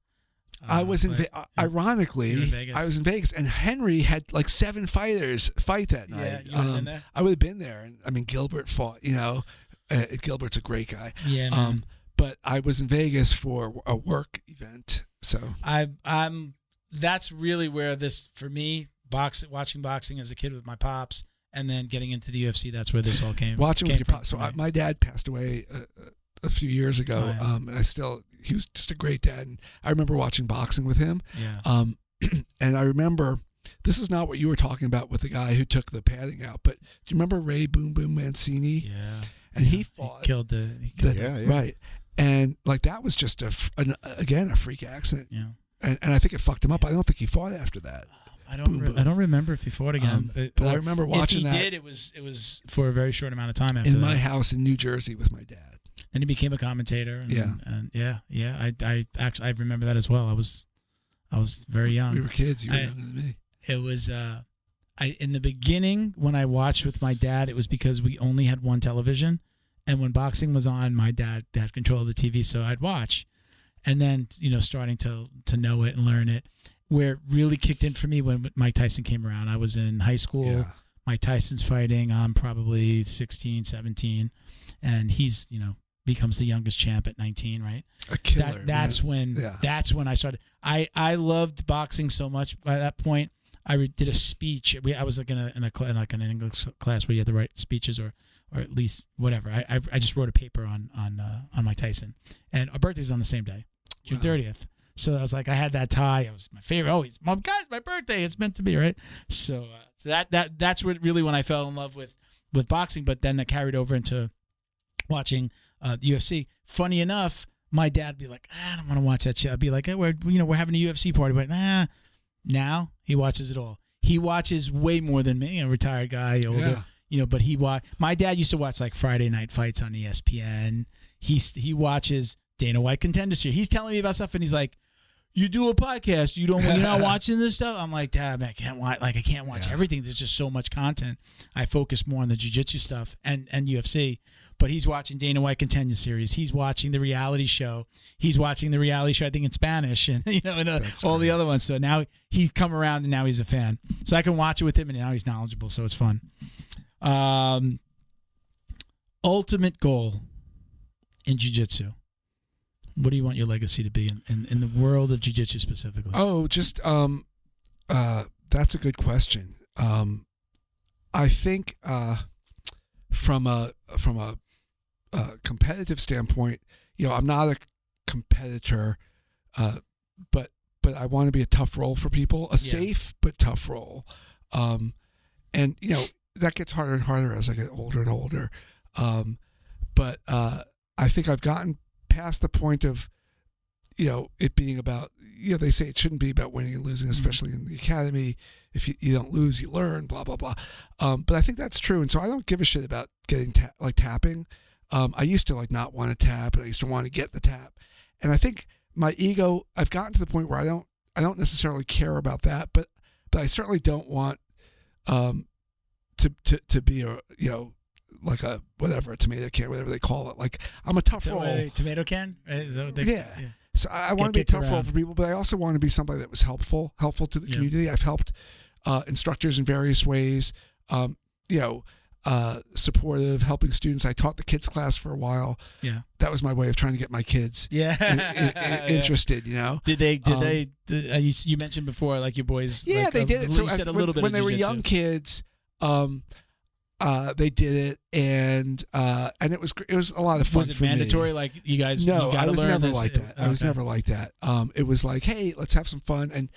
I Uh, was in. but- Ve- ironically, in? I was in Vegas, and Henry had like seven fighters fight that Yeah, night. been Um, there. I would have been there, and I mean Gilbert fought. You know, uh, Gilbert's a great guy. Yeah, man. Um, but I was in Vegas for a work event, so I I'm that's really where this for me box watching boxing as a kid with my pops and then getting into the UFC that's where this all came watching came with your pops. So I, my dad passed away a, a few years ago. Oh, yeah. Um, I still he was just a great dad, and I remember watching boxing with him. yeah Um, and I remember this is not what you were talking about with the guy who took the padding out, but do you remember Ray Boom Boom Mancini? yeah And he Yeah. fought killed the, he the- Yeah, yeah. right, and like that was just a an, again a freak accident, yeah and, and I think it fucked him up. I don't think he fought after that. I don't re-. I don't remember if he fought again Um, Uh, but I or remember if watching he that did it was it was for a very short amount of time after in that. my house in New Jersey with my dad. then he became a commentator and, Yeah. and yeah yeah I I actually I remember that as well I was I was very young We were kids. You were I- younger than me. it was uh I in the beginning when I watched with my dad it was because we only had one television and when boxing was on my dad had control of the TV so I'd watch and then you know starting to to know it and learn it where it really kicked in for me when Mike Tyson came around I was in high school Yeah. Mike Tyson's fighting I'm probably 16 17 and he's you know becomes the youngest champ at 19 right A killer. that, that's man. when Yeah. that's when I started. I I loved boxing so much by that point. I re- did a speech. We, I was like in a in a like an English class where you had to write speeches or or at least whatever. I I, I just wrote a paper on on uh, on Mike Tyson, and our birthday's on the same day, June Wow. thirtieth. So I was like, I had that tie. It was my favorite. Oh, it's my God, it's my birthday. It's meant to be, right? So, uh, so that that that's what really when I fell in love with with boxing. But then I carried over into watching uh, the UFC. Funny enough, my dad would be like, "Ah, I don't want to watch that shit. I'd be like, hey, we're you know we're having a UFC party, but nah. Now he watches it all. He watches way more than me, a retired guy, older, Yeah. You know. But he watch. My dad used to watch like Friday night fights on ESPN. He's he watches Dana White Contender Series. He's telling me about stuff, and he's like, "You do a podcast. You don't. You're not watching this stuff." I'm like, "Dad, man, I can't watch. Like, I can't watch Yeah. everything. There's just so much content. I focus more on the jujitsu stuff and and UFC." But he's watching Dana White Contender Series. He's watching the reality show. He's watching the reality show, I think in Spanish, and you know, and uh, all the other ones. So now he's come around, and now he's a fan. So I can watch it with him, and now he's knowledgeable. So it's fun. Um, ultimate goal in jiu-jitsu what do you want your legacy to be in, in, in the world of jiu-jitsu specifically Oh, just um, uh, that's a good question. Um, I think uh, from a from a, a competitive standpoint, you know, I'm not a competitor, uh, but but I want to be a tough role for people, a safe but tough role. Um, and you know that gets harder and harder as I get older and older. Um, but uh, I think I've gotten past the point of you know it being about you know they say it shouldn't be about winning and losing especially in the academy. If you, you don't lose you learn blah blah blah. Um, but i think that's true. And so i don't give a shit about getting ta- like tapping. Um, i used to like not want to tap and i used to want to get the tap. And i think my ego i've gotten to the point where i don't i don't necessarily care about that but but i certainly don't want um to to, to be a you know like a whatever a tomato can, whatever they call it. Like I'm a tough So, role. tomato can? Is that what they, Yeah. So I, I want to be tough role for people, but I also want to be somebody that was helpful, helpful to the Yeah. community. I've helped uh, instructors in various ways. Um, you know, uh, supportive, helping students. I taught the kids class for a while. Yeah. That was my way of trying to get my kids Yeah. i- i- i- Yeah. interested. You know. Did they? Did Um, they? Did, uh, you, you mentioned before, like your boys. Yeah, like, they did So said a when- little bit when they were jiu-jitsu. young kids. Um, uh, they did it, and uh, and it was it was a lot of fun. Was it for me. mandatory? Like you guys? No, you I was learn never this. like that. I was never like that. Um, it was like, hey, let's have some fun. And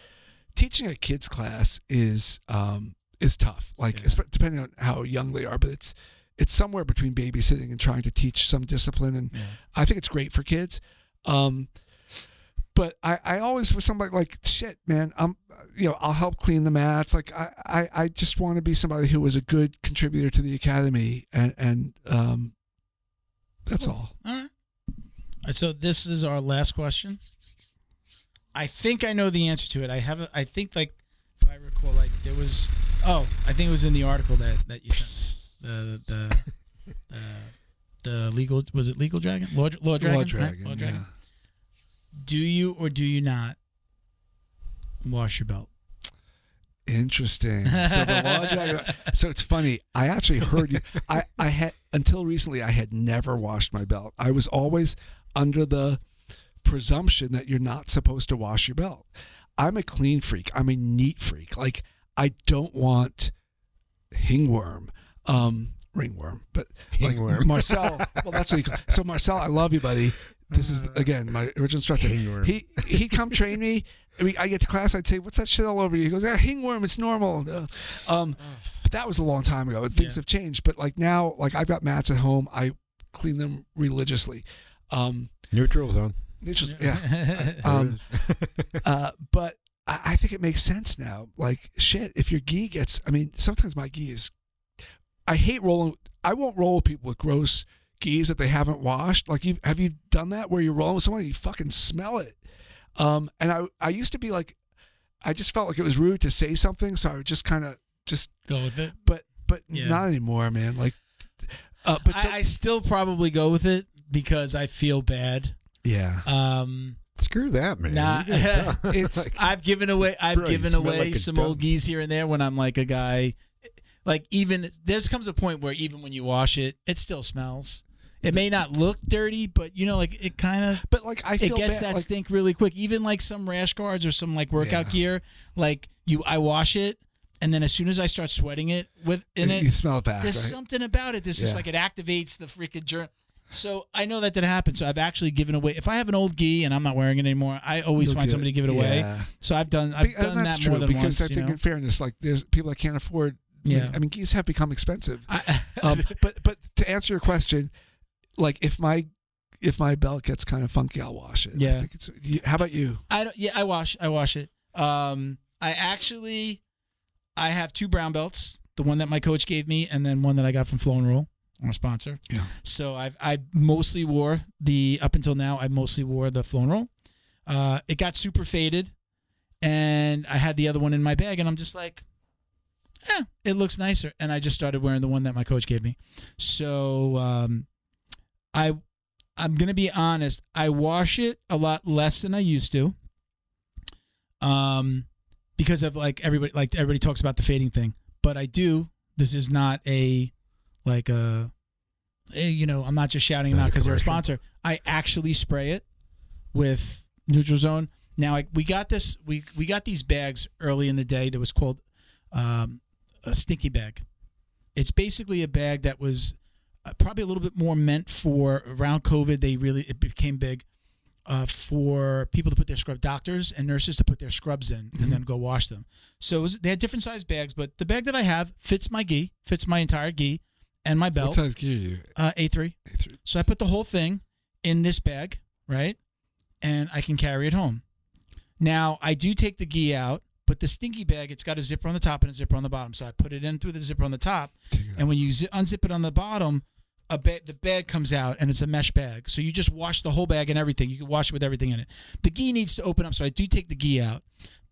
teaching a kids class is um, is tough. Like Yeah. depending on how young they are, but it's it's somewhere between babysitting and trying to teach some discipline. And Yeah. I think it's great for kids. Um, but I, I always was somebody like shit, man. I'm, you know, I'll help clean the mats. Like I, I, I just want to be somebody who was a good contributor to the academy, and and um, that's Cool. all. All right. So this is our last question. I think I know the answer to it. I have. A, I think like if I recall, like there was. Oh, I think it was in the article that that you sent. The the the, the legal was it legal dragon law, law dragon Law right? Dragon, yeah. Do you or do you not wash your belt? Interesting. So the law dragon. So it's funny. I actually heard you. I I had until recently. I had never washed my belt. I was always under the presumption that you're not supposed to wash your belt. I'm a clean freak. I'm a neat freak. Like I don't want hingworm, um, ringworm, but like Hingworm. Marcel. Well, that's what he. Call, so Marcel, I love you, buddy. This is again my original instructor. Hingworm. He he come train me. I mean, I get to class. I'd say, "What's that shit all over you?" He goes, "Ah, hingworm. It's normal." Uh, Um, but that was a long time ago. Things Yeah. have changed. But like now, like I've got mats at home. I clean them religiously. Um, Neutral zone. Neutral, just, yeah. Um, uh, but I, I think it makes sense now. Like shit, if your gi gets, I mean, sometimes my gi is. I hate rolling. I won't roll with people with gross gis that they haven't washed. Like you, have you done that where you're rolling with someone and you fucking smell it? Um, and I, I used to be like, I just felt like it was rude to say something, so I would just kind of just, Go with it. but but Yeah. not anymore, man. Like, uh, but so, I, I still probably go with it because I feel bad. yeah, Um, Screw that, man. Nah. It's- like, I've given away I've Bro, given away like some dove. old gis here and there when I'm like a guy like even there's comes a point where even when you wash it it still smells. It may not look dirty, but you know like it kind of but like I feel it gets bad, that like, stink really quick. Even like some rash guards or some like workout Yeah. gear, like you I wash it and then as soon as I start sweating it with in you it smell it back. there's right? something about it. This is like it activates the freaking germ. So I know that that happens. So I've actually given away. If I have an old gi and I'm not wearing it anymore, I always You'll find somebody to give it away. Yeah. So I've done. I've and done that more than because once. Because I you think, know? in fairness, like there's people that can't afford. Yeah. I mean, gis have become expensive. I, Um, but but to answer your question, like if my if my belt gets kind of funky, I'll wash it. I Yeah. think it's, how about you? I don't. Yeah, I wash. I wash it. Um, I actually, I have two brown belts. The one that my coach gave me, and then one that I got from Flow and Roll, our sponsor. Yeah. So I've I mostly wore the up until now. I mostly wore the Flow and Roll. Uh, it got super faded, and I had the other one in my bag, and I'm just like, eh, it looks nicer. And I just started wearing the one that my coach gave me. So um, I I'm gonna be honest. I wash it a lot less than I used to. Um, because of like everybody like everybody talks about the fading thing, but I do. This is not a like a, eh, you know, I'm not just shouting them out because they're a sponsor. I actually spray it with Neutral Zone. Now I, we got this. We we got these bags early in the day that was called um, a stinky bag. It's basically a bag that was probably a little bit more meant for around COVID. They really it became big uh, for people to put their scrub doctors and nurses to put their scrubs in and then go wash them. So it was, they had different size bags, but the bag that I have fits my gi, fits my entire gi and my belt. What size gear are you? Uh, A3. A3. So I put the whole thing in this bag, right? And I can carry it home. Now I do take the gi out, but the stinky bag, it's got a zipper on the top and a zipper on the bottom. So I put it in through the zipper on the top, and when you zi- unzip it on the bottom, a bag, the bag comes out and it's a mesh bag. So you just wash the whole bag and everything. You can wash it with everything in it. The gi needs to open up, so I do take the gi out,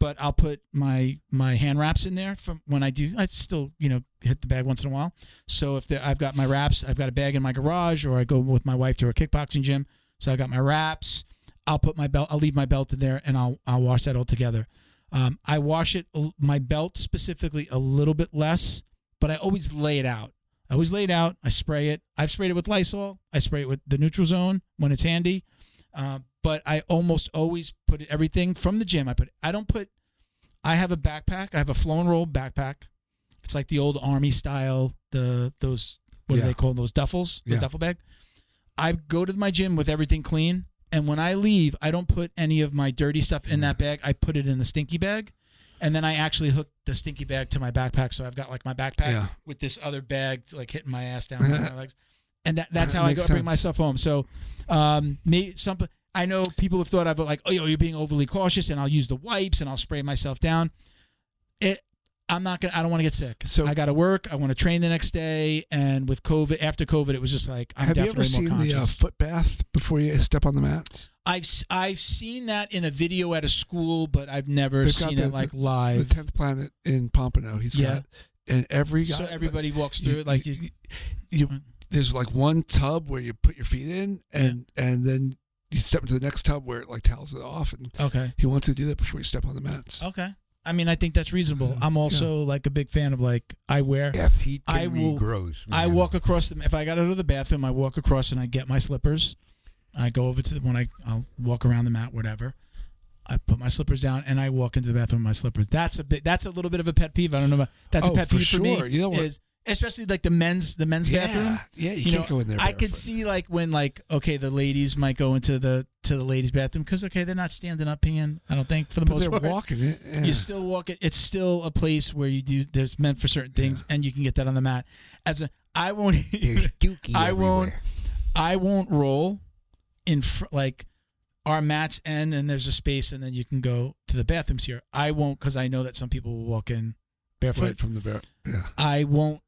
but I'll put my my hand wraps in there from when I do. I still you know hit the bag once in a while. So if there, I've got my wraps, I've got a bag in my garage, or I go with my wife to a kickboxing gym. So I got my wraps. I'll put my belt. I'll leave my belt in there, and I'll I'll wash that all together. Um, I wash it my belt specifically a little bit less, but I always lay it out. I always lay it out. I spray it. I've sprayed it with Lysol. I spray it with the Neutral Zone when it's handy. Uh, but I almost always put everything from the gym. I put. I don't put. I have a backpack. I have a flow and roll backpack. It's like the old army style. The those what Yeah. do they call those duffels? The Yeah. duffel bag. I go to my gym with everything clean, and when I leave, I don't put any of my dirty stuff in that bag. I put it in the stinky bag, and then I actually hook the stinky bag to my backpack. So I've got like my backpack Yeah. with this other bag like hitting my ass down my legs, and that, that's how I go Makes bring myself home. So, um, me some I know people have thought of it like, oh, yo, you're being overly cautious, and I'll use the wipes and I'll spray myself down. It. I'm not gonna. I don't want to get sick. So- I got to work. I want to train the next day. And with COVID, after COVID, it was just like I'm Have you ever more seen the uh, foot bath before you step on the mats? I've I've seen that in a video at a school, but I've never They've got seen the- it like live. The tenth planet in Pompano. He's Yeah. got and every So guy- everybody walks through it like you. you, you- there's like one tub where you put your feet in and and then you step into the next tub where it like towels it off and Okay. he wants to do that before you step on the mats. Okay. I mean, I think that's reasonable. I'm also like a big fan of like I wear. Yeah, feet can I will- gross. I man. walk across the. If I got to go to the bathroom, I walk across and I get my slippers. I go over to the when I I'll walk around the mat, whatever. I put my slippers down and I walk into the bathroom with my slippers. That's a bit. That's a little bit of a pet peeve. I don't know. About, that's Oh, a pet for peeve for me. sure. You know what- Is especially like the men's the men's bathroom. Yeah, you, You can't know, go in there. I could see like when like okay, the ladies might go into the to the ladies' bathroom because okay, they're not standing up peeing. I don't think for the but most they're part. walking it. Yeah. You still walk it. It's still a place where you do. There's meant for certain things, and you can get that on the mat. As a, I won't. There's dookie I won't- I won't roll in fr- like our mats end, and there's a space, and then you can go to the bathrooms here. I won't because I know that some people will walk in barefoot. right from the bear. Yeah. I won't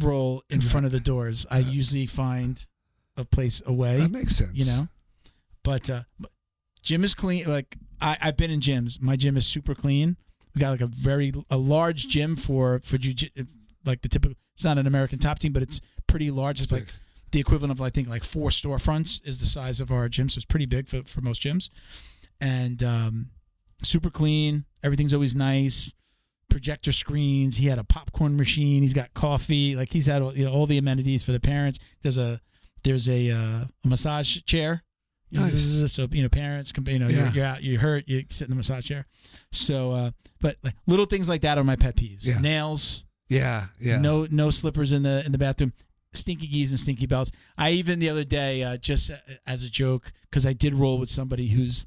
roll in front of the doors. I usually find a place away That makes sense. you know? But uh but gym is clean like I, i've been in gyms. My gym is super clean. We got like a very a large gym for for jiu like the typical it's not an american top team but it's pretty large. It's like the equivalent of i think like four storefronts is the size of our gym so it's pretty big for, for most gyms. And um super clean. Everything's always nice projector screens he had a popcorn machine he's got coffee like he's had all, you know, all the amenities for the parents there's a there's a, uh, a massage chair You know, Nice. so you know parents can you know Yeah. you're, you're out you're hurt you sit in the massage chair so uh but like little things like that are my pet peeves Yeah. nails Yeah. Yeah. no no slippers in the in the bathroom stinky gis and stinky belts i even the other day uh, just as a joke because i did roll with somebody who's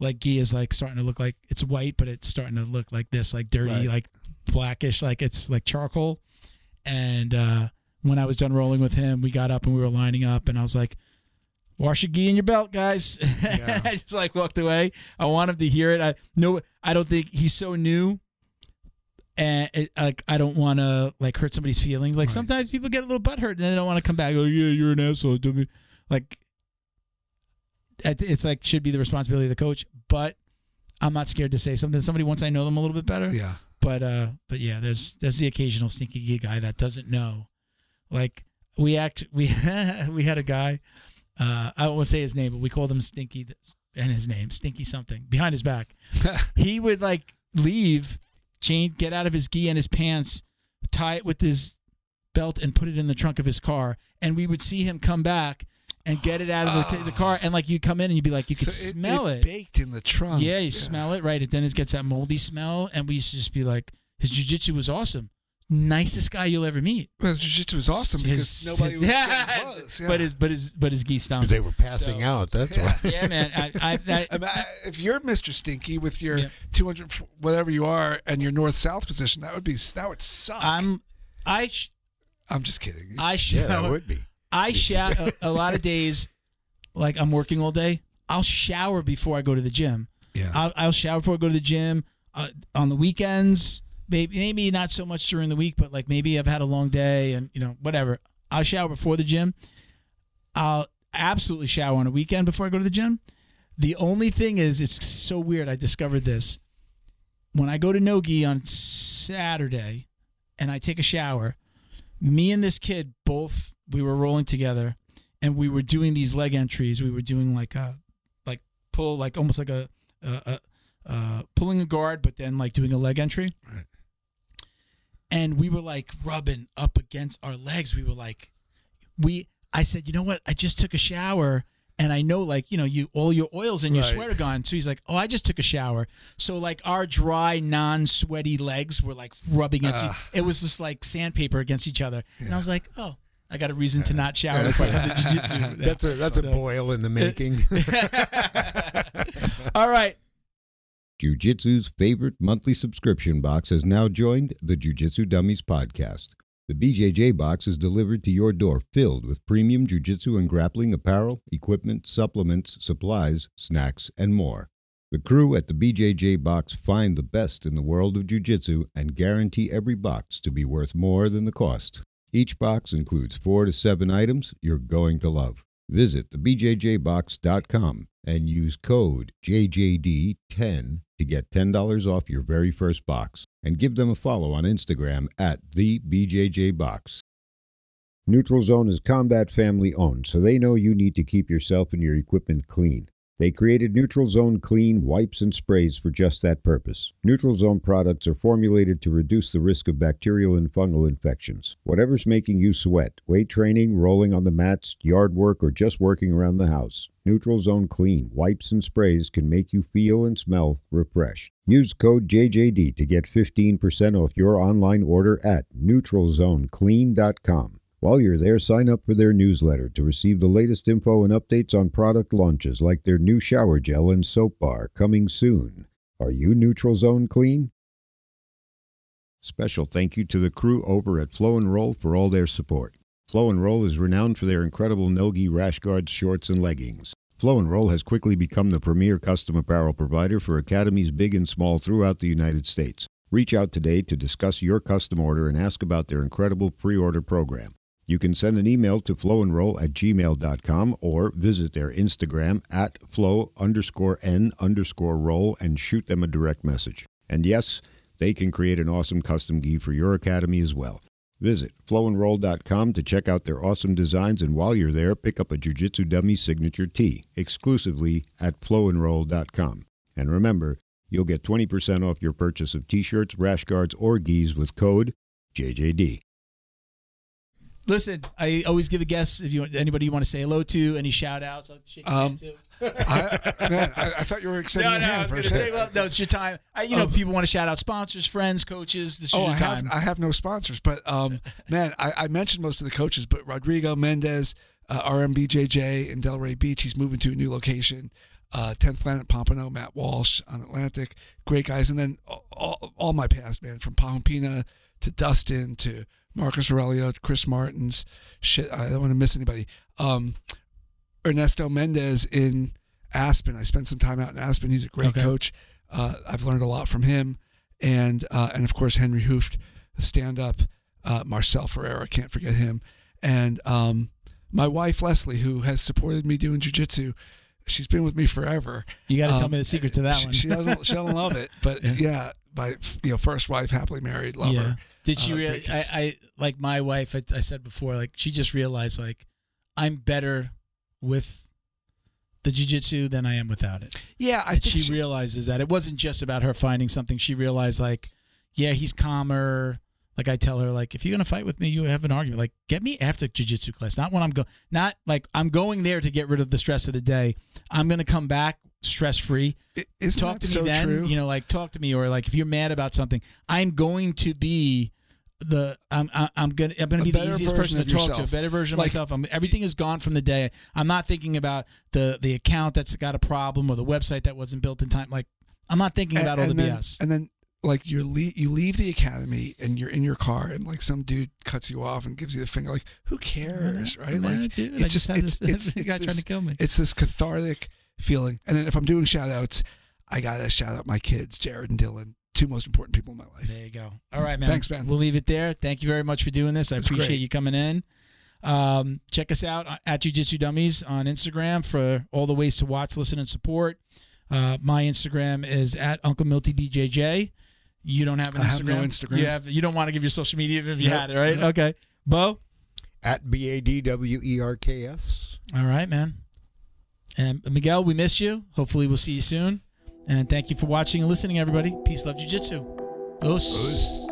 like gi is like starting to look like it's white but it's starting to look like this like dirty Right. like blackish like it's like charcoal and uh when i was done rolling with him we got up and we were lining up and i was like wash your gi in your belt guys Yeah. i just like walked away i want him to hear it i no i don't think he's so new and it, like I don't want to like hurt somebody's feelings. Like Right. sometimes people get a little butthurt and they don't want to come back. Oh yeah, you're an asshole. to me." Like it's like should be the responsibility of the coach, but I'm not scared to say something. Somebody once I know them a little bit better. Yeah. But uh, but yeah, there's there's the occasional sneaky guy that doesn't know. Like we act we we had a guy. Uh, I won't say his name, but we called him Stinky, and his name Stinky something behind his back. he would like leave, change, get out of his gi and his pants, tie it with his belt, and put it in the trunk of his car. And we would see him come back and get it out of the, the car, and like you'd come in and you'd be like, you could So smell it. baked in the trunk. Yeah, you smell it, right? It then it gets that moldy smell, and we used to just be like, his jujitsu was awesome, nicest guy you'll ever meet. Well, jiu-jitsu was awesome because His- nobody his- was yeah, getting close. Yeah. but his but his but his gi stunk. They were passing So- out. That's Yeah. why. yeah, man. I, I, that, I mean, I- if you're Mr. Stinky with your Yeah. 200 whatever you are and your north south position, that would be that would suck. I'm I sh- I'm just kidding. I should. Yeah, that would be. I shower a, a lot of days, like I'm working all day. I'll shower before I go to the gym. yeah. I'll, I'll shower before I go to the gym. Uh, on the weekends, maybe maybe not so much during the week, but like maybe I've had a long day and you know whatever. I'll shower before the gym. I'll absolutely shower on a weekend before I go to the gym. The only thing is, it's so weird. I discovered this when I go to Nogi on Saturday, and I take a shower. Me and this kid both we were rolling together, and we were doing these leg entries. We were doing like a like pull like almost like a, a, a uh, pulling a guard, but then like doing a leg entry. Right. And we were like rubbing up against our legs. We were like, we. I said, you know what? I just took a shower, and I know like you know you all your oils and your Right. sweat are gone. So he's like, oh, I just took a shower. So like our dry, non-sweaty legs were like rubbing against. Ah. it was just like sandpaper against each other. And I was like, oh, I got a reason to not shower if I come to jiu-jitsu. That's a that's a boil in the making. all right. Jiu Jitsu's favorite monthly subscription box has now joined the Jiu Jitsu Dummies podcast. The BJJ box is delivered to your door filled with premium Jiu Jitsu and grappling apparel, equipment, supplements, supplies, snacks, and more. The crew at the BJJ box find the best in the world of Jiu Jitsu and guarantee every box to be worth more than the cost. Each box includes four to seven items you're going to love. Visit thebjjbox.com and use code JJD10 to get $10 off your very first box. And give them a follow on Instagram at TheBJJBox. Neutral Zone is combat family owned, so they know you need to keep yourself and your equipment clean. They created Neutral Zone Clean wipes and sprays for just that purpose. Neutral Zone products are formulated to reduce the risk of bacterial and fungal infections. Whatever's making you sweat, weight training, rolling on the mats, yard work, or just working around the house, Neutral Zone Clean wipes and sprays can make you feel and smell refreshed. Use code JJD to get 15% off your online order at neutralzoneclean.com. While you're there, sign up for their newsletter to receive the latest info and updates on product launches like their new shower gel and soap bar coming soon. Are you Neutral Zone Clean? Special thank you to the crew over at Flow and Roll for all their support. Flow and Roll is renowned for their incredible Nogi rash guards, shorts, and leggings. Flow and Roll has quickly become the premier custom apparel provider for academies big and small throughout the United States. Reach out today to discuss your custom order and ask about their incredible pre-order program. You can send an email to flowandroll at gmail.com or visit their Instagram at flow underscore n underscore roll and shoot them a direct message. And yes, they can create an awesome custom gi for your academy as well. Visit flowandroll.com to check out their awesome designs, and while you're there, pick up a Jiu Jitsu Dummy signature tee exclusively at flowandroll.com. And remember, you'll get 20% off your purchase of t shirts, rash guards, or gis with code JJD. Listen, I always give a guess if you anybody you want to say hello to, any shout outs. I'll shake your Um, hand too. I, man, I, I thought you were extending No, no, I was say, well, no, it's your time. I, you know, Um, people want to shout out sponsors, friends, coaches. This is Oh, your I have, time. I have no sponsors, but um, man, I, I mentioned most of the coaches, but Rodrigo Mendez, uh, RMBJJ in Delray Beach, he's moving to a new location. Uh, 10th Planet Pompano, Matt Walsh on Atlantic, great guys, and then all, all, all my past man from Pompina to Dustin to Marcus Aurelio, Chris Martins. Shit, I don't want to miss anybody. Um, Ernesto Mendez in Aspen. I spent some time out in Aspen. He's a great Okay. coach. Uh, I've learned a lot from him, and uh, and of course Henri Hooft, the stand-up. Uh, Marcel Ferreira, can't forget him, and um, my wife Leslie, who has supported me doing jujitsu. She's been with me forever. you got to tell Um, me the secret to that she, one. She doesn't. She doesn't love it, but Yeah. yeah. my you know first wife, happily married, lover. Did she uh, really? I. I like my wife. I, I said before, like she just realized, like I'm better with the jujitsu than I am without it. Yeah, I And think she, she, realizes that it wasn't just about her finding something. She realized, like, yeah, he's calmer. Like I tell her, like, if you're gonna fight with me, you have an argument. Like, get me after jujitsu class, not when I'm go, not like I'm going there to get rid of the stress of the day. I'm gonna come back stress free. Talk to me so then. true? You know, like talk to me, or like if you're mad about something, I'm going to be the I'm I'm, gonna I'm gonna A be the easiest person to talk to, a better version of Like- myself. I'm, everything is gone from the day. I'm not thinking about the the account that's got a problem or the website that wasn't built in time. Like I'm not thinking about all the then, BS. And then like you le- you leave the academy and you're in your car and like some dude cuts you off and gives you the finger. Like who cares, right? Like it's I just it's this, it's, this it's guy trying to kill me. it's this cathartic feeling. And then if I'm doing shout outs, I gotta shout out my kids, Jared and Dylan, two most important people in my life. There you go. All right, man. Thanks, man. We'll leave it there. Thank you very much for doing this. I appreciate great. you coming in. Um, check us out at Jiu Jitsu Dummies on Instagram for all the ways to watch, listen, and support. Uh, my Instagram is at Uncle Milty BJJ. You don't have an I Instagram. have no Instagram. You have. You don't want to give your social media even if you Nope. had it, right? Nope. Okay. Bo. At B A D W E R K S. All right, man. And Miguel, we miss you. Hopefully, we'll see you soon. And thank you for watching and listening, everybody. Peace, love, jiu-jitsu. Os. Us.